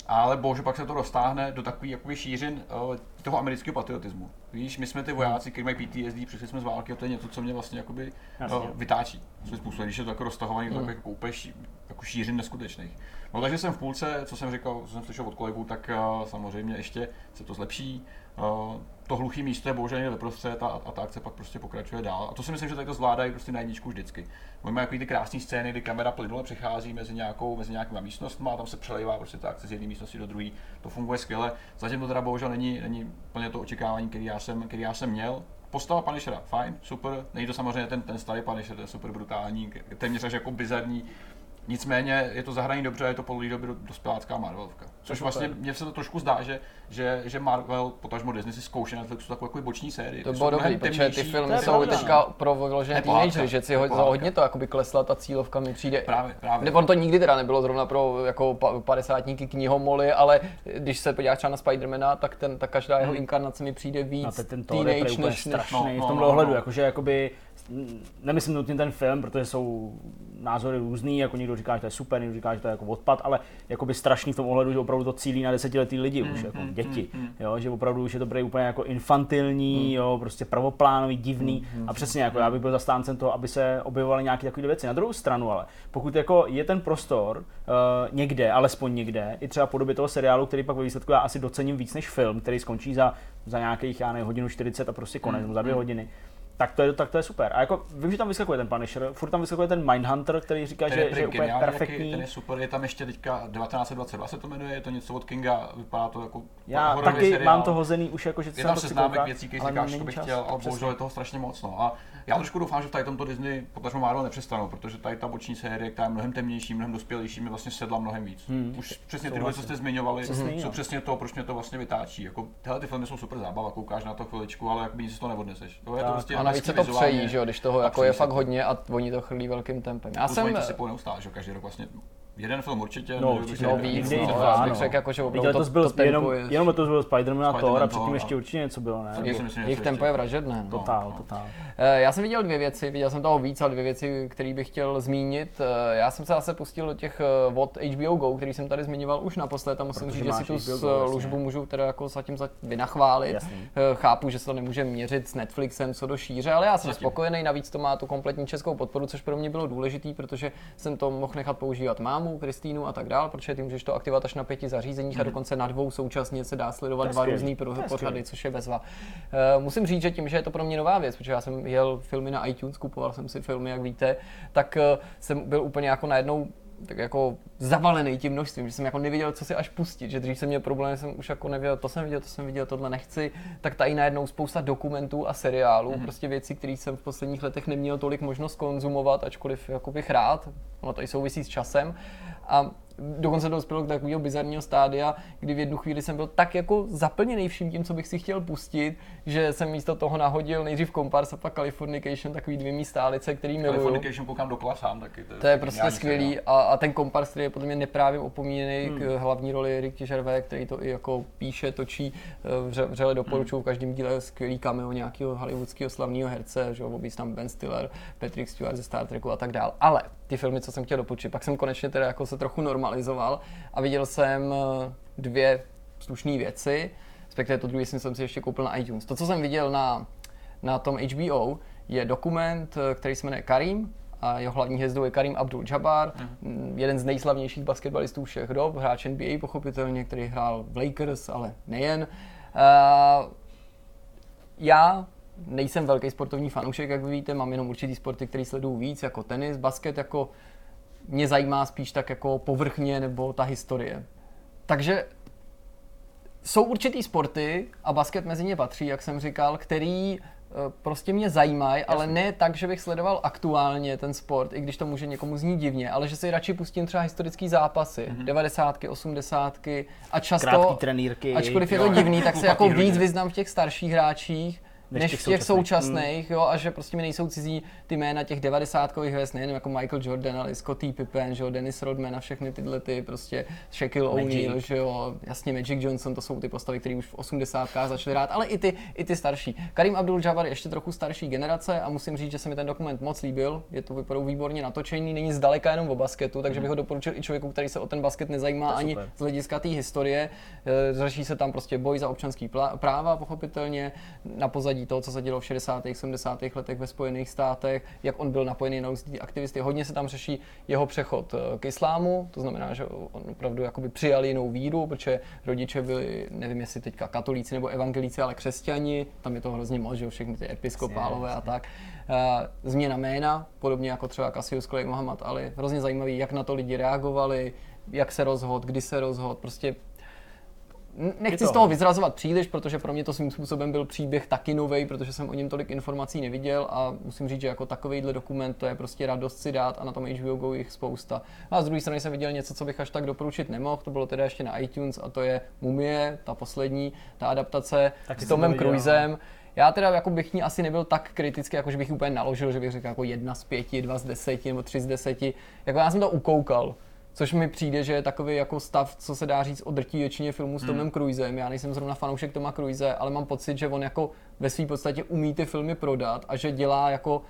Speaker 2: Ale bohužel pak se to roztáhne do takový jakoby šířin uh, toho amerického patriotismu. Víš, my jsme ty vojáci, kteří mají PTSD, přišli jsme z války a to je něco, co mě vlastně jakoby,
Speaker 1: Jasně.
Speaker 2: uh, vytáčí. Svým způsobem, když je to jako roztahovaný do takových jako úplně ší, jako šířin neskutečných. No takže jsem v půlce, co jsem říkal, co jsem slyšel od kolegů, tak uh, samozřejmě ještě se to zlepší. Uh, to hluchý místo je bohužel někde prostřed a, a ta akce pak prostě pokračuje dál. A to si myslím, že tady to zvládají prostě na jedničku vždycky. Oni mají ty krásné scény, kdy kamera plynule přechází mezi nějakou, mezi nějakýma místnostmi a tam se přelejvá prostě ta akce z jedné místnosti do druhé. To funguje skvěle. Zatím to teda bohužel není, není plně to očekávání, který já jsem, který já jsem měl. Postava Punishera, fajn, super. Není to samozřejmě ten, ten starý Punisher, je super brutální, téměř až jako bizarní. Nicméně je to zahraní dobře, je to po doby dospělácká Marvelovka. Což vlastně mně se to trošku zdá, že, že, že Marvel, potažmo Disney si zkouší na Netflixu takovou jako boční sérii.
Speaker 3: To bylo
Speaker 2: jsou
Speaker 3: dobrý, protože ty filmy
Speaker 1: To
Speaker 3: jsou
Speaker 1: pravda,
Speaker 3: teďka pro vyložené
Speaker 2: To
Speaker 3: teenagery, že si
Speaker 2: to
Speaker 3: ho, za hodně to jakoby klesla ta cílovka mi přijde.
Speaker 2: Právě, právě.
Speaker 3: Nebo on to nikdy teda nebylo zrovna pro jako pa- padesátníky knihomoly, ale když se podíváš třeba na Spidermana, tak ten, ta každá jeho inkarnace mi přijde víc
Speaker 1: A teď ten
Speaker 3: teenage než, než,
Speaker 1: strašný
Speaker 2: no,
Speaker 1: v
Speaker 2: no,
Speaker 1: tomhle
Speaker 2: no,
Speaker 1: ohledu,
Speaker 2: no.
Speaker 1: jakože jakoby, nemyslím nutně ten film, protože jsou názory různý, jako někdo říká, že to je super, někdo říká, že to je jako odpad, ale jakoby strašný v tom ohledu, že opravdu to cílí na desetiletý lidi už, jako děti, jo, že opravdu už je to prý úplně jako infantilní, jo, prostě pravoplánový, divný. A přesně jako já bych byl zastáncem toho, aby se objevovaly nějaké takové věci. Na druhou stranu ale, pokud jako je ten prostor uh, někde, alespoň někde, i třeba podobě toho seriálu, který pak ve výsledku já asi docením víc než film, který skončí za, za nějakých, já nevím, hodinu 40 a prostě konec, za dvě hodiny, tak to, je, tak to je super. A jako vím, že tam vyskakuje ten Punisher, furt tam vyskakuje ten Mindhunter, který říká,
Speaker 2: Ten
Speaker 1: že,
Speaker 2: je,
Speaker 1: že je úplně perfektní.
Speaker 2: ten je super, je tam ještě teďka 1922 se to jmenuje, je to něco od Kinga, vypadá to jako
Speaker 1: Já taky
Speaker 2: seriál.
Speaker 1: mám to hozený už jako, že
Speaker 2: Je tam seznámek věcí, které
Speaker 1: ale
Speaker 2: říkáš, to bych
Speaker 1: čas.
Speaker 2: chtěl, ale bohužel je toho strašně moc. No. A já trošku doufám, že v tady tomto Disney, potažmo Marvel nepřestanou, protože tady ta boční série, která je mnohem temnější, mnohem dospělejší, mi vlastně sedla mnohem víc.
Speaker 1: Hmm.
Speaker 2: Už přesně ty věci, co jste zmiňovali,
Speaker 1: Přesně,
Speaker 2: jsou
Speaker 1: no.
Speaker 2: přesně to, proč mě to vlastně vytáčí. Jako, tyhle ty filmy jsou super zábava, koukáš na to chviličku, ale jakoby nic z toho neodneseš. To je to prostě
Speaker 3: A navíc se to přejí, že jo, když toho jako je fakt hodně a oni to chrlí velkým tempem. Já jsem,
Speaker 2: to neustále, že každý rok vlastně jeden film určitě.
Speaker 1: No,
Speaker 2: nebo
Speaker 1: určitě.
Speaker 3: no víc, no,
Speaker 1: dva,
Speaker 3: bych
Speaker 1: no.
Speaker 3: řekl, jako, že opravdu to,
Speaker 1: byl
Speaker 3: to tempo
Speaker 1: jenom,
Speaker 3: je,
Speaker 1: jenom letos byl Spider-Man a Thor a předtím
Speaker 2: Thor,
Speaker 1: ještě
Speaker 2: no.
Speaker 1: určitě něco bylo, ne?
Speaker 3: Jejich, tempo je vražedné. No.
Speaker 1: Totál,
Speaker 2: no.
Speaker 1: totál.
Speaker 3: Eh, Já jsem viděl dvě věci, viděl jsem toho víc, ale dvě věci, které bych chtěl zmínit. Eh, Já jsem se zase pustil do těch eh, od HBO Go, který jsem tady zmiňoval už naposled a musím říct, že si tu službu můžu teda jako zatím za vynachválit.
Speaker 1: Jasný.
Speaker 3: Eh, Chápu, že se to nemůže měřit s Netflixem co do šíře, ale já jsem spokojený, navíc to má tu kompletní českou podporu, což pro mě bylo důležité, protože jsem to mohl nechat používat mámu, Kristýnu a tak dál, protože ty můžeš to aktivovat až na pěti zařízeních a dokonce na dvou současně se dá sledovat
Speaker 1: Mhm.
Speaker 3: Dva pro- pořady, což je bezva. Eh, Musím říct, že tím, že je to pro mě nová věc, protože já jsem jel filmy na iTunes, kupoval jsem si filmy, jak víte, tak eh, jsem byl úplně jako najednou tak jako zavalený tím množstvím, že jsem jako nevěděl, co si až pustit, že dřív jsem měl problém, jsem už jako nevěděl, to jsem viděl, to jsem viděl, tohle nechci, tak tady najednou spousta dokumentů a seriálů,
Speaker 2: Mhm.
Speaker 3: mm-hmm. prostě věcí, které jsem v posledních letech neměl tolik možnost konzumovat, ačkoliv jako bych rád, ono to i souvisí s časem. A dokonce to dospělo k takového bizarního stádia, kdy v jednu chvíli jsem byl tak jako zaplněný vším tím, co bych si chtěl pustit, že jsem místo toho nahodil nejdřív Compars a pak Californication, takový dvě mý stálice, který miluju.
Speaker 2: Californication koukám dokola sám taky.
Speaker 3: To je prostě
Speaker 2: geniální
Speaker 3: skvělý
Speaker 2: seriál.
Speaker 3: a, a ten kompars, který je podle mě neprávě opomíjený
Speaker 1: Hmm.
Speaker 3: k hlavní roli Ricky Gervais, který to i jako píše, točí, eh, vře, vřele doporučuji v každém díle skvělý cameo nějakého hollywoodského slavného herce, že jo, tam Ben Stiller, Patrick Stewart ze Star Treku a tak dál. Ale ty filmy, co jsem chtěl doporučit, pak jsem konečně teda jako se trochu normalizoval a viděl jsem eh, dvě slušné věci, respektive to druhé jsem si ještě koupil na iTunes. To, co jsem viděl na, na tom HBO, je dokument, eh, který se jmenuje Karim, a jeho hlavní hvězdou je Karim Abdul-Jabbar, mm. jeden z nejslavnějších basketbalistů všech dob, hráč NBA pochopitelně, který hrál v Lakers, ale nejen. Uh, já nejsem velký sportovní fanoušek, jak vy víte, mám jenom určitý sporty, který sleduju víc, jako tenis, basket, jako mě zajímá spíš tak jako povrchně nebo ta historie. Takže jsou určitý sporty a basket mezi ně patří, jak jsem říkal, který eh, prostě mě zajímají, ale ne tak, že bych sledoval aktuálně ten sport, i když to může někomu znít divně, ale že si radši pustím třeba historický zápasy,
Speaker 2: Mhm.
Speaker 3: 90. 80. a často,
Speaker 1: Krátký trenýrky.
Speaker 3: ačkoliv je to
Speaker 2: jo,
Speaker 3: divný, tak se jako víc vyznám v těch starších hráčích,
Speaker 1: Než
Speaker 3: než,
Speaker 1: těch
Speaker 3: těch
Speaker 1: současných.
Speaker 3: současných, jo, a že prostě mi nejsou cizí ty jména těch devadesátkových hvězd, nejen jako Michael Jordan, ale i Scottie Pippen, že jo, Dennis Rodman a všechny tyhle ty prostě Shaquille O'Neal, že jo, jasně Magic Johnson, to jsou ty postavy, které už v 80. začaly hrát, ale i ty, i ty starší. Karim Abdul-Jabbar je ještě trochu starší generace a musím říct, že se mi ten dokument moc líbil, je to vypadá výborně natočený, není zdaleka jenom o basketu, takže bych ho doporučil i člověku, který se o ten basket nezajímá ani
Speaker 1: super.
Speaker 3: z hlediska té historie. Eh, Řeší se tam prostě boj za občanský práva, pochopitelně. Na pozadí pozadí toho, co se dělo v 60. 70. letech ve Spojených státech, jak on byl napojený na různé aktivisty. Hodně se tam řeší jeho přechod eh, k islámu, to znamená, že on opravdu jakoby přijal jinou víru, protože rodiče byli, nevím jestli teďka katolíci nebo evangelíci, ale křesťani, tam je to hrozně moc, že všechny ty episkopálové a tak. Eh, Změna jména, podobně jako třeba Cassius Clay Muhammad Ali, hrozně zajímavý, jak na to lidi reagovali, jak se rozhod, kdy se rozhod, prostě Nechci
Speaker 1: to.
Speaker 3: z toho vyzrazovat příliš, protože pro mě to svým způsobem byl příběh taky nový, protože jsem o něm tolik informací neviděl a musím říct, že jako takovýhle dokument to je prostě radost si dát a na tom HBO Go jich spousta. A z druhé strany jsem viděl něco, co bych až tak doporučit nemohl, to bylo teda ještě na iTunes a to je Mumie, ta poslední, ta adaptace
Speaker 1: Taky
Speaker 3: s Tomem
Speaker 1: viděl.
Speaker 3: Cruisem. Já teda jako bych ní asi nebyl tak kritický, jako že bych úplně naložil, že bych řekl jako jedna z pěti, dva z deseti nebo tři z deseti. Jako já jsem to ukoukal, což mi přijde, že je takový jako stav, co se dá říct o drtí většině filmů s Tomem Cruisem. Já nejsem zrovna fanoušek Toma Cruise, ale mám pocit, že on jako ve své podstatě umí ty filmy prodat a že dělá jako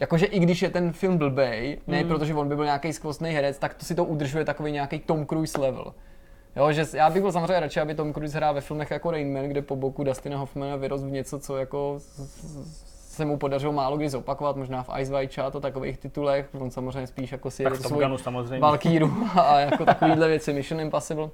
Speaker 3: Jakože i když je ten film blbej, ne protože on by byl nějaký skvostný herec, tak to si to udržuje takový nějaký Tom Cruise level. Jo, že já bych byl samozřejmě radši, aby Tom Cruise hrál ve filmech jako Rain Man, kde po boku Dustina Hoffmana vyrost v něco, co jako se mu podařilo málo kdy zopakovat, možná v Ice White Chat a takových titulech, on samozřejmě spíš jako si
Speaker 1: Tak
Speaker 3: jede
Speaker 1: v
Speaker 3: tu
Speaker 1: Top
Speaker 3: svoji
Speaker 1: Gunu samozřejmě.
Speaker 3: Valkýru a jako takovýhle věci, Mission Impossible.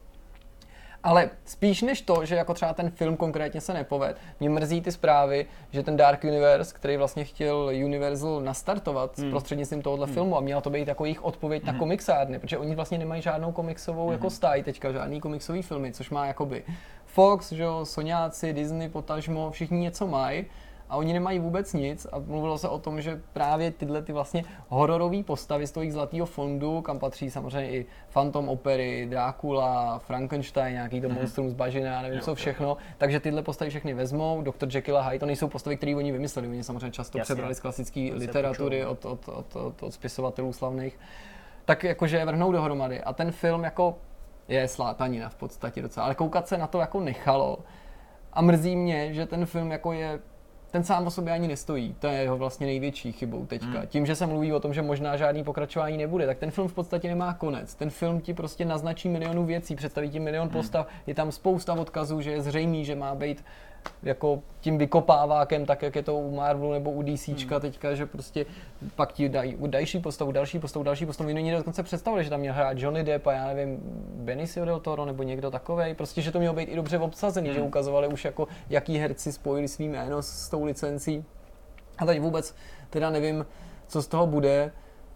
Speaker 3: Ale spíš než to, že jako třeba ten film konkrétně se nepoved, mě mrzí ty zprávy, že ten Dark Universe, který vlastně chtěl Universal nastartovat hmm. prostřednictvím tohohle hmm. filmu a měla to být jako jejich odpověď hmm. na komiksárny, protože oni vlastně nemají žádnou komiksovou hmm. jako stáj teďka, žádný komiksový filmy, což má jakoby Fox, že jo, Soňáci, Disney, potažmo, všichni něco mají a oni nemají vůbec nic. A mluvilo se o tom, že právě tyhle ty vlastně hororové postavy z toho zlatého fondu, kam patří samozřejmě i Phantom Opery, Drácula, Frankenstein, nějaký to monstrum z bažiny, já nevím
Speaker 2: Jo,
Speaker 3: co
Speaker 2: jo.
Speaker 3: všechno, takže tyhle postavy všechny vezmou, Dr. Jekyll a Hyde, to nejsou postavy, které oni vymysleli, oni samozřejmě často
Speaker 1: Jasně.
Speaker 3: přebrali z klasické literatury od, od, od, od, od spisovatelů slavných, tak jakože je vrhnou dohromady. A ten film jako je slátanina v podstatě docela, ale koukat se na to jako nechalo a mrzí mě, že ten film jako je ten sám o sobě ani nestojí. To je jeho vlastně největší chybou teďka. Hmm. Tím, že se mluví o tom, že možná žádný pokračování nebude, tak ten film v podstatě nemá konec. Ten film ti prostě naznačí milionu věcí, představí ti milion postav, je tam spousta odkazů, že je zřejmý, že má být jako tím vykopávákem, tak jak je to u Marvelu nebo u DCčka hmm. teďka, že prostě pak ti dají další postavu, další postavu, další postavu. Oni dokonce představili, že tam měl hrát Johnny Depp a já nevím, Benicio del Toro nebo někdo takovej. Prostě, že to mělo být i dobře obsazený, hmm. že ukazovali už jako, jaký herci spojili svý jméno s, s tou licencí. A teď vůbec teda nevím, co z toho bude.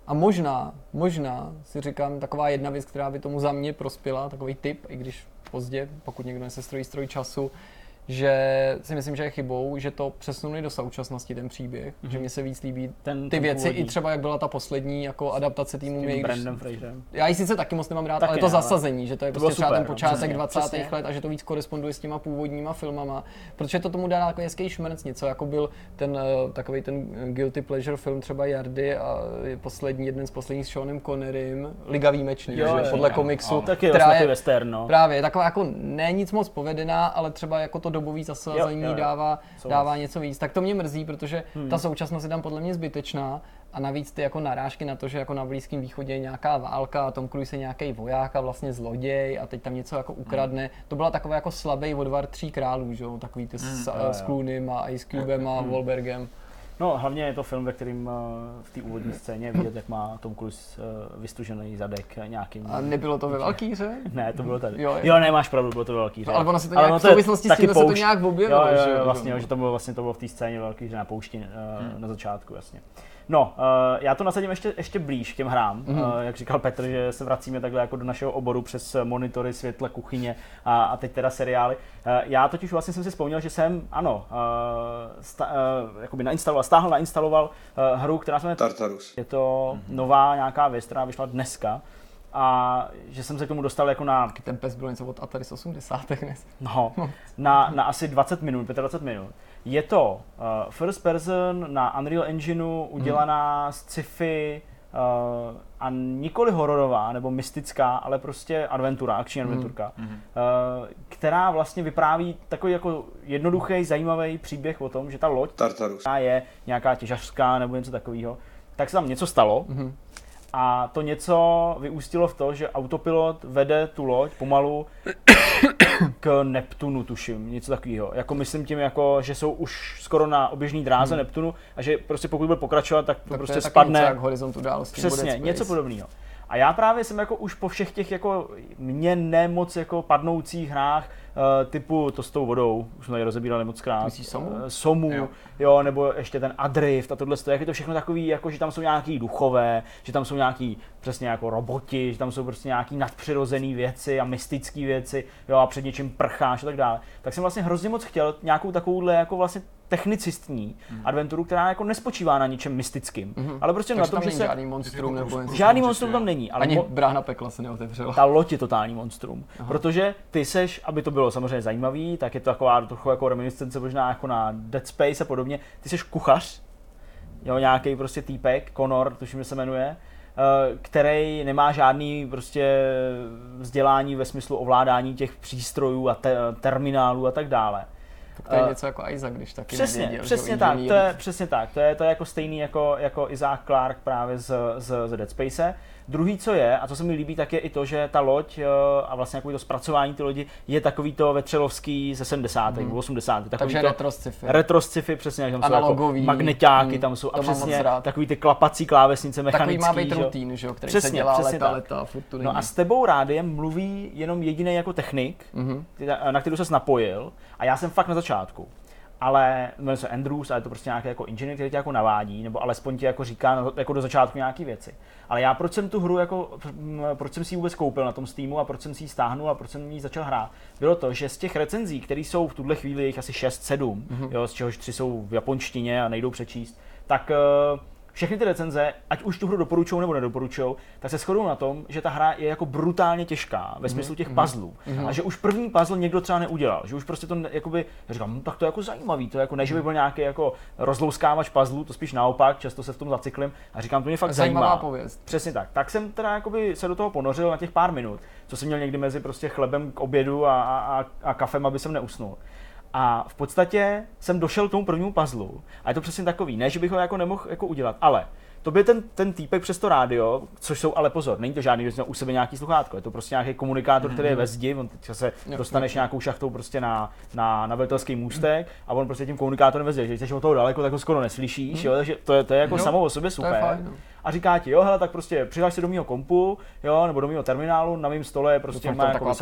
Speaker 3: A možná, možná si říkám taková jedna věc, která by tomu za mě prospěla, takový tip, i když pozdě, pokud někdo nesestrojí stroj času, že si myslím, že je chybou, že to přesunuli do současnosti ten příběh, mm-hmm. že mně se víc líbí
Speaker 1: Ten-
Speaker 3: ty
Speaker 1: ten
Speaker 3: věci,
Speaker 1: původní.
Speaker 3: i třeba jak byla ta poslední jako adaptace týmu
Speaker 1: Tím
Speaker 3: Mě,
Speaker 1: Brandem Fraserem.
Speaker 3: já ji sice taky moc nemám rád,
Speaker 1: Taky
Speaker 3: ale to
Speaker 1: ne, ale
Speaker 3: zasazení, že to je
Speaker 1: to
Speaker 3: prostě
Speaker 1: bylo
Speaker 3: třeba
Speaker 1: super,
Speaker 3: ten
Speaker 1: no,
Speaker 3: počátek
Speaker 1: přesně,
Speaker 3: 20.
Speaker 1: přesně.
Speaker 3: let a že to víc koresponduje s těma původníma filmama, protože to tomu dá jako hezký šmrnc, něco jako byl ten uh, takový ten guilty pleasure film třeba Jardy a je poslední, jeden z posledních s Seanem Connerym, Liga výjimečný,
Speaker 1: Jo,
Speaker 3: že? podle komiksu,
Speaker 2: Ano.
Speaker 1: Taky
Speaker 3: která
Speaker 1: vlastně
Speaker 3: je
Speaker 1: western, no.
Speaker 3: Právě, je taková jako ne nic moc povedená, ale třeba jako to dobový zasazení
Speaker 1: Jo, jo, jo.
Speaker 3: dává,
Speaker 1: Souhlas.
Speaker 3: dává něco víc. Tak to mě mrzí, protože
Speaker 1: Hmm.
Speaker 3: ta současnost je tam podle mě zbytečná a navíc ty jako narážky na to, že jako na Blízkém východě je nějaká válka a Tom Cruise je nějaký voják a vlastně zloděj a teď tam něco jako ukradne. To byla taková jako slabý odvar tří králů, že jo, takový ty s,
Speaker 1: jo, jo.
Speaker 3: s Clooneym a Ice Cubem a Wahlbergem.
Speaker 1: No, hlavně je to film, ve kterým eh, v té úvodní scéně vidět, jak má Tom Cruise eh, vystužený zadek nějakým...
Speaker 3: A nebylo to ve Valkýře?
Speaker 1: Ne, to bylo tady.
Speaker 3: Jo,
Speaker 1: Jo,
Speaker 3: jo.
Speaker 1: jo ne, máš pravdu, bylo to velký.
Speaker 3: Ale ono se to nějak v souvislosti s tím se to nějak objevilo,
Speaker 1: jo, jo,
Speaker 3: že
Speaker 1: jo,
Speaker 3: jo.
Speaker 1: vlastně, jo, že to bylo vlastně to bylo v té scéně velký, že na poušti uh, na začátku, jasně. No, uh, já to nasadím ještě, ještě blíž k těm hrám.
Speaker 3: Mhm.
Speaker 1: Mm-hmm. Uh, jak říkal Petr, že se vracíme takhle jako do našeho oboru přes monitory, světla, kuchyně a, a teď teda seriály. Uh, já totiž vlastně jsem si vzpomněl, že jsem, ano, uh, sta, uh, jakoby nainstaloval, stáhl, nainstaloval uh, hru, která se jmenuje
Speaker 6: Tartarus.
Speaker 1: je to nová nějaká věc, která vyšla dneska a že jsem se k tomu dostal jako na,
Speaker 3: Ten pes byl něco od Atari z 80. ne?
Speaker 1: no, na, na asi 20 minut, 25 minut. Je to uh, first person na Unreal Engineu udělaná z sci-fi uh, a nikoli hororová nebo mystická, ale prostě adventura, akční adventurka, uh, která vlastně vypráví takový jako jednoduchý, zajímavý příběh o tom, že ta loď
Speaker 6: Tartarus.
Speaker 1: která je nějaká těžařská nebo něco takového, tak se tam něco stalo A to něco vyústilo v to, že autopilot vede tu loď pomalu k Neptunu, tuším, něco takového. Jako myslím tím, jako, že jsou už skoro na oběžný dráze hmm. Neptunu a že prostě pokud bude pokračovat, tak to
Speaker 3: Tak
Speaker 1: prostě
Speaker 3: to je
Speaker 1: spadne.
Speaker 3: něco jak horizont událostí. nebo
Speaker 1: Přesně, něco podobného. A já právě jsem jako už po všech těch jako mě nemoc jako padnoucích hrách uh, typu to s tou vodou, už jsme tady rozebírali moc krát.
Speaker 3: Myslíš Somu?
Speaker 1: Eh, Somu, jo. jo. nebo ještě ten Adrift a tohle, jak je to všechno takový, jako že tam jsou nějaký duchové, že tam jsou nějaký přesně jako roboti, že tam jsou prostě nějaký nadpřirozené věci a mystické věci, jo, a před něčím prcháš a tak dále. Tak jsem vlastně hrozně moc chtěl nějakou takovouhle jako vlastně technicistní
Speaker 3: Mhm.
Speaker 1: adventuru, která jako nespočívá na ničem mystickým, ale prostě na
Speaker 3: Takže
Speaker 1: tom,
Speaker 3: tam
Speaker 1: že se
Speaker 3: žádný monstrum nebo něco.
Speaker 1: žádný monstrum tam není, ale
Speaker 3: Ani
Speaker 1: mo-
Speaker 3: brána pekla se neotevřela.
Speaker 1: ta loď je totální monstrum. Aha. Protože ty seš, aby to bylo samozřejmě zajímavý, tak je to taková trochu jako reminiscence možná jako na Dead Space a podobně. Ty seš kuchař, jo, nějaký prostě týpek, Connor, tuším, že se jmenuje, eh, který nemá žádný prostě vzdělání ve smyslu ovládání těch přístrojů a te- terminálů a tak dále.
Speaker 3: Tak to je
Speaker 1: Eh,
Speaker 3: něco jako Isaac, když taky
Speaker 1: Přesně,
Speaker 3: nevěděl,
Speaker 1: přesně tak, to je přesně tak, to je, to je jako stejný jako, jako Isaac Clarke právě z, z, z Dead Space. Druhý, co je, a co se mi líbí, tak je i to, že ta loď eh, a vlastně jako to zpracování ty lodi je takový to vetřelovský ze 70. nebo 80. Takový.
Speaker 3: Takže
Speaker 1: to,
Speaker 3: retro sci-fi.
Speaker 1: retro sci-fi, přesně, jak tam jsou jako magneťáky,
Speaker 3: Mm,
Speaker 1: tam jsou a
Speaker 3: to mám
Speaker 1: přesně takový ty klapací klávesnice
Speaker 3: Takový
Speaker 1: mechanický.
Speaker 3: má být rutín, že jo, který
Speaker 1: Přesně,
Speaker 3: se dělá
Speaker 1: přesně
Speaker 3: leta,
Speaker 1: tak.
Speaker 3: leta, furt tu
Speaker 1: No a s tebou rádiem mluví jenom jediný jako technik,
Speaker 3: Mhm.
Speaker 1: mm-hmm. na kterou ses napojil a já jsem fakt na začátku. Ale jmenuje se Andrews a je to prostě nějaký jako inženýr, který tě jako navádí, nebo alespoň ti jako říká na- jako do začátku nějaké věci. Ale já proč jsem tu hru jako, proč jsem si ji vůbec koupil na tom Steamu a proč jsem si ji stáhnul a proč jsem ji začal hrát, bylo to, že z těch recenzí, které jsou v tuhle chvíli jich asi 6-7, mm-hmm. jo, z čehož tři jsou v japonštině a nejdou přečíst, tak eh, všechny ty recenze, ať už tu hru doporučují nebo nedoporučují, tak se shodují na tom, že ta hra je jako brutálně těžká ve smyslu těch puzzlů. A že už první puzzle někdo třeba neudělal, že už prostě to jakoby, říkám, hm, tak to je jako zajímavý, to je jako ne, že by byl nějaký jako rozlouskávač puzzlů, to spíš naopak, často se v tom zacyklím a říkám, to mě fakt
Speaker 3: Zajímavá
Speaker 1: zajímá.
Speaker 3: pověst.
Speaker 1: Přesně tak. Tak jsem teda jakoby se do toho ponořil na těch pár minut, co jsem měl někdy mezi prostě chlebem k obědu a, a, a, a kafem, aby jsem neusnul. A v podstatě jsem došel k tomu prvnímu puzzlu. A je to přesně takový, ne, že bych ho jako nemohl jako udělat, ale to by ten, ten týpek přes to rádio, což jsou ale pozor, není to žádný, že u sebe nějaký sluchátko, je to prostě nějaký komunikátor, který je ve zdi, on teď se dostaneš nějakou šachtou prostě na, na, na velitelský můstek a on prostě tím komunikátorem ve zdi, že když jsi od toho daleko, tak ho skoro neslyšíš, jo, takže to je, to je jako
Speaker 3: Jo,
Speaker 1: samo o sobě
Speaker 3: To je
Speaker 1: super.
Speaker 3: fajn, no.
Speaker 1: A říká ti, jo, hele, tak prostě přihlaš se do mého kompu, jo, nebo do mého terminálu, na mém stole je prostě má jako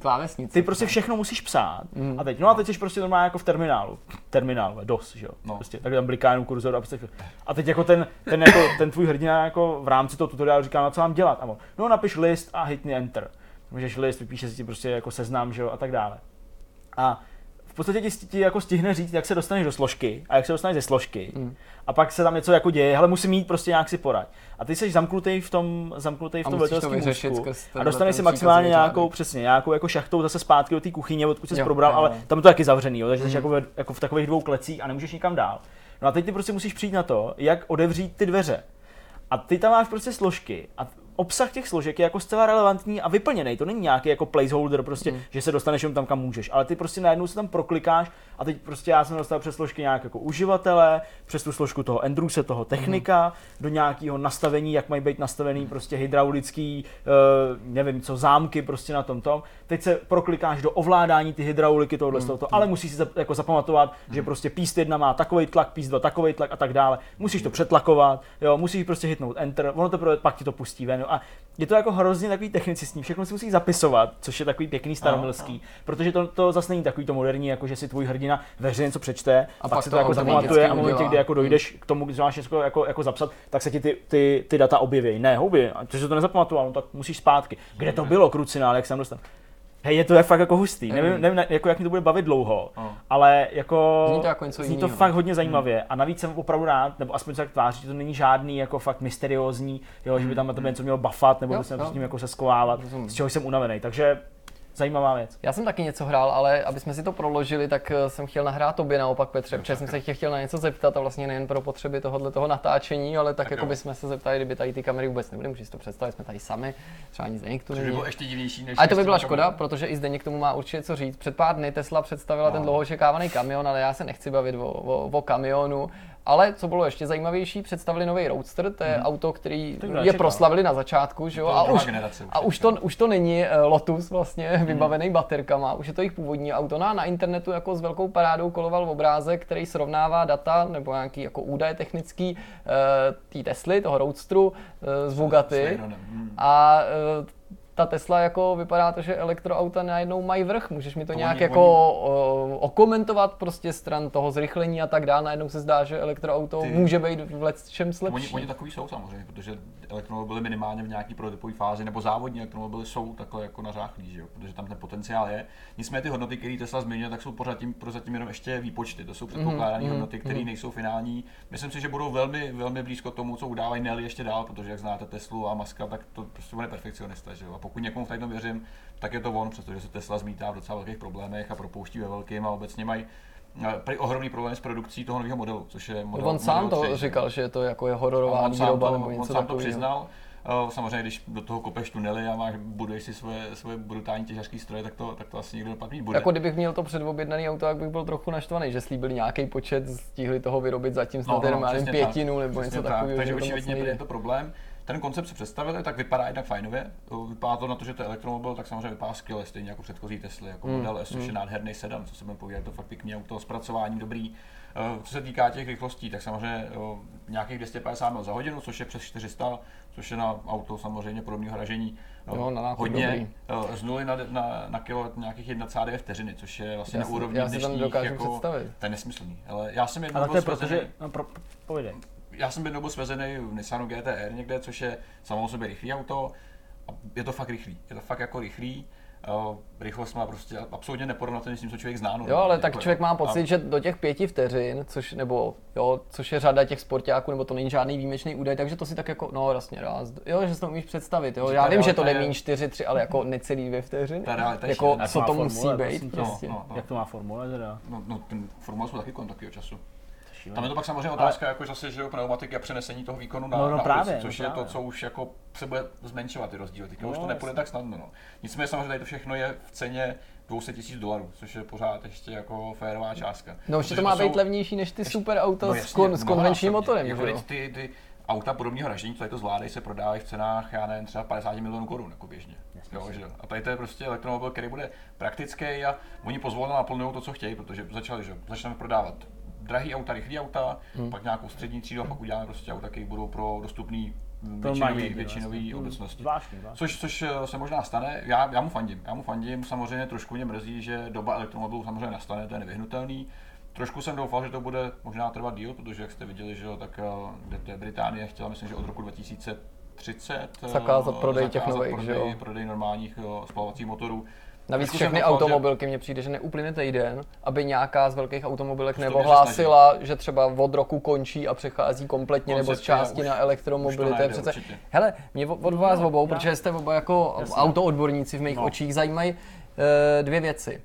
Speaker 3: klávesnice.
Speaker 1: Ty prostě všechno musíš psát. A teď, no a teď jsi prostě normálně jako v terminálu. Terminál, DOS, že jo.
Speaker 2: No.
Speaker 1: Prostě, tak tam bliká jenom kurzor a prostě. A teď jako ten, ten, jako, ten tvůj hrdina jako v rámci toho tutoriálu říká, no co mám dělat. A on, no napiš list a hitni enter. Můžeš list, vypíše si ti prostě jako seznam, že jo, a tak dále. A podstatě ti, ti jako stihne říct, jak se dostaneš do složky a jak se dostaneš ze složky.
Speaker 3: Mm.
Speaker 1: A pak se tam něco jako děje, ale musím mít prostě nějak si porad. A ty jsi zamknutý v tom, zamknutý v
Speaker 3: A
Speaker 1: tom
Speaker 3: musíš to
Speaker 1: velitelském
Speaker 3: skrz
Speaker 1: a dostaneš si maximálně nějakou, přesně, nějakou jako šachtou zase zpátky do té kuchyně, odkud jsi
Speaker 3: Jo,
Speaker 1: probral,
Speaker 3: jo,
Speaker 1: ale tam je to taky zavřený, jo, takže jsi jako, ve, jako v takových dvou klecích a nemůžeš nikam dál. No a teď ty prostě musíš přijít na to, jak odevřít ty dveře. A ty tam máš prostě složky a obsah těch složek je jako zcela relevantní a vyplněný. To není nějaký jako placeholder, prostě, mm. že se dostaneš jenom tam, kam můžeš. Ale ty prostě najednou se tam proklikáš a teď prostě já jsem dostal přes složky nějak jako uživatele, přes tu složku toho Andrewse, toho technika, mm. do nějakého nastavení, jak mají být nastavený prostě hydraulický, uh, nevím co, zámky prostě na tom tom. Teď se proklikáš do ovládání ty hydrauliky tohohle, mm. tohoto, ale musíš si za, jako zapamatovat, mm. že prostě píst jedna má takový tlak, píst dva takový tlak a tak dále. Musíš to přetlakovat, jo, musíš prostě hitnout enter, ono to pak ti to pustí ven. A je to jako hrozně takový technicistní, všechno si musíš zapisovat, což je takový pěkný staromilský, protože to, to zase není takový to moderní, jako že si tvůj hrdina ve hře něco přečte, a pak,
Speaker 3: pak
Speaker 1: si
Speaker 3: to
Speaker 1: to jako zapamatuje a v momentě, kdy jako dojdeš k tomu, když máš něco jako, jako zapsat, tak se ti ty, ty, ty data objeví. Ne, houby, a ty jsi to nezapamatoval, no tak musíš zpátky. Kde to bylo, krucinál, jak jsem dostal? Hej, je to je fakt jako hustý. Nevím, nevím jako jak mi to bude bavit dlouho,
Speaker 2: No.
Speaker 1: ale jako
Speaker 3: Zní to jako něco
Speaker 1: zní to
Speaker 3: jinýho.
Speaker 1: fakt hodně zajímavě. A navíc jsem opravdu rád, nebo aspoň se tak tváří, že to není žádný jako fakt mysteriózní, jo, že by tam na tebe něco mělo bafat, nebo
Speaker 3: Jo,
Speaker 1: by se s ním jako se skovávat,
Speaker 3: Rozumím.
Speaker 1: z čeho jsem unavený. Takže zajímavá věc.
Speaker 3: Já jsem taky něco hrál, ale aby jsme si to proložili, tak eh, jsem chtěl nahrát tobě naopak Petře, protože jsem se tě chtěl na něco zeptat a vlastně nejen pro potřeby tohohle toho natáčení, ale tak,
Speaker 2: Tak
Speaker 3: jako bychom se zeptali, kdyby tady ty kamery vůbec nebyly, můžeš si to představit, jsme tady sami, třeba ani Zdeněk
Speaker 2: Což by bylo ještě divnější, než
Speaker 3: Ale to by byla škoda,
Speaker 2: kamerama.
Speaker 3: protože i Zdeněk tomu má určitě co říct. Před pár dny Tesla představila
Speaker 2: No.
Speaker 3: ten dlouho očekávaný kamion, ale já se nechci bavit o, o, o kamionu, Ale co bylo ještě zajímavější, představili nový Roadster, to je
Speaker 1: Mhm.
Speaker 3: auto, který
Speaker 1: kdo
Speaker 3: je proslavili na začátku, že jo? A už,
Speaker 2: generace
Speaker 3: a už to, už to není eh, Lotus vlastně vybavený baterkama, už je to jejich původní auto. No a na internetu jako s velkou parádou koloval obrázek, který srovnává data nebo nějaký jako údaje technický uh, té Tesly, toho Roadsteru uh, z
Speaker 2: S
Speaker 3: Bugatti.
Speaker 2: Veyronem, hm.
Speaker 3: A eh, ta Tesla jako vypadá to, že elektroauta najednou mají vrch. Můžeš mi to,
Speaker 2: To
Speaker 3: nějak
Speaker 2: oni-
Speaker 3: jako o, okomentovat prostě stran toho zrychlení a tak dále. Najednou se zdá, že elektroauto
Speaker 2: Ty-
Speaker 3: může být v čem
Speaker 2: Oni,
Speaker 3: lepší.
Speaker 2: oni takový jsou samozřejmě, protože elektromobily minimálně v nějaký prototypové fázi nebo závodní elektromobily jsou takhle jako nařáchlí, že jo? protože tam ten potenciál je. Nicméně ty hodnoty, které Tesla zmiňuje, tak jsou pořád tím, prozatím jenom ještě výpočty. To jsou předpokládané
Speaker 3: mhm,
Speaker 2: hodnoty, které nejsou finální. Myslím si, že budou velmi, velmi blízko tomu, co udávají Nelly ještě dál, protože jak znáte Teslu a Maska, tak to prostě je perfekcionista. Že jo? A pokud někomu v tom věřím, tak je to on, přestože se Tesla zmítá v docela velkých problémech a propouští ve velkým a obecně mají eh, prý ohromný problém s produkcí toho nového modelu, což je model
Speaker 3: On sám
Speaker 2: model
Speaker 3: to
Speaker 2: 3, že jo.
Speaker 3: říkal, že to jako je hororová
Speaker 2: On sám
Speaker 3: výroba
Speaker 2: to,
Speaker 3: nebo
Speaker 2: on
Speaker 3: něco
Speaker 2: sám to přiznal. Eh, Samozřejmě, když do toho kopeš tunely a máš, buduješ si svoje, svoje brutální těžařské stroje, tak to, tak to asi nikdo dopadný bude.
Speaker 3: Jako kdybych měl to předobjednaný auto, tak bych byl trochu naštvaný, že slíbili nějaký počet, stihli toho vyrobit zatím snad jenom já nevím,
Speaker 2: No, přesně tak.
Speaker 3: pětinu nebo
Speaker 2: Přesně
Speaker 3: něco
Speaker 2: tak.
Speaker 3: takového.
Speaker 2: Takže
Speaker 3: to
Speaker 2: očividně
Speaker 3: nejde.
Speaker 2: je to problém. Ten koncept se představili, tak vypadá jednak fajnově. Vypadá to na to, že to je elektromobil, tak samozřejmě vypadá skvěle, stejně jako předchozí Tesly, jako
Speaker 3: Mm,
Speaker 2: model S, což je nádherný sedan, co se budeme povídat, je to fakt pěkný auto, zpracování dobrý. Eh, Co se týká těch rychlostí, tak samozřejmě eh, nějakých 250 mil za hodinu, což je přes 400, což je na auto samozřejmě podobného hražení eh,
Speaker 3: Jo, na
Speaker 2: hodně.
Speaker 3: dobrý.
Speaker 2: Eh, Z nuly na, na, na kilo nějakých 1,9 vteřiny, což je vlastně
Speaker 3: Já
Speaker 2: na úrovni
Speaker 3: já
Speaker 2: dnešních, jako,
Speaker 3: představit.
Speaker 2: to je nesmyslný. Ale já jsem jednou
Speaker 1: Ale to je proto,
Speaker 2: svezený-
Speaker 1: že... No, pro.
Speaker 2: Já jsem byl svezený v Nissanu GTR někde, což je samo o sobě rychlý auto. A je to fakt rychlý. Je to fakt jako rychlý. Uh, rychlost má prostě absolutně neporovnatelný s tím, co člověk zná.
Speaker 3: Jo, ale tak
Speaker 2: jako,
Speaker 3: člověk má
Speaker 2: a-
Speaker 3: pocit, že do těch pěti vteřin, což, nebo, jo, což je řada těch sportáků, nebo to není žádný výjimečný údaj, takže to si tak jako, no jasně, raz, jo, že si to umíš představit, jo. Já vím, že to jde
Speaker 2: je-
Speaker 3: méně 4, 3, ale jako necelý dvě vteřiny.
Speaker 2: Ta realita je
Speaker 3: Jako, co to
Speaker 1: formule,
Speaker 3: musí být prostě.
Speaker 2: No, no.
Speaker 1: Jak to má formule teda?
Speaker 2: No, no, ten formál jsou taky kolem takového času.
Speaker 1: Šílený.
Speaker 2: Tam je to pak samozřejmě otázka, jako zase, že pneumatiky a přenesení toho výkonu na,
Speaker 1: No, no
Speaker 2: na
Speaker 1: právě,
Speaker 2: ulici, což
Speaker 1: no
Speaker 2: je to,
Speaker 1: právě.
Speaker 2: co už jako se bude zmenšovat ty rozdíly. Teďka
Speaker 1: No,
Speaker 2: už to nepůjde
Speaker 1: jasně.
Speaker 2: tak snadno. No. Nicméně samozřejmě tady to všechno je v ceně 200 tisíc dolarů, což je pořád ještě jako férová částka.
Speaker 3: No ještě to má být
Speaker 2: jsou-
Speaker 3: levnější než ty super auta
Speaker 2: No
Speaker 3: s, kon, s konvenčním motorem,
Speaker 2: Jako teď ty, ty auta podobného ražení, co to zvládají, se prodávají v cenách, já nevím, třeba 50 milionů korun jako běžně. Jo, že? A tady to je prostě elektromobil, který bude praktický a oni pozvolna naplňují to, co chtějí, protože začali, že začneme prodávat drahý auta, rychlý auta, hmm. pak nějakou střední třídu a pak uděláme prostě auta, které budou pro dostupný většinový, většinový
Speaker 1: vlastně. Hmm.
Speaker 2: obecnosti.
Speaker 1: Zvláštní, zvláštní.
Speaker 2: Což, což eh, se možná stane, já, já mu fandím, já mu fandím, samozřejmě trošku mě mrzí, že doba elektromobilů samozřejmě nastane, to je nevyhnutelný. Trošku jsem doufal, že to bude možná trvat díl, protože jak jste viděli, že jo, tak eh, kde to je Británie chtěla, myslím, že od roku 2030 eh,
Speaker 3: Zakázat prodej těch
Speaker 2: zakázat
Speaker 3: nových,
Speaker 2: prodej,
Speaker 3: že jo.
Speaker 2: prodej normálních eh, spalovacích motorů.
Speaker 3: Navíc všechny automobilky mně přijde, že neuplyne týden, aby nějaká z velkých automobilek neohlásila, že třeba od roku končí a přechází kompletně nebo z části na
Speaker 2: už
Speaker 3: elektromobily.
Speaker 2: to
Speaker 3: je přece...
Speaker 2: určitě.
Speaker 3: Hele, mě od od vás
Speaker 1: No,
Speaker 3: obou, protože jste oba jako
Speaker 1: Jasně.
Speaker 3: autoodborníci v mých
Speaker 1: No.
Speaker 3: očích, zajímají eh, dvě věci.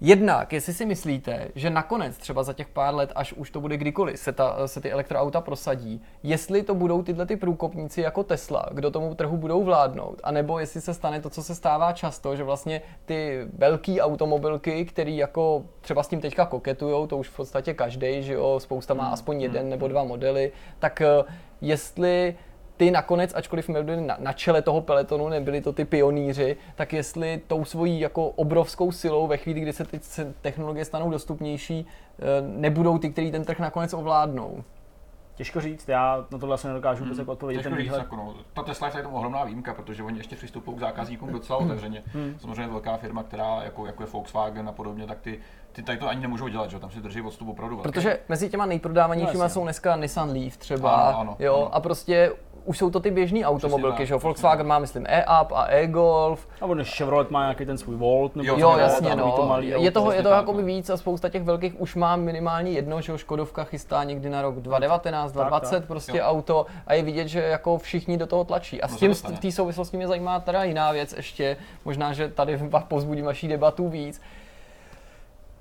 Speaker 3: Jednak, jestli si myslíte, že nakonec třeba za těch pár let, až už to bude kdykoliv, se, ta, se ty elektroauta prosadí, jestli to budou tyhle ty průkopníci jako Tesla, kdo tomu trhu budou vládnout, anebo jestli se stane to, co se stává často, že vlastně ty velké automobilky, které jako třeba s tím teďka koketujou, to už v podstatě každý, že jo, spousta má aspoň jeden nebo dva modely, tak eh, jestli ty nakonec, ačkoliv jsme byli na, na čele toho peletonu, nebyli to ty pionýři, tak jestli tou svojí jako obrovskou silou ve chvíli, kdy se ty technologie stanou dostupnější, eh, nebudou ty, kteří ten trh nakonec ovládnou.
Speaker 1: Těžko říct, já na tohle asi nedokážu vůbec jako odpovědět.
Speaker 2: Těžko
Speaker 1: Ten
Speaker 2: říct, jako no. Ta Tesla je tady tomu ohromná výjimka, protože oni ještě přistupují k zákazníkům docela otevřeně. Samozřejmě velká firma, která jako, jako je Volkswagen a podobně, tak ty, ty tady to ani nemůžou dělat, že? jo, tam si drží odstup opravdu velký.
Speaker 3: Protože mezi těma nejprodávanějšíma
Speaker 1: No,
Speaker 3: jsou dneska Nissan Leaf třeba,
Speaker 2: Ano, ano,
Speaker 3: jo,
Speaker 2: ano.
Speaker 3: a prostě už jsou to ty běžné automobilky,
Speaker 2: tak,
Speaker 3: že jo, Volkswagen má, myslím, e-up a e-Golf,
Speaker 1: A on Chevrolet má nějaký ten svůj Volt, nebo
Speaker 2: Jo,
Speaker 3: jasně, no.
Speaker 1: to malý
Speaker 3: je
Speaker 1: auto.
Speaker 3: toho, je
Speaker 2: přesně
Speaker 3: toho
Speaker 2: tak,
Speaker 3: jakoby víc a spousta těch velkých už má minimálně jedno, že jo, Škodovka chystá někdy na rok 2019, 2020
Speaker 1: tak.
Speaker 3: prostě
Speaker 2: Jo.
Speaker 3: auto a je vidět, že jako všichni do toho tlačí. A s
Speaker 2: No,
Speaker 3: tím v té souvislosti mě zajímá teda jiná věc ještě, možná, že tady vás pozbudím vaší debatu víc.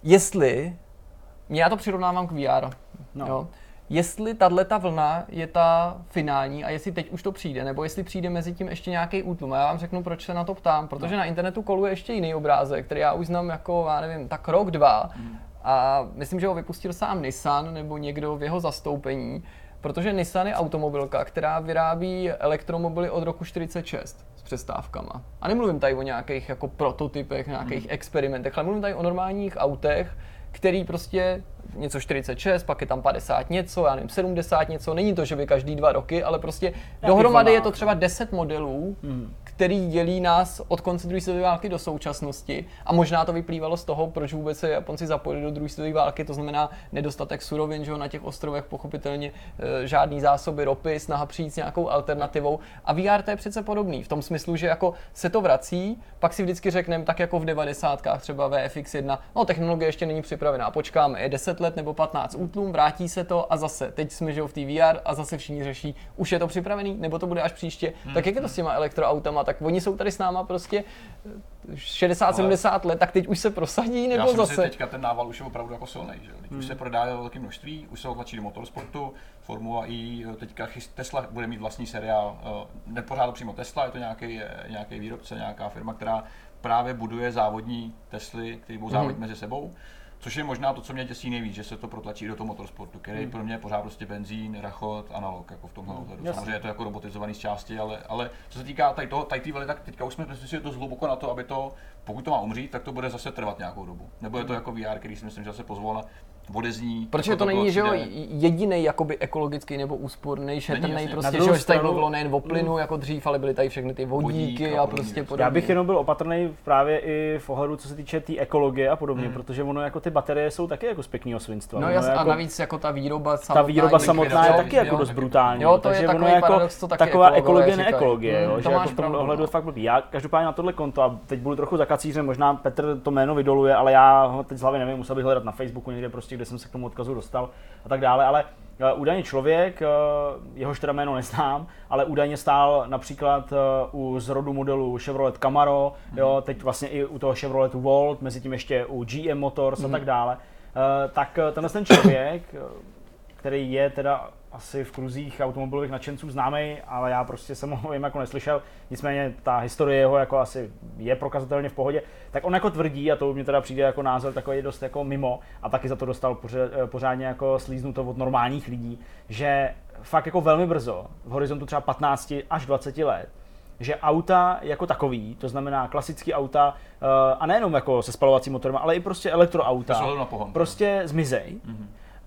Speaker 3: Jestli, mě já to přirovnávám k VR,
Speaker 1: No.
Speaker 3: jo, jestli tahle ta vlna je ta finální a jestli teď už to přijde, nebo jestli přijde mezi tím ještě nějaký útlum. A já vám řeknu, proč se na to ptám, protože
Speaker 2: No.
Speaker 3: na internetu koluje ještě jiný obrázek, který já už znám jako, já nevím, tak rok, dva. A myslím, že ho vypustil sám Nissan nebo někdo v jeho zastoupení, protože Nissan je automobilka, která vyrábí elektromobily od roku 46 s přestávkama. A nemluvím tady o nějakých jako prototypech, nějakých experimentech, ale mluvím tady o normálních autech, který prostě něco 46, pak je tam 50 něco, já nevím, 70 něco, není to, že by každý dva roky, ale prostě dohromady je to třeba 10 modelů, který dělí nás od konce druhé světové války do současnosti. A možná to vyplývalo z toho, proč vůbec se Japonci zapojili do druhé světové války, to znamená nedostatek surovin, že na těch ostrovech pochopitelně e, žádný zásoby ropy, snaha přijít s nějakou alternativou. A VR to je přece podobný, v tom smyslu, že jako se to vrací, pak si vždycky řekneme, tak jako v 90. třeba VFX1, no technologie ještě není připravená, počkáme, je 10 let nebo 15 útlum, vrátí se to a zase, teď jsme že v té VR a zase všichni řeší, už je to připravený, nebo to bude až příště, tak jak je to s těma elektroautama, tak oni jsou tady s náma prostě 60-70 let, tak teď už se prosadí, nebo
Speaker 2: Já si myslím,
Speaker 3: zase?
Speaker 2: že teďka ten nával už je opravdu jako silný, že? Teď už se prodá ve velkém množství, už se ho tlačí do motorsportu, Formula I, teďka chyst- Tesla bude mít vlastní seriál, eh, nepořád přímo Tesla, je to nějaký, eh, nějaký výrobce, nějaká firma, která právě buduje závodní Tesly, které budou závodit mezi sebou. Což je možná to, co mě děsí nejvíc, že se to protlačí do toho motorsportu, který pro mě je pořád prostě benzín, rachot, analog, jako v tomhle ohledu.
Speaker 1: jasně.
Speaker 2: Samozřejmě je to jako robotizovaný z části, ale, ale co se týká tady toho, tady té vely, tak teďka už jsme myslím, že je dost hluboko na to, aby to, pokud to má umřít, tak to bude zase trvat nějakou dobu. Nebo je to jako VR, který si myslím, že zase pozvolna odezní.
Speaker 3: Protože
Speaker 2: jako
Speaker 3: to není, že jo, jediný jakoby ekologický nebo úsporný, šetrný.
Speaker 1: Na
Speaker 3: prostě, že že tady mluvilo nejen o plynu jako dřív, ale byly tady všechny ty vodíky
Speaker 2: Vodík a
Speaker 3: a prostě
Speaker 2: Já
Speaker 3: podobně.
Speaker 1: Já bych jenom byl opatrný právě i v ohledu, co se týče té ekologie a podobně, protože ono jako ty baterie jsou taky jako z pěkného svinstva.
Speaker 3: No jas,
Speaker 1: jako,
Speaker 3: a navíc jako ta výroba samotná.
Speaker 1: ta výroba
Speaker 3: je
Speaker 1: samotná je
Speaker 3: likvidace,
Speaker 1: taky jako dost brutální.
Speaker 3: Jo, to je
Speaker 1: ono jako taková ekologie, neekologie, jo,
Speaker 3: Mm,
Speaker 1: že
Speaker 3: to
Speaker 1: jako
Speaker 3: máš
Speaker 1: v tomhle ohledu
Speaker 3: no.
Speaker 1: je fakt blbý. Já každopádně na tohle konto, a teď budu trochu zakacířem, možná Petr to jméno vydoluje, ale já ho teď z hlavy nevím, musel bych hledat na Facebooku někde prostě, kde jsem se k tomu odkazu dostal a tak dále, ale eh, údajně člověk, eh, jehož teda jméno neznám, ale údajně stál například eh, u zrodu modelu Chevrolet Camaro, jo, teď vlastně i u toho Chevroletu Volt, mezi tím ještě u GM Motors a tak dále. Tak tenhle ten člověk, který je teda asi v kruzích automobilových nadšenců známý, ale já prostě jsem ho jim jako neslyšel. Nicméně ta historie jeho jako asi je prokazatelně v pohodě. Tak on jako tvrdí, a to mě teda přijde jako názor takový dost jako mimo, a taky za to dostal eh, pořádně jako slíznuto od normálních lidí, že fakt jako velmi brzo, v horizontu třeba 15 až 20 let, že auta jako takový, to znamená klasický auta, eh, a nejenom jako se spalovacím motorem, ale i prostě elektroauta, prostě zmizej.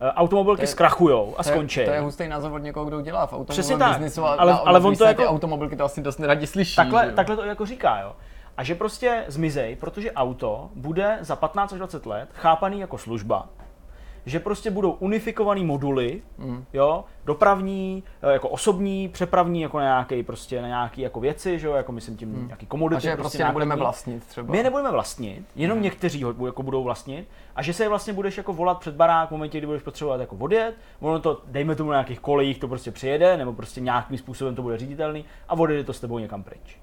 Speaker 1: Eh, Automobilky
Speaker 3: je-
Speaker 1: zkrachujou a
Speaker 3: To je-
Speaker 1: skončí.
Speaker 3: To je hustý názor od někoho, kdo dělá v
Speaker 1: Přesně
Speaker 3: automobilovém
Speaker 1: tak,
Speaker 3: biznisu, a
Speaker 1: ale- ale
Speaker 3: na
Speaker 1: on to jako-
Speaker 3: automobilky to asi dost neradi slyší.
Speaker 1: Takhle, takhle to jako říká, jo. A že prostě zmizej, protože auto bude za 15 až 20 let chápaný jako služba, že prostě budou unifikovaný moduly,
Speaker 3: Mm.
Speaker 1: jo, dopravní, eh, jako osobní, přepravní, jako na nějaký prostě na nějaký jako věci, že jo, jako myslím tím nějaký komodity.
Speaker 3: A že prostě
Speaker 1: nákladní.
Speaker 3: nebudeme vlastnit třeba.
Speaker 1: My je nebudeme vlastnit, jenom někteří ho jako budou vlastnit a že se je vlastně budeš jako volat před barák v momentě, kdy budeš potřebovat jako odjet, ono to, dejme tomu na nějakých kolejích to prostě přijede, nebo prostě nějakým způsobem to bude říditelný a odjede to s tebou někam pryč.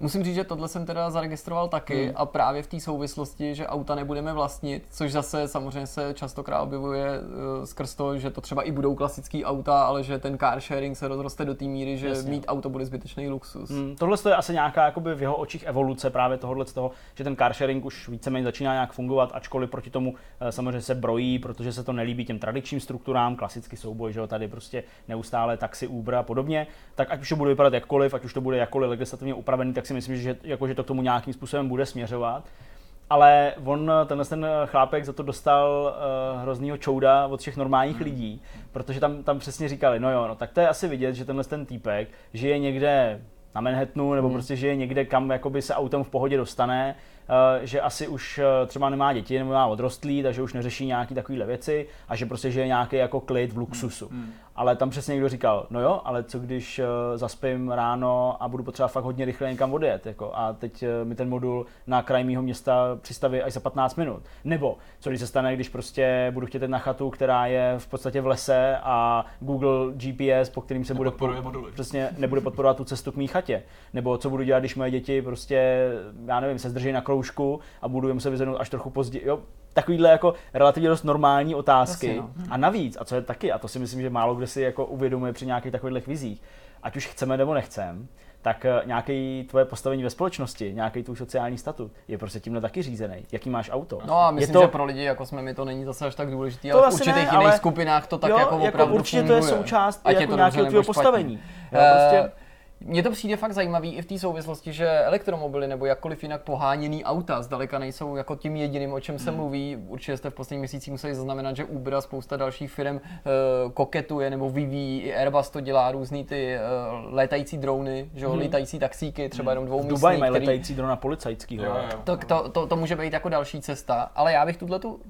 Speaker 3: Musím říct, že tohle jsem teda zaregistroval taky
Speaker 1: Hmm.
Speaker 3: a právě v té souvislosti, že auta nebudeme vlastnit, což zase samozřejmě se častokrát objevuje uh, skrz to, že to třeba i budou klasický auta, ale že ten car sharing se rozroste do té míry, že
Speaker 1: Jasně.
Speaker 3: mít auto bude zbytečný luxus.
Speaker 1: Hmm, tohle je asi nějaká jakoby v jeho očích evoluce právě tohohle z toho, že ten car sharing už víceméně začíná nějak fungovat, ačkoliv proti tomu eh, samozřejmě se brojí, protože se to nelíbí těm tradičním strukturám, klasický souboj, že jo, tady prostě neustále taxi, Uber a podobně, tak ať už to bude vypadat jakkoliv, ať už to bude jakkoliv legislativně upravený, tak si myslím, že, jako, že to k tomu nějakým způsobem bude směřovat. Ale on, tenhle ten chlápek za to dostal uh, hroznýho čouda od všech normálních lidí, protože tam, tam přesně říkali, no jo, no tak to je asi vidět, že tenhle ten týpek žije někde na Manhattanu, nebo prostě žije někde, kam jakoby se autem v pohodě dostane, eh, že asi už eh, třeba nemá děti nebo má odrostlý, takže už neřeší nějaký takovýhle věci a že prostě žije nějaký jako klid v luxusu. Ale tam přesně někdo říkal, no jo, ale co když eh, zaspím ráno a budu potřeba fakt hodně rychle někam odjet, jako, a teď eh, mi ten modul na kraj mého města přistaví až za 15 minut. Nebo co když se stane, když prostě budu chtět jít na chatu, která je v podstatě v lese a Google GPS, po kterým se bude
Speaker 2: moduly.
Speaker 1: přesně nebude podporovat tu cestu k mý chatě. Nebo co budu dělat, když moje děti prostě, já nevím, se zdrží na kroužku a budu je muset vyzvednout až trochu později. Jo, takovýhle jako relativně dost normální otázky.
Speaker 3: Asi, no.
Speaker 1: A navíc, a co je taky, a to si myslím, že málo kdo si jako uvědomuje při nějakých takových vizích, ať už chceme nebo nechcem, tak eh, nějaký tvoje postavení ve společnosti, nějaký tvůj sociální statut je prostě tímhle taky řízený. Jaký máš auto?
Speaker 3: No a
Speaker 1: je
Speaker 3: myslím,
Speaker 1: to,
Speaker 3: že pro lidi, jako jsme my, to není zase až tak důležitý,
Speaker 1: To
Speaker 3: ale v určitých
Speaker 1: ne,
Speaker 3: jiných
Speaker 1: ale-
Speaker 3: skupinách to tak
Speaker 1: jo,
Speaker 3: jako opravdu
Speaker 1: určitě to je
Speaker 3: funguje.
Speaker 1: součást
Speaker 3: Ať je
Speaker 1: jako
Speaker 3: to
Speaker 1: nějakého tvého postavení. Jo, prostě,
Speaker 3: Mně to přijde fakt zajímavý i v té souvislosti, že elektromobily nebo jakkoliv jinak poháněný auta zdaleka nejsou jako tím jediným, o čem se mluví. Určitě jste v posledních měsících museli zaznamenat, že Uber a spousta dalších firm uh, koketuje nebo vyvíjí, i Airbus to dělá různý ty uh, létající drony, že jo, létající taxíky, třeba jenom dvou
Speaker 1: v Dubaji mají letající drona policajského.
Speaker 2: Jo, jo.
Speaker 3: to, to, to, to může být jako další cesta, ale já bych tuhle tu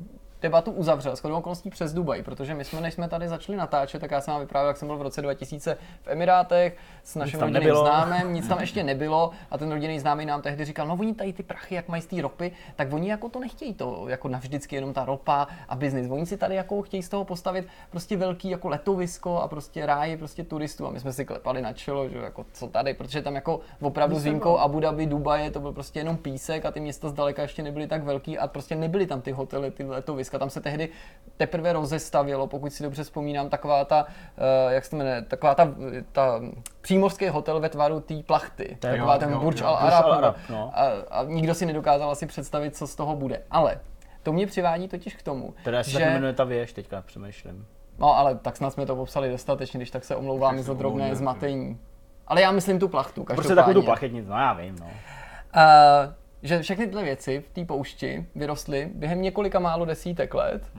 Speaker 3: debatu uzavřel s okolností přes Dubaj, protože my jsme, než jsme tady začali natáčet, tak já jsem vám vyprávěl, jak jsem byl v roce 2000 v Emirátech s naším rodinným
Speaker 1: nebylo.
Speaker 3: známým, nic tam ještě nebylo a ten rodinný známý nám tehdy říkal, no oni tady ty prachy, jak mají z té ropy, tak oni jako to nechtějí to, jako navždycky jenom ta ropa a biznis. Oni si tady jako chtějí z toho postavit prostě velký jako letovisko a prostě ráje prostě turistů a my jsme si klepali na čelo, že jako co tady, protože tam jako opravdu s výjimkou Abu Dhabi, Dubaje, to byl prostě jenom písek a ty města zdaleka ještě nebyly tak velký a prostě nebyly tam ty hotely, ty letoviska. Tam se tehdy teprve rozestavělo, pokud si dobře vzpomínám, taková ta, uh, jak se jmenuje, taková ta, ta přímořský hotel ve tvaru té plachty.
Speaker 1: Je
Speaker 3: Taková
Speaker 2: jo,
Speaker 3: ten
Speaker 2: jo,
Speaker 3: Burj
Speaker 2: jo.
Speaker 3: Al
Speaker 1: Burj Al
Speaker 3: Arab.
Speaker 1: Arab, no.
Speaker 3: A, a nikdo si nedokázal asi představit, co z toho bude. Ale to mě přivádí totiž k tomu,
Speaker 1: Teda se
Speaker 3: že...
Speaker 1: tak jmenuje ta věž, teďka přemýšlím.
Speaker 3: No ale tak snad jsme to popsali dostatečně, když tak se omlouvám
Speaker 2: se
Speaker 3: za drobné
Speaker 2: omlouvám,
Speaker 3: zmatení. Ale já myslím tu plachtu,
Speaker 1: Prostě
Speaker 3: každopádně.
Speaker 1: takovou tu plachetnici, no já vím, no.
Speaker 3: Uh, že všechny tyhle věci v té poušti vyrostly během několika málo desítek let.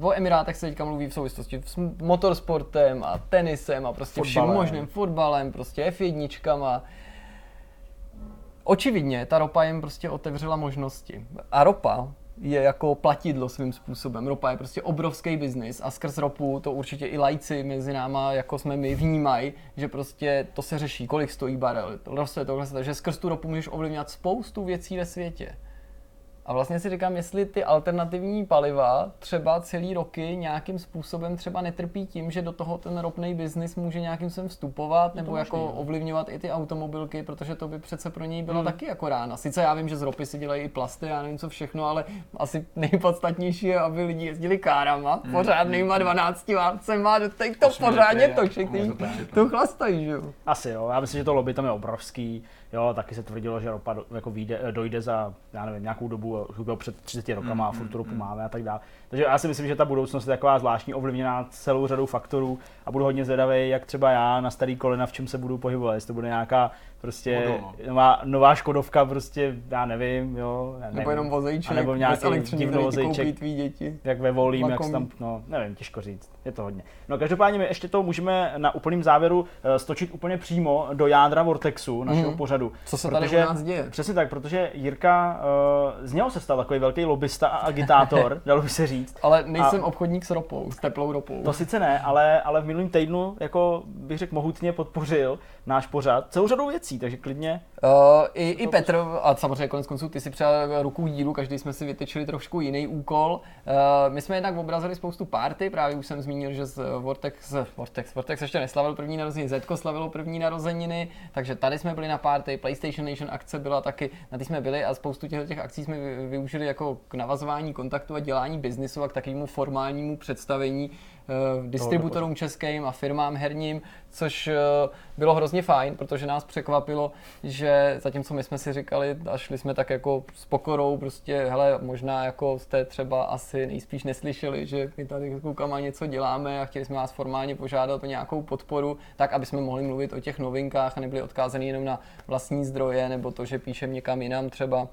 Speaker 3: O Emirátech se teďka mluví v souvislosti s motorsportem a tenisem a prostě vším
Speaker 1: Fotbalem.
Speaker 3: možným fotbalem, prostě F1. Očividně ta ropa jim prostě otevřela možnosti. A ropa je jako platidlo svým způsobem. Ropa je prostě obrovský biznis a skrz ropu to určitě i lajci mezi náma, jako jsme my, vnímají, že prostě to se řeší, kolik stojí barel, to roste, se- takže skrz tu ropu můžeš ovlivňovat spoustu věcí ve světě. A vlastně si říkám, jestli ty alternativní paliva třeba celý roky nějakým způsobem třeba netrpí tím, že do toho ten ropný biznis může nějakým způsobem vstupovat, nebo jako ovlivňovat i ty automobilky, protože to by přece pro něj byla hmm. taky jako rána. Sice já vím, že z ropy si dělají i plasty, já nevím co všechno, ale asi nejpodstatnější je, aby lidi jezdili kárama, hmm. pořádnýma 12 válcema, teď to pořádně točí,
Speaker 2: a to
Speaker 3: chlastají, že jo.
Speaker 1: Asi jo, já myslím, že to lobby tam je obrovský. Jo, taky se tvrdilo, že ropa do, jako vyjde, dojde za, já nevím, nějakou dobu, už bylo před 30 rokama a furt tu ropu máme a tak dále. Takže já si myslím, že ta budoucnost je taková zvláštní, ovlivněná celou řadou faktorů a budu hodně zvědavý, jak třeba já na starý kolena, v čem se budu pohybovat, jestli to bude nějaká prostě
Speaker 2: no.
Speaker 1: nová, nová Škodovka, prostě já nevím, jo. Já nevím.
Speaker 3: Nebo jenom vozejček,
Speaker 1: nebo nějaký divný vozejček,
Speaker 3: tvý děti.
Speaker 1: jak ve Volím, jak tam, no, nevím, těžko říct, je to hodně. No každopádně my ještě to můžeme na úplným závěru eh, stočit úplně přímo do jádra Vortexu, našeho
Speaker 3: Mhm.
Speaker 1: pořadu.
Speaker 3: Co se tady u nás děje?
Speaker 1: Přesně tak, protože Jirka, uh, z něho se stal takový velký lobista a agitátor, dalo by se říct.
Speaker 3: Ale nejsem a... obchodník s ropou, s teplou ropou.
Speaker 1: To sice ne, ale, ale v minulém týdnu, jako bych řekl, mohutně podpořil náš pořad celou řadou věcí, takže klidně
Speaker 3: Uh, i, I Petr, a samozřejmě konec konců ty si přijal ruku dílu, každý jsme si vytyčili trošku jiný úkol. Uh, my jsme jednak obrazili spoustu party, právě už jsem zmínil, že z Vortex, Vortex, Vortex ještě neslavil první narozeniny, Zetko slavilo první narozeniny, takže tady jsme byli na party, PlayStation Nation akce byla taky, na ty jsme byli a spoustu těch, těch akcí jsme vy- využili jako k navazování kontaktu a dělání biznisu a k takovému formálnímu představení distributorům českým a firmám herním, což uh, bylo hrozně fajn, protože nás překvapilo, že zatímco my jsme si říkali a šli jsme tak jako s pokorou, prostě hele, možná jako jste třeba asi nejspíš neslyšeli, že my tady s klukama něco děláme a chtěli jsme vás formálně požádat o nějakou podporu, tak aby jsme mohli mluvit o těch novinkách a nebyli odkázaní jenom na vlastní zdroje nebo to, že píšem někam jinam třeba.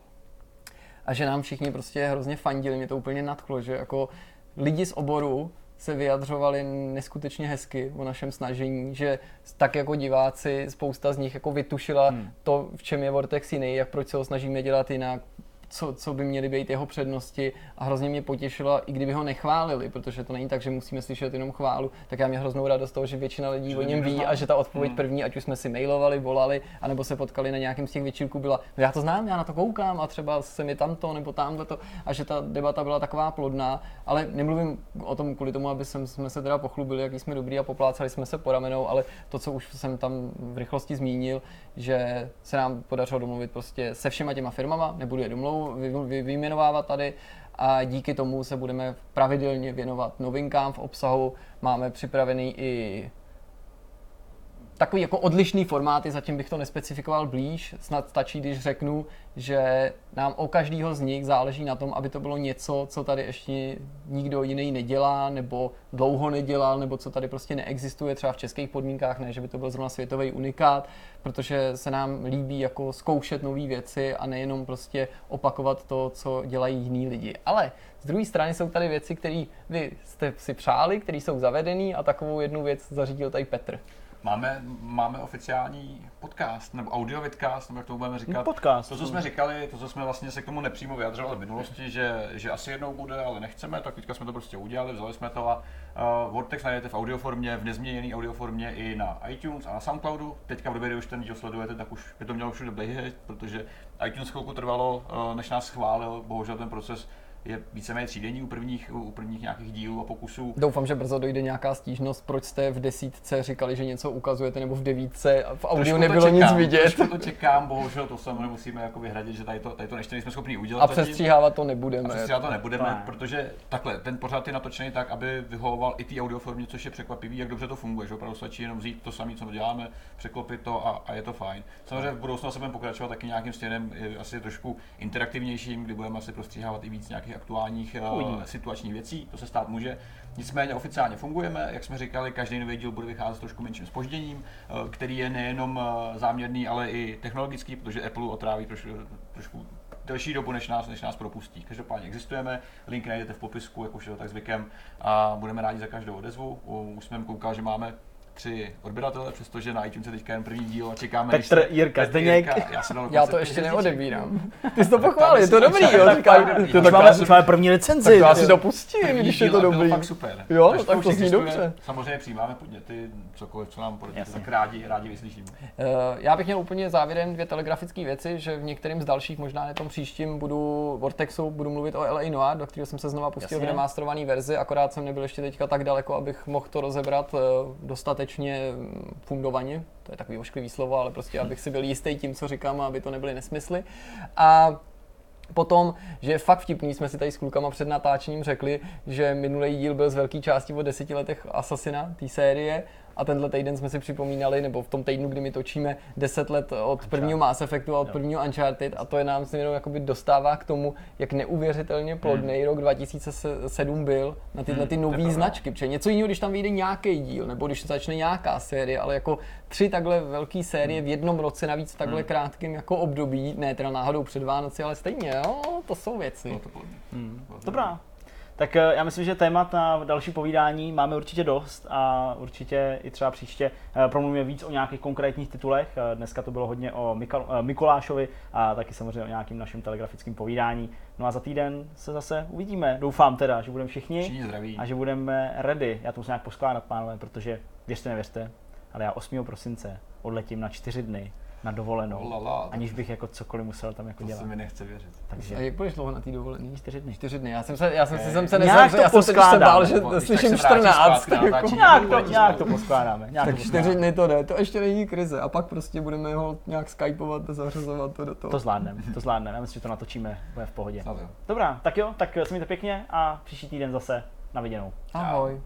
Speaker 3: A že nám všichni prostě hrozně fandili, mě to úplně nadchlo, že jako lidi z oboru se vyjadřovali neskutečně hezky o našem snažení, že tak jako diváci, spousta z nich jako vytušila hmm. to, v čem je Vortex jiný, jak proč se ho snažíme dělat jinak, co, co by měly být jeho přednosti. A hrozně mě potěšila, i kdyby ho nechválili, protože to není tak, že musíme slyšet jenom chválu, tak já mě hroznou radost z toho, že většina lidí
Speaker 2: Že
Speaker 3: o něm ví a že ta odpověď
Speaker 2: Hmm.
Speaker 3: první, ať už jsme si mailovali, volali, anebo se potkali na nějakém z těch večírků, byla, "No já to znám, já na to koukám a třeba se mi tamto nebo tamhle to a že ta debata byla taková plodná, ale nemluvím o tom kvůli tomu, aby jsem, jsme se teda pochlubili, jaký jsme dobrý a poplácali jsme se po ramenou, ale to, co už jsem tam v rychlosti zmínil, že se nám podařilo domluvit prostě se všema těma firmama, nebudu je domluv, vy, vy, vyjmenovávat tady, a díky tomu se budeme pravidelně věnovat novinkám v obsahu. Máme připravený i takový jako odlišný formáty, zatím bych to nespecifikoval blíž, snad stačí, když řeknu, že nám o každého z nich záleží na tom, aby to bylo něco, co tady ještě nikdo jiný nedělá, nebo dlouho nedělal, nebo co tady prostě neexistuje třeba v českých podmínkách, ne, že by to byl zrovna světový unikát, protože se nám líbí jako zkoušet nové věci a nejenom prostě opakovat to, co dělají jiní lidi. Ale z druhé strany jsou tady věci, které vy jste si přáli, které jsou zavedené a takovou jednu věc zařídil tady Petr.
Speaker 2: Máme, máme oficiální podcast, nebo audio vidcast, nebo jak to budeme říkat.
Speaker 1: Podcast.
Speaker 2: To, co jsme říkali, to, co jsme vlastně se k tomu nepřímo vyjadřovali v minulosti, že, že asi jednou bude, ale nechceme, tak teďka jsme to prostě udělali, vzali jsme to a uh, Vortex najdete v audioformě, v nezměněné audioformě i na iTunes a na Soundcloudu. Teďka v době, kdy už ten díl sledujete, tak už by to mělo všude běžet, protože iTunes chvilku trvalo, uh, než nás schválil, bohužel ten proces je víceméně třídenní u prvních, u prvních nějakých dílů a pokusů.
Speaker 3: Doufám, že brzo dojde nějaká stížnost, proč jste v desítce říkali, že něco ukazujete, nebo v devítce a v audiu
Speaker 2: Trošku
Speaker 3: nebylo
Speaker 2: čekám,
Speaker 3: nic vidět.
Speaker 2: Trošku to čekám, bohužel to samozřejmě musíme jako vyhradit, že tady to, tady to ještě nejsme schopni udělat.
Speaker 3: A přestříhávat to nebudeme.
Speaker 2: A přestříhat to nebudeme,
Speaker 1: Ne.
Speaker 2: protože takhle, ten pořad je natočený tak, aby vyhovoval i té audioformě, což je překvapivý, jak dobře to funguje, že opravdu stačí jenom vzít to samé, co děláme, překlopit to a, a je to fajn. Samozřejmě v budoucnu se budeme pokračovat taky nějakým stěnem, asi trošku interaktivnějším, kdy budeme asi prostříhávat i víc nějakých aktuálních eh,
Speaker 1: Uvidíme.
Speaker 2: situačních věcí, to se stát může. Nicméně oficiálně fungujeme, jak jsme říkali, každý nový díl bude vycházet s trošku menším spožděním, eh, který je nejenom eh, záměrný, ale i technologický, protože Apple otráví trošku, trošku delší dobu, než nás, než nás propustí. Každopádně existujeme, link najdete v popisku, jak už je to tak zvykem, a budeme rádi za každou odezvu. Už jsem koukal, že máme tři odběratele, přestože na iTunes je teďka jen první díl a čekáme,
Speaker 1: Petr,
Speaker 2: než se-
Speaker 1: Jirka,
Speaker 2: Petr,
Speaker 1: Zdeněk.
Speaker 2: Jirka, Já, jsem dal
Speaker 3: Já to ještě neodebírám. Ty jsi to pochválil, je to dobrý, jo.
Speaker 1: Už
Speaker 3: tak
Speaker 1: máme,
Speaker 3: já si,
Speaker 1: už máme první licenci.
Speaker 3: tak to já si
Speaker 1: Jo.
Speaker 3: dopustím, když je to dobrý.
Speaker 2: fakt super.
Speaker 3: Jo, no tak
Speaker 2: už
Speaker 3: to zní dobře.
Speaker 2: Samozřejmě přijímáme podněty, cokoliv, co nám
Speaker 1: Jasně.
Speaker 2: tak rádi, rádi vyslyšíme.
Speaker 3: Eh, Já bych měl úplně závěrem dvě telegrafické věci, že v některým z dalších, možná ne tom příštím, budu Vortexu, budu mluvit o LA Noir, do kterého jsem se znova pustil v remasterované verzi, akorát jsem nebyl ještě teďka tak daleko, abych mohl to rozebrat eh, dostatečně mm, fundovaně, to je takový ošklivý slovo, ale prostě abych si byl jistý tím, co říkám, aby to nebyly nesmysly. A Potom, že je fakt vtipný, jsme si tady s klukama před natáčením řekli, že minulý díl byl z velké části o deseti letech Assassina, té série, a tenhle týden jsme si připomínali, nebo v tom týdnu, kdy my točíme 10 let od prvního Mass Effectu a od prvního Uncharted a to je nám se jenom jakoby dostává k tomu, jak neuvěřitelně plodný rok 2007 byl na tyhle ty
Speaker 2: Hmm, to je
Speaker 3: nové značky. Protože něco jiného, když tam vyjde nějaký díl, nebo když začne nějaká série, ale jako tři takhle velké série v jednom roce, navíc v takhle
Speaker 2: Hmm.
Speaker 3: krátkém jako období, ne teda náhodou před Vánoci, ale stejně, jo, to jsou věci.
Speaker 2: Bylo to.
Speaker 1: Hmm. Dobrá. Tak eh, já myslím, že témat na další povídání máme určitě dost a určitě i třeba příště eh, promluvíme víc o nějakých konkrétních titulech. Eh, Dneska to bylo hodně o Mikulášovi a taky samozřejmě o nějakým našem telegrafickém povídání. No a za týden se zase uvidíme. Doufám teda, že budeme všichni
Speaker 2: Všichni zdraví.
Speaker 1: a že budeme ready. Já to musím nějak poskládat, pánové, protože věřte, nevěřte, ale já 8. prosince odletím na čtyři dny na dovolenou,
Speaker 2: Lala,
Speaker 1: aniž bych jako cokoliv musel tam jako
Speaker 2: to se
Speaker 1: dělat.
Speaker 2: mi nechce věřit.
Speaker 1: Takže
Speaker 3: A jak budeš dlouho na té dovolený?
Speaker 1: čtyři dny.
Speaker 3: Čtyři dny. Já jsem se, já jsem, si, jsem se nezavřel,
Speaker 1: to
Speaker 3: já jsem se, se bál, že
Speaker 2: Když tak
Speaker 3: slyším
Speaker 2: se vrátí
Speaker 3: 14.
Speaker 2: zpátky na
Speaker 3: tak jako-.
Speaker 1: Nějak to, nějak to poskládáme. Nějak
Speaker 3: Tak
Speaker 1: to
Speaker 3: čtyři dny to jde, to ještě není krize. A pak prostě budeme ho nějak skypovat a zařazovat to do toho.
Speaker 1: To zvládneme, to zvládneme. Já myslím, že to natočíme, bude v pohodě. Dobrá, tak jo, tak se mějte pěkně a příští týden zase na viděnou.
Speaker 3: Ahoj.